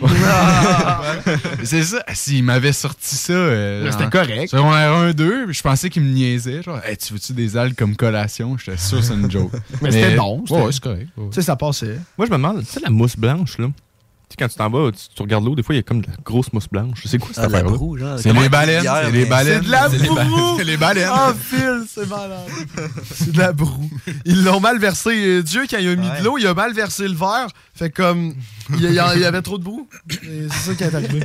c'est ça, Ah, si, il m'avait sorti ça... euh, c'était correct. Secondaire 1, 2, je pensais qu'il me niaisait, genre, hey, tu veux-tu des algues comme collation? J'étais sûr que c'est une joke. Mais c'était bon, Ouais, c'est correct. ouais. Tu sais, ça passait. Moi, je me demande, tu sais, la mousse blanche, là. Tu sais, quand tu t'en vas, tu, tu regardes l'eau, des fois, il y a comme de la grosse mousse blanche. C'est quoi cette Ah, genre. C'est les baleines, c'est les baleines. C'est de la broue! C'est les baleines. Ah, Phil, c'est malade. c'est de la broue. Ils l'ont mal versé. Dieu, quand il a mis Ouais. de l'eau, il a mal versé le verre. Fait comme. Il y, avait trop de broue. C'est ça qui est arrivé.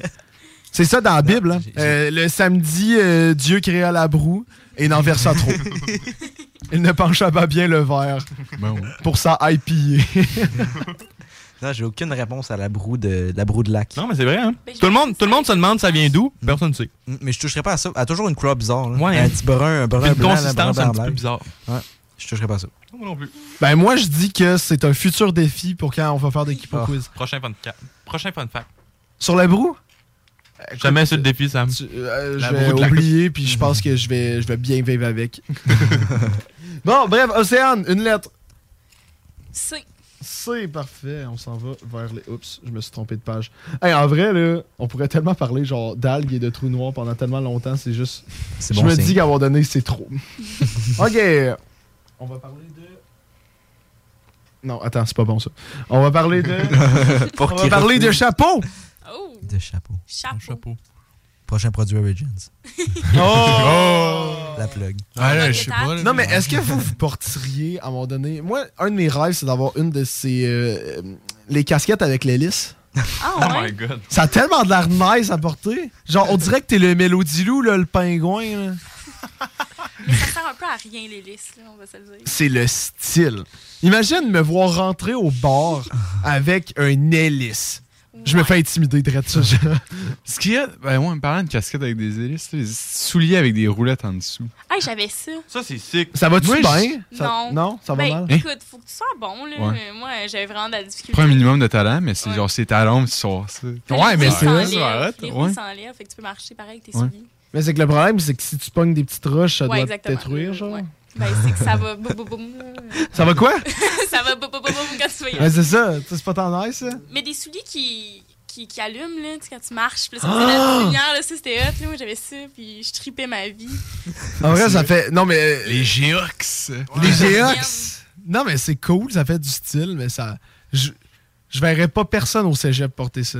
C'est ça dans la Bible. hein. Euh, le samedi, euh, Dieu créa la broue et il en versa trop. il ne pencha pas bien le verre Ben pour ça IPA. Non, j'ai aucune réponse à la broue de, la broue de lac. Non, mais c'est vrai, hein? Tout le, monde, tout le monde se demande ça vient d'où, personne ne sait. Mm, Mais je toucherais pas à ça. Elle a toujours une couleur bizarre. là. Ouais, un petit brun, un brun Une blanc, consistance brun un petit peu bizarre. Ouais, je toucherais pas à ça. Moi non plus. Ben, moi, je dis que c'est un futur défi pour quand on va faire des Kipo Ah. quiz. Prochain fun, ca- Prochain fun fact. Sur la broue? Jamais sur le défi, Sam. Tu- euh, La je vais broue de la- oublier, puis je pense que je vais, je vais bien vivre avec. bon, bref, Océane, une lettre. C'est. C'est parfait, on s'en va vers les... Oups, je me suis trompé de page. Hey, en vrai, là, on pourrait tellement parler genre d'algues et de trous noirs pendant tellement longtemps, c'est juste... C'est Je bon me signe. dis qu'à un moment donné, c'est trop. OK. On va parler de... Non, attends, c'est pas bon ça. On va parler de... Pour on va parler de chapeau. Oh! De chapeau. Chapeau. Prochain produit Origins. Oh! La plug. Ah là, je sais pas. là. Non, mais est-ce que vous vous porteriez à un moment donné. Moi, un de mes rêves, c'est d'avoir une de ces. euh, euh, les casquettes avec l'hélice. Ah, Oh ouais. my god. Ça a tellement de l'air nice à porter. Genre, on dirait que t'es le Mélodilou, là, le pingouin. là. Mais ça sert un peu à rien, l'hélice, là, on va se le dire. C'est le style. Imagine me voir rentrer au bar avec un hélice. Je me fais intimider de ça. Ce qu'il y a, ben ouais, en parlant de casquette avec des hélices, là, des souliers avec des roulettes en dessous. Hey, j'avais ça. Ça, c'est sick. Ça va-tu Moi, je- bien? Ça- Non. Non, ça va ben, mal? écoute, faut que tu sois bon, là. Ouais. mais Moi, j'avais vraiment de la difficulté. Pas un minimum de talent, mais c'est Ouais. genre, c'est talons, tu sors ça. Ouais, mais Les c'est vrai. ça Les roues s'enlèvent, fait que tu peux marcher pareil avec tes Ouais. souliers. Mais c'est que le problème, c'est que si tu pognes des petites roches, ça Ouais, doit te détruire, genre. Ben, c'est que ça va boum boum boum. là. Ça va quoi? ça va boum boum boum boum quand tu vas y Ouais, aller. c'est ça. C'est pas tant nice, ça? Mais des souliers qui, qui, qui allument, là, tu sais, quand tu marches, puis là, ça Ah! faisait la lumière, là, ça, c'était hot, là. Moi, j'avais ça, puis je tripais ma vie. En vrai, ça fait. Non, mais. Les Géox. Les Géox. Non, mais c'est cool, ça fait du style, mais ça. Je, je verrais pas personne au cégep porter ça.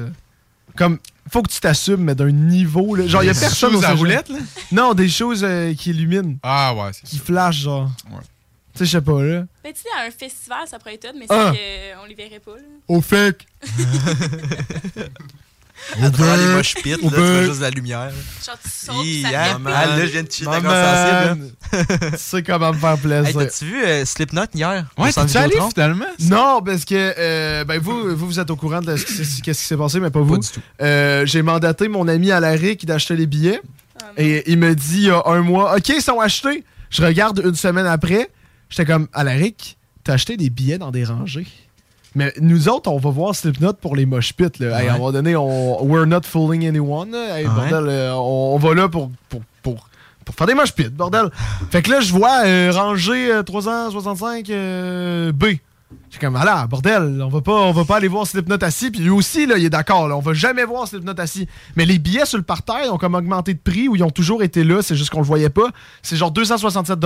Comme. Faut que tu t'assumes, mais d'un niveau, là. Genre, il y a Des personne au choses à cégep. roulettes, là? Non, des choses euh, qui illuminent, Ah ouais, c'est qui ça. flashent, genre. Ouais. Tu sais, je sais pas, là. Ben, tu sais, à un festival, ça pourrait être hot, mais Ah! c'est qu'on les verrait pas, là. Au fake. À travers les bec, moches pits, là, tu vois bec. juste la lumière. Genre, tu sautes, Hi, ça répète. Ah, là, je viens de tuer ta Maman, sensible. tu sais comment me faire Hey, plaisir. t'as-tu vu euh, Slipknot hier? Ouais, t'es allé finalement? Non, parce que euh, ben vous, vous, vous êtes au courant de ce qui s'est- qu'est-ce qui s'est passé, mais pas vous. Pas du tout. Euh, J'ai mandaté mon ami à la RIC d'acheter les billets. et il me dit il y a un mois, OK, ils sont achetés. Je regarde une semaine après. J'étais comme, à la RIC, t'as acheté des billets dans des rangées. Mais nous autres, on va voir Slipknot pour les mosh pits. Là. Hey, à un moment donné, on, we're not fooling anyone. là. Hey, Ouais. bordel, euh, on, on va là pour, pour, pour, pour faire des mosh pits, bordel. fait que là, je vois euh, rangée euh, 365 euh, B. J'ai comme, voilà, bordel, on va pas, on va pas aller voir Slipknot assis. Puis lui aussi, là, il est d'accord, là, on va jamais voir Slipknot assis. Mais les billets sur le parterre, ils ont comme augmenté de prix ou ils ont toujours été là, c'est juste qu'on le voyait pas. C'est genre 267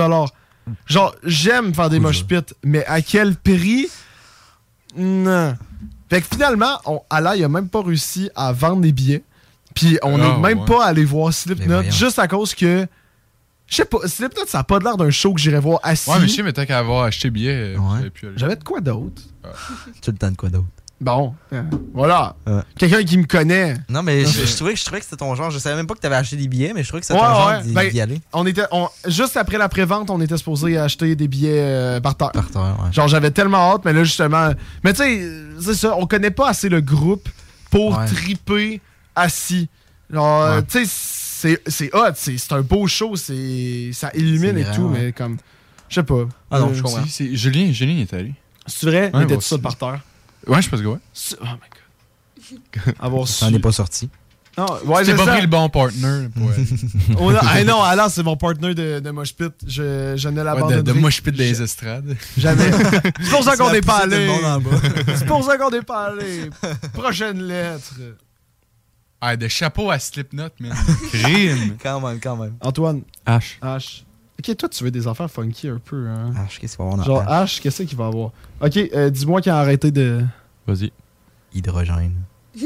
Genre, j'aime faire des mosh pits, mais à quel prix? Non. Fait que finalement, on, Ala, il a même pas réussi à vendre des billets. Puis on n'est Ah, même ouais. pas allé voir Slipknot juste à cause que. Je sais pas, Slipknot, ça a pas l'air d'un show que j'irais voir assis. Ouais, mais je sais, mais tant qu'à avoir acheté billet, euh, j'avais de quoi d'autre? Tu le temps de quoi d'autre? Bon, euh, voilà. Quelqu'un qui me connaît. Non, mais je, trouvais, je trouvais que c'était ton genre. Je savais même pas que t'avais acheté des billets, mais je trouvais que c'était Ouais, ton genre d'y Ben, d'y aller. on était, on- juste après la prévente, on était supposé acheter des billets euh, par terre. Par terre, ouais. Genre, j'avais tellement hâte, mais là, justement. Mais tu sais, c'est ça, on connaît pas assez le groupe pour Ouais. triper assis. Genre, euh, Ouais. tu sais, c'est c'est hot, c'est c'est un beau show, c'est ça illumine C'est et tout, ouais. mais comme. Je sais pas. Ah non, Euh, je comprends. Si, si, Julien, Julien est allé. C'est vrai? Ouais, il était tout seul par terre. Ouais, je pense que ouais. C'est- Oh my god. Avoir Ça su. n'est pas sorti. Non, ouais, c'est pas ça. pris le bon partner pour aller. On a- ah non, Alain, c'est mon partner de, de Mosh Pit. Je, je ne Ouais, de, de pit des estrades. Jamais. C'est pour ça qu'on n'est pas allé. monde en bas. C'est pour ça qu'on n'est pas allé. Prochaine lettre. Ah, de chapeau à Slipknot, man. Crime. Quand même, quand même. Antoine. H. H. Ok, toi, tu veux des affaires funky un peu. Hein? H, qu'est-ce qu'il va avoir dans Genre H? Qu'est-ce qu'il va avoir? Ok, euh, dis-moi qu'il a arrêté de. Vas-y. Hydrogène.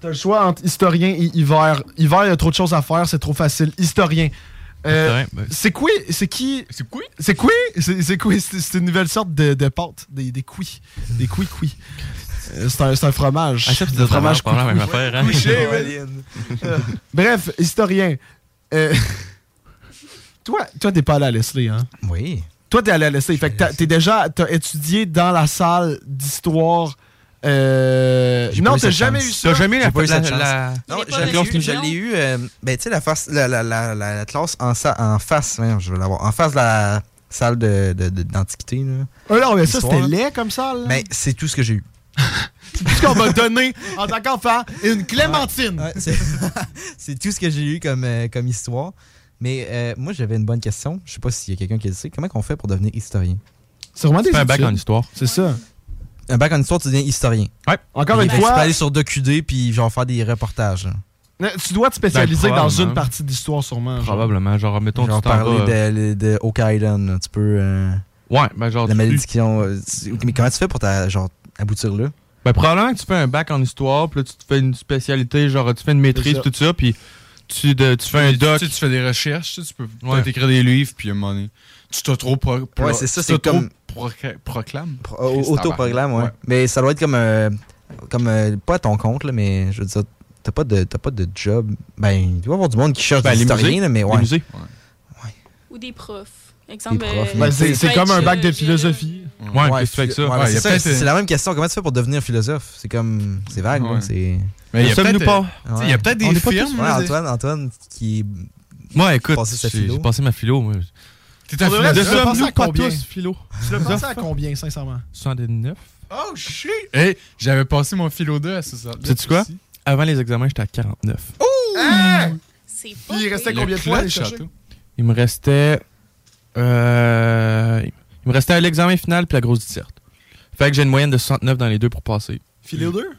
T'as le choix entre historien et hiver. Hiver, il y a trop de choses à faire, c'est trop facile. Historien. Euh, ben- c'est quoi? C'est qui? C'est quoi? C'est quoi? C'est c'est quoi? C'est c'est une nouvelle sorte de, de pâte. Des, des couilles. Des couilles couilles. Euh, C'est un, fromage. Ah, c'est Un fromage, même affaire, hein? Couché, Bref, historien. Euh, toi, toi t'es pas allé à Leslie, hein? Oui. Toi, t'es allé à Leslie. Fait que t'as- t'es déjà t'as étudié dans la salle d'histoire. Euh... Non, t'as jamais chance. eu ça? T'as jamais eu la, la, chance. la- Non, dans eu, eu. euh, ben, tu sais, la, face- la, la, la, la, la classe en, sa- en face, voyons, je vais l'avoir, en face de la salle de, de- de- d'antiquité. là. Ah non, mais ça, c'était hein. laid comme ça. Là. Mais c'est tout ce que j'ai eu. c'est tout ce qu'on m'a donné en tant qu'enfant. Une clémentine. Ouais, c'est, c'est tout ce que j'ai eu comme, euh, comme histoire. Mais euh, moi, j'avais une bonne question. Je sais pas s'il y a quelqu'un qui le sait. Comment on fait pour devenir historien? C'est vraiment des Tu fais un bac en histoire. C'est ça. Un bac en histoire, tu deviens historien. Ouais. Encore une Tu peux fois, aller sur DocuD puis genre faire des reportages. là. tu dois te spécialiser Ben, dans probablement. une partie d'histoire, sûrement. genre. Probablement. Genre, mettons, Genre tu t'en parler vas... euh, de, de Oak Island. là. Tu peux. euh, Ouais, ben genre... la tu- malédiction. euh, tu- Mais comment tu fais pour ta, genre, aboutir là? Ben, probablement que tu fais un bac en histoire, puis là, tu te fais une spécialité, genre, tu fais une maîtrise, ça. tout ça, puis tu, de- tu fais un doc. Tu, sais, tu fais des recherches, tu sais, tu peux Ouais. écrire des livres, puis à un moment donné, tu t'auto pro, pro- Ouais, c'est ça, tu c'est t'auto- comme- proca- proclames. Pro- Christ, Autoprogramme, ouais. Mais ça doit être comme. euh, comme euh, pas à ton compte, là, mais je veux dire, t'as pas de, t'as pas de job. Ben, il doit y avoir du monde qui cherche Ben, des historiens, mais Les ouais. musées. Ou des profs. Exemple, euh, c'est comme un bac euh, de géologue. philosophie. Ouais, Ouais, qu'est-ce que tu fais avec ça? ouais, Ouais, c'est euh, la même question. Comment tu fais pour devenir philosophe? C'est comme. C'est vague. C'est. Mais il y a peut-être pas? sais, il y a peut-être des là, Antoine, Antoine, qui. Moi, écoute, Passé sa j'ai passé ma philo, moi. T'es un De tu l'as pensé à combien? philo? Tu l'as pensé à combien, sincèrement? 79. Oh shit! Hey, j'avais passé mon philo 2 à ce ça. Sais-tu quoi? Avant les examens, j'étais à 49. Hein? C'est pas Puis il restait combien de fois château. Il me restait. Euh, il me restait l'examen final puis la grosse disserte. Fait que j'ai une moyenne de 69 dans les deux pour passer. Philo 2?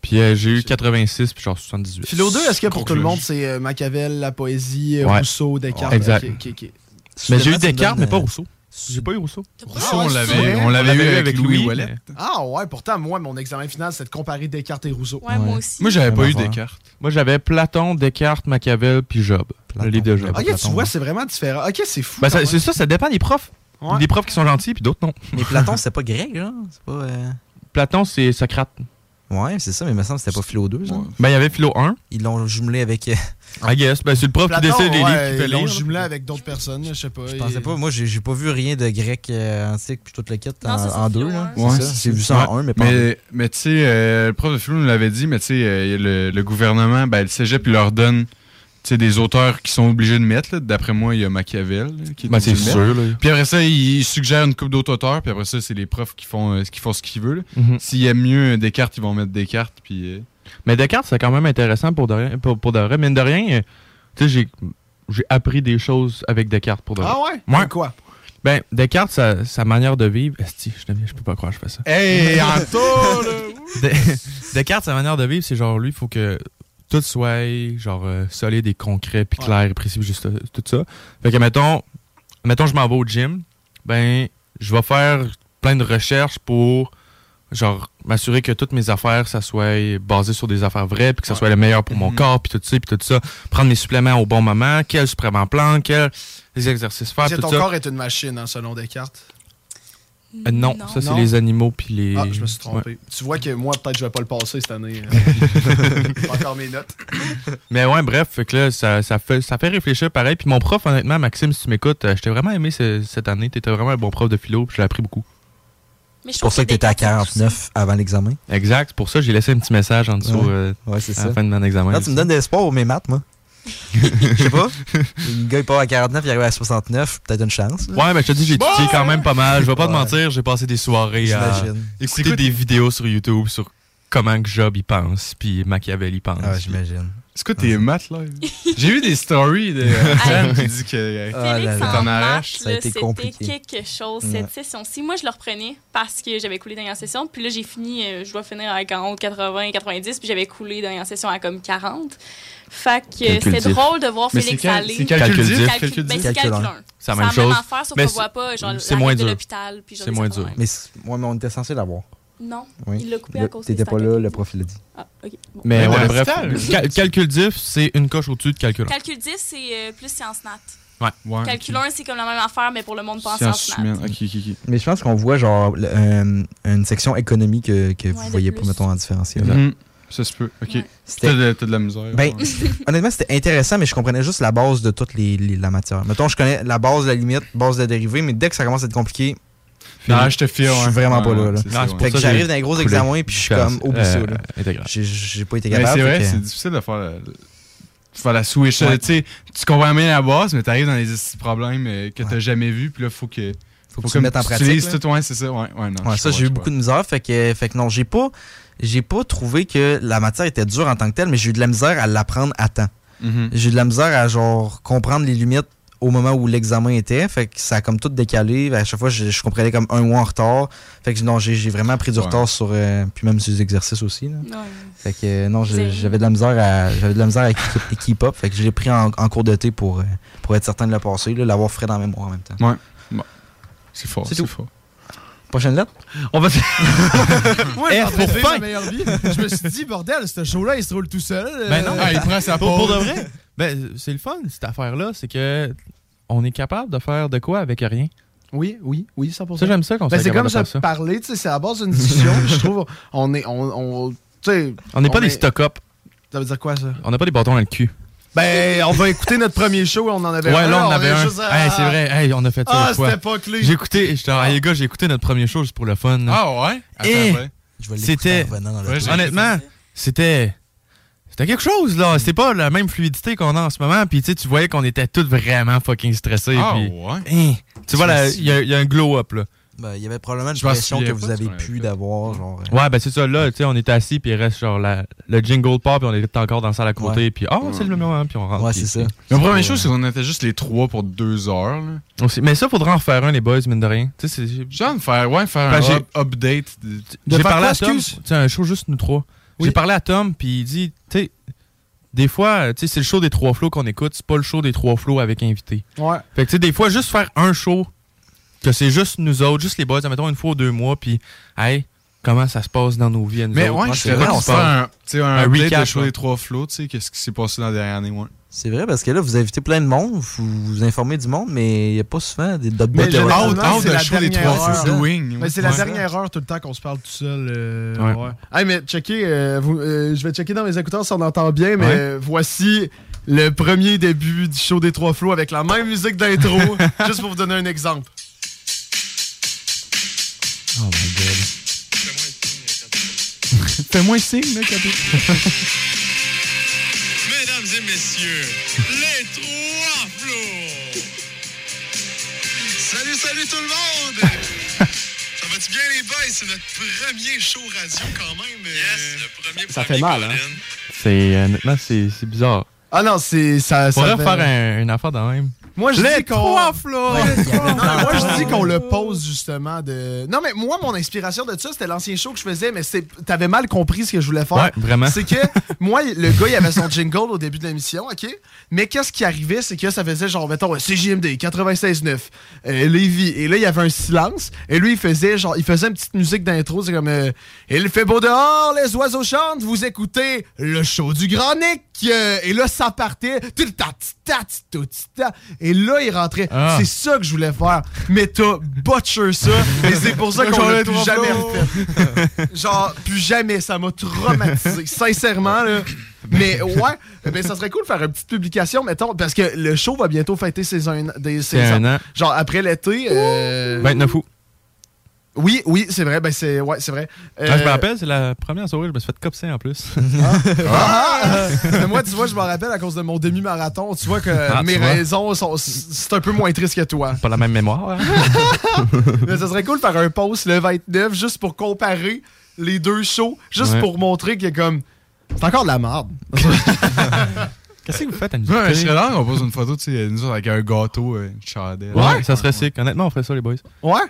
Puis euh, j'ai eu 86 puis genre 78. Philo 2, est-ce que pour tout le monde, c'est euh, Machiavel, la poésie, Ouais. Rousseau, Descartes? Exact. Ok, ok. Mais j'ai eu Descartes, mais pas Rousseau. J'ai pas eu Rousseau. Rousseau, on l'avait on l'avait eu avec Louis Wallet. Ah ouais, pourtant, moi, mon examen final, c'est de comparer Descartes et Rousseau. Ouais, moi aussi. Moi, j'avais pas eu. Descartes. Moi, j'avais Platon, Descartes, Machiavel puis Job. Platon. Le livre de Job. Ah, Ok, Platon, tu vois, c'est vraiment différent. Ok, c'est fou. Ça- c'est ça, ça dépend des profs. Des profs qui sont gentils puis d'autres non. Mais Platon, c'est pas grec, là? C'est pas. euh, Platon, c'est Socrate. Ouais, c'est ça, mais il me semble que c'était pas philo 2, ça. Ben, il y avait philo 1. Ils l'ont jumelé avec. euh, I guess. Ben, c'est le prof Platon, qui décide les ouais, livres qu'il fait ils l'ont jumelé avec d'autres personnes, je sais pas. Je et- pensais pas. Moi, j'ai pas vu rien de grec euh, antique puis toute kit Non, en, deux, là. C'est Ouais, J'ai vu ça. en un, mais pas en deux. Mais, mais tu sais, euh, le prof de philo nous l'avait dit, mais tu sais, euh, le, le gouvernement, ben, le cégep, il leur donne sais, des auteurs qui sont obligés de mettre. D'après moi, il y a Machiavel. là, qui est Ben, c'est sûr, là. Puis après ça, il suggère une coupe d'autres auteurs, puis après ça, c'est les profs qui font, euh, qui font ce qu'ils veulent. Mhm. S'ils aiment mieux Descartes, ils vont mettre Descartes, puis... euh, Mais Descartes, c'est quand même intéressant pour de, rien, pour, pour de vrai. Mine de rien, euh, tu sais, j'ai, j'ai appris des choses avec Descartes pour de vrai. Ah ouais? Ouais. Comme quoi? Ben, Descartes, sa, sa manière de vivre. Esti, je, je peux pas croire que je fais ça. Hey, Anto, Descartes, sa manière de vivre, c'est genre lui, il faut que tout soit genre euh, solide et concret, puis clair et précis, juste euh, tout ça. Fait que, mettons, mettons, je m'en vais au gym, ben, je vais faire plein de recherches pour genre, m'assurer que toutes mes affaires, ça soit basé sur des affaires vraies, puis que ça soit le meilleur pour mon Mhm. corps, puis tout ça, puis tout ça. Prendre mes suppléments au bon moment, quels suppléments prendre, quels les exercices faire, tout ton ça. corps est une machine, hein, selon Descartes. Euh, non, ça, c'est les animaux, puis les... Ah, je me suis trompé. Ouais. Tu vois que moi, peut-être, je vais pas le passer cette année. Pas encore mes notes. Mais ouais, bref, fait que là, ça, ça, fait, ça fait réfléchir pareil. Puis mon prof, honnêtement, Maxime, si tu m'écoutes, euh, je t'ai vraiment aimé ce- cette année. T'étais vraiment un bon prof de philo, puis j'ai appris beaucoup. Je C'est pour ça que t'étais à 49 avant l'examen. Exact, c'est pour ça que j'ai laissé un petit message en dessous Ouais. euh, à ça. la fin de mon examen. Là, tu me donnes de l'espoir pour mes maths, moi. Je sais pas. Le gars, il part à 49, il arrive à 69, peut-être une chance. là. Ouais, ben je te dis, j'ai étudié quand même pas mal. Je vais pas te mentir, j'ai passé des soirées à J'imagine. écouter des vidéos sur YouTube sur comment que Job y pense, puis Machiavel y pense. Ah, j'imagine. C'est quoi tes maths, là? J'ai vu des stories de Anne qui dit que euh, Ah Félix là. en t'en maths, arraches. Ça a là, été c'était compliqué. quelque chose Ouais. cette session-ci. Moi, je le reprenais parce que j'avais coulé dernière session. Puis là, j'ai fini, euh, je dois finir à 40, 80, 90. Puis j'avais coulé dernière session à comme 40. Fait que c'était drôle de voir Mais Félix aller. c'est calcul diff? Calcul- Calcul ben, c'est Calcul calcul un. 1. C'est la même chose. affaire, sauf qu'on voit pas genre, c'est la de dur. l'hôpital. puis genre C'est moins dur. de Mais, mais on était censé l'avoir. Non, Oui. il l'a coupé Le- à cause T'étais pas là, le prof, l'a dit. Ah, ok. Bon. Mais Mais ouais, bref, cal- calcul diff, c'est une coche au-dessus de calcul. un. Calcul 10, c'est euh, plus sciences nat. Ouais. Ouais, Calcul 1, c'est comme la même affaire, mais pour le monde pas en nat. Mais je pense qu'on voit genre le- un- une section économie que, que vous voyez pas, mettons, en différentiel. Mhm. Ça se peut. Ok. C'était- T'as de, la misère. Ben, ouais. honnêtement, c'était intéressant, mais je comprenais juste la base de toute les, les- la matière. Mettons, je connais la base, la limite, base de la dérivée, mais dès que ça commence à être compliqué, Non, je te fie, je ouais. suis vraiment Ouais, pas là. ouais, là. c'est ça, Non, c'est ouais. pour Fait que ça que j'arrive dans les gros coulé. examens et puis je suis comme, Euh, oublie ça. là. intégral. J'ai- J'ai pas été Mais capable. c'est vrai, c'est difficile de faire faire la switch. Ouais. Tu sais, tu comprends bien la base, mais t'arrives dans les petits problèmes euh, que t'as jamais vus, puis là, faut que. Faut que tu le mettes en pratique, là. tout, ouais, c'est ça. Ouais, ouais, non, Ouais, ça, j'ai eu beaucoup de misère. Fait que, fait que non, j'ai pas, j'ai pas trouvé que la matière était dure en tant que telle, mais j'ai eu de la misère à l'apprendre à temps. Mhm. J'ai eu de la misère à genre comprendre les limites au moment où l'examen était. Fait que ça a comme tout décalé. À chaque fois, je, je comprenais comme un mois en retard. Fait que non, j'ai vraiment pris du Ouais. retard sur. euh, puis même sur les exercices aussi. là. Ouais. Fait que euh, non, j'avais de la misère à j'avais de la misère à keep, up. Fait que je l'ai pris en, en cours de thé pour, euh, pour être certain de le passer, l'avoir frais dans la mémoire en même temps. Ouais. Bon. C'est fort, C'est fort. Prochaine lettre? On va. Moi, pour fin. ma meilleure vie. Je me suis dit, bordel, ce show-là, il se roule tout seul. Ben non, Ah, il prend sa pour, pour de vrai? Ben, c'est le fun, cette affaire-là, c'est que on est capable de faire de quoi avec rien. Oui, oui, oui, 100%. Ça, j'aime ça qu'on Ben, c'est capable comme de faire ça ça. parler, tu sais, c'est à base d'une discussion. je trouve, on est, on, on, tu sais, On n'est pas des est- stock-up. Ça veut dire quoi, ça? On n'a pas des bâtons dans le cul. Ben, on va écouter notre premier show, on en avait Ouais, un. là, on en avait un. juste à- Hey, c'est vrai, hey, on a fait ça. Ah, c'était pas clé. J'ai écouté, j'étais, hey, les gars, j'ai écouté notre premier show juste pour le fun. là. Ah ouais? Attends, Et ouais. Je vais l'écouter c'était, en revenant dans le Ouais, thé. j'ai- honnêtement, c'était, c'était quelque chose, là. C'était pas la même fluidité qu'on a en ce moment. Puis, tu sais, tu voyais qu'on était tous vraiment fucking stressés. Ah puis, ouais? hein, tu vois, il y, a- il y a un glow-up, là. Ben, il y avait probablement une pression que vous avez pu d'avoir. Genre, euh, Ouais, ben c'est ça, là, tu sais, on était assis, puis il reste genre la- le jingle pop, puis on était encore dans la salle à côté, Ouais. puis ah, c'est le moment, puis on rentre. Ouais, c'est ça. La première Ouais. chose, c'est qu'on était juste les trois pour deux heures. Là. Aussi- Mais ça, faudra en faire un, les boys, mine de rien. Tu sais, c'est- J'ai envie de faire, ouais, faire Ben, un update. J'ai faire parlé à Tom. excuse? Tu sais, un show juste nous trois. Oui. J'ai parlé à Tom, puis il dit, tu sais, des fois, tu sais, c'est le show des trois flots qu'on écoute, c'est pas le show des trois flots avec invité. Ouais. Fait que, tu sais, des fois, juste faire un show, que c'est juste nous autres, juste les boys, mettons une fois ou deux mois, puis, hey, comment ça se passe dans nos vies à nous Mais autres? ouais, je vrai, là on faire un, un, Un recap, de show ouais. des trois flots, tu sais, qu'est-ce qui s'est passé dans la dernière année, ouais. C'est vrai parce que là, vous invitez plein de monde, vous, vous informez du monde, mais il n'y a pas souvent des d'autres Mais out c'est de la dernière trois heure. flots doing. Mais c'est la Ouais. dernière heure tout le temps qu'on se parle tout seul. euh, Ouais. ouais. Hey, mais checker, euh, vous- euh, je vais checker dans mes écouteurs si on entend bien, mais Ouais. euh, voici le premier début du show des trois flots avec la même musique d'intro, juste pour vous donner un exemple. Oh my god. Fais-moi signe. Mesdames et messieurs, les trois flots! Salut, salut tout le monde! Ça va-tu bien les boys? C'est notre premier show radio quand même. Yes, le premier Ça fait mal, hein? C'est, euh, honnêtement, c'est c'est bizarre. Ah non, c'est ça. fait- faire un- une affaire de même. Moi, je Les dis qu'on. moi, je dis qu'on le pose justement de. Non, mais moi, mon inspiration de ça, c'était l'ancien show que je faisais, mais c'est- t'avais mal compris ce que je voulais faire. Ouais, vraiment. C'est que moi, le gars, il avait son jingle au début de l'émission, OK? Mais qu'est-ce qui arrivait, c'est que ça faisait genre, mettons, CJMD 96.9, euh, Lévis. Et là, il y avait un silence. Et lui, il faisait genre, il faisait une petite musique d'intro. C'est comme, euh, il fait beau dehors, les oiseaux chantent, vous écoutez le show du Grand Nick. Euh, Et là, ça partait. Tout le temps, Et là, il rentrait. Ah. C'est ça que je voulais faire. Mais t'as butcher ça. Et c'est pour ça qu'on l'a plus jamais refait. Genre, plus jamais. Ça m'a traumatisé. Sincèrement, là. Mais ouais, ben, ça serait cool de faire une petite publication, mettons, parce que le show va bientôt fêter ses un, des, ses un an. Genre, après l'été. Euh... 29 août. Oui, oui, c'est vrai. Ben, c'est ouais, c'est vrai. Ah, je me Euh, rappelle, c'est la première soirée, je me suis fait copser en plus. Ah! Mais moi, tu vois, je me rappelle à cause de mon demi-marathon. Tu vois que Ah, mes vois. raisons sont. C'est un peu moins triste que toi. Pas la même mémoire. hein. Mais ça serait cool de faire un post le 29 juste pour comparer les deux shows, juste Ouais. pour montrer que comme. C'est encore de la merde. Qu'est-ce que vous faites à nous Ouais, je serais là, on pose une photo, tu sais, nous autres, avec un gâteau, euh, une chandelle. Ouais, ça serait sick. Honnêtement, on ferait ça, les boys. Ouais.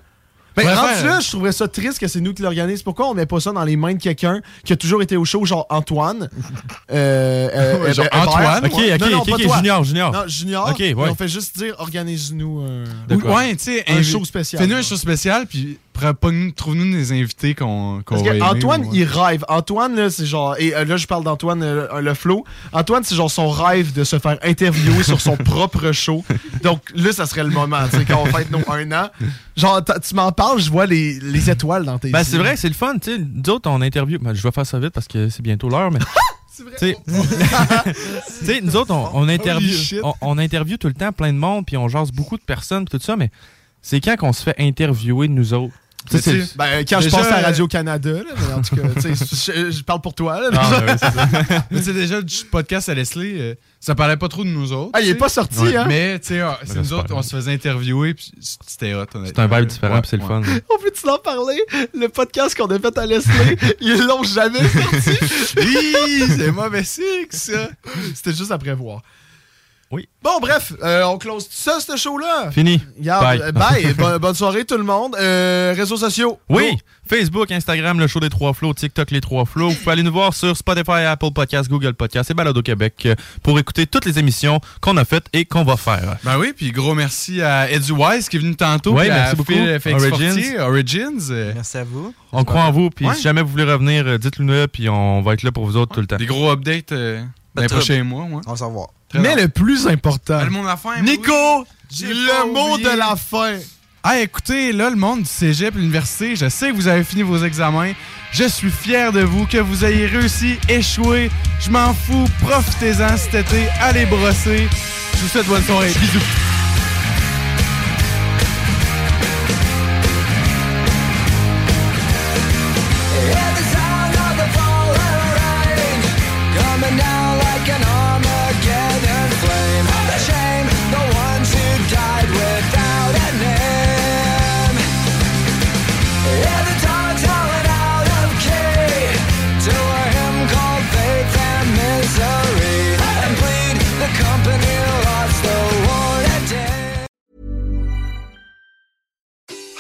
Ben, Ouais, rendu là, je trouverais ça triste que c'est nous qui l'organisons. Pourquoi on met pas ça dans les mains de quelqu'un qui a toujours été au show, genre Antoine? Euh, euh, Ouais, euh, genre ben, Antoine? Ok, ok, Non, non, ok, pas ok, toi. Junior, Junior. Non, Junior. Ok, ouais. Mais On fait juste dire, organise-nous un... Ouais, Un invi- show spécial. Fais-nous un show spécial, puis prends pas nous- trouve-nous des invités qu'on qu'on Parce va que Antoine, il rêve. Antoine, là, c'est genre. Et euh, là, je parle d'Antoine euh, le flow. Antoine, c'est genre son rêve de se faire interviewer sur son propre show. Donc là, ça serait le moment, tu sais, quand on fête nos un an. Genre, tu m'en parles, je vois les, les étoiles dans tes Ben, yeux. c'est vrai, c'est le fun. Tu sais, nous autres, on interview. Ben, je vais faire ça vite parce que c'est bientôt l'heure, mais. C'est vrai. Tu sais- tu sais, nous autres, on, on interview, Holy shit. on, on interview tout le temps plein de monde, puis on jase beaucoup de personnes, puis tout ça, mais c'est quand qu'on se fait interviewer, nous autres? Ben, quand je déjà, pense à euh, Radio-Canada, en tout cas, je, je parle pour toi. Là, Ah, ben oui, c'est ça. Mais tu sais, déjà, du podcast à Leslie, euh, ça parlait pas trop de nous autres. Ah, il est pas sorti, Ouais. hein? Mais, tu sais, ah, c'est nous autres, on ouais. se faisait interviewer, puis c'était hot, C'est un vibe différent, puis c'est le fun. On peut-tu en parler? Le podcast qu'on a fait à Leslie, ils l'ont jamais sorti. Oui, c'est mauvais signe, ça. C'était juste à prévoir. Oui. Bon, bref, euh, on close tout ça, ce show-là. Fini. Bye. euh, bye. Bonne- soirée, tout le monde. Euh, réseaux sociaux. Oui, Go. Facebook, Instagram, le show des trois flots, TikTok, les trois flots. Vous pouvez aller nous voir sur Spotify, Apple Podcasts, Google Podcasts et Balado Québec euh, pour écouter toutes les émissions qu'on a faites et qu'on va faire. Ben oui, puis gros merci à Eddie Wise qui est venu tantôt. Ouais, puis à merci beaucoup. Phil FX Origins. Merci à vous. On croit en vous, puis Ouais. si jamais vous voulez revenir, dites-le nous, puis on va être là pour vous autres tout le temps. Des gros updates euh, dans les prochains mois, moi. On va s'en Mais le plus important. Ben, le monde à la fin, Nico, oui. Le mot oublié. de la fin. Ah, écoutez, là, le monde du cégep, l'université, je sais que vous avez fini vos examens. Je suis fier de vous, que vous ayez réussi, échoué. Je m'en fous, profitez-en cet été, allez brosser. Je vous souhaite bonne soirée. Bisous.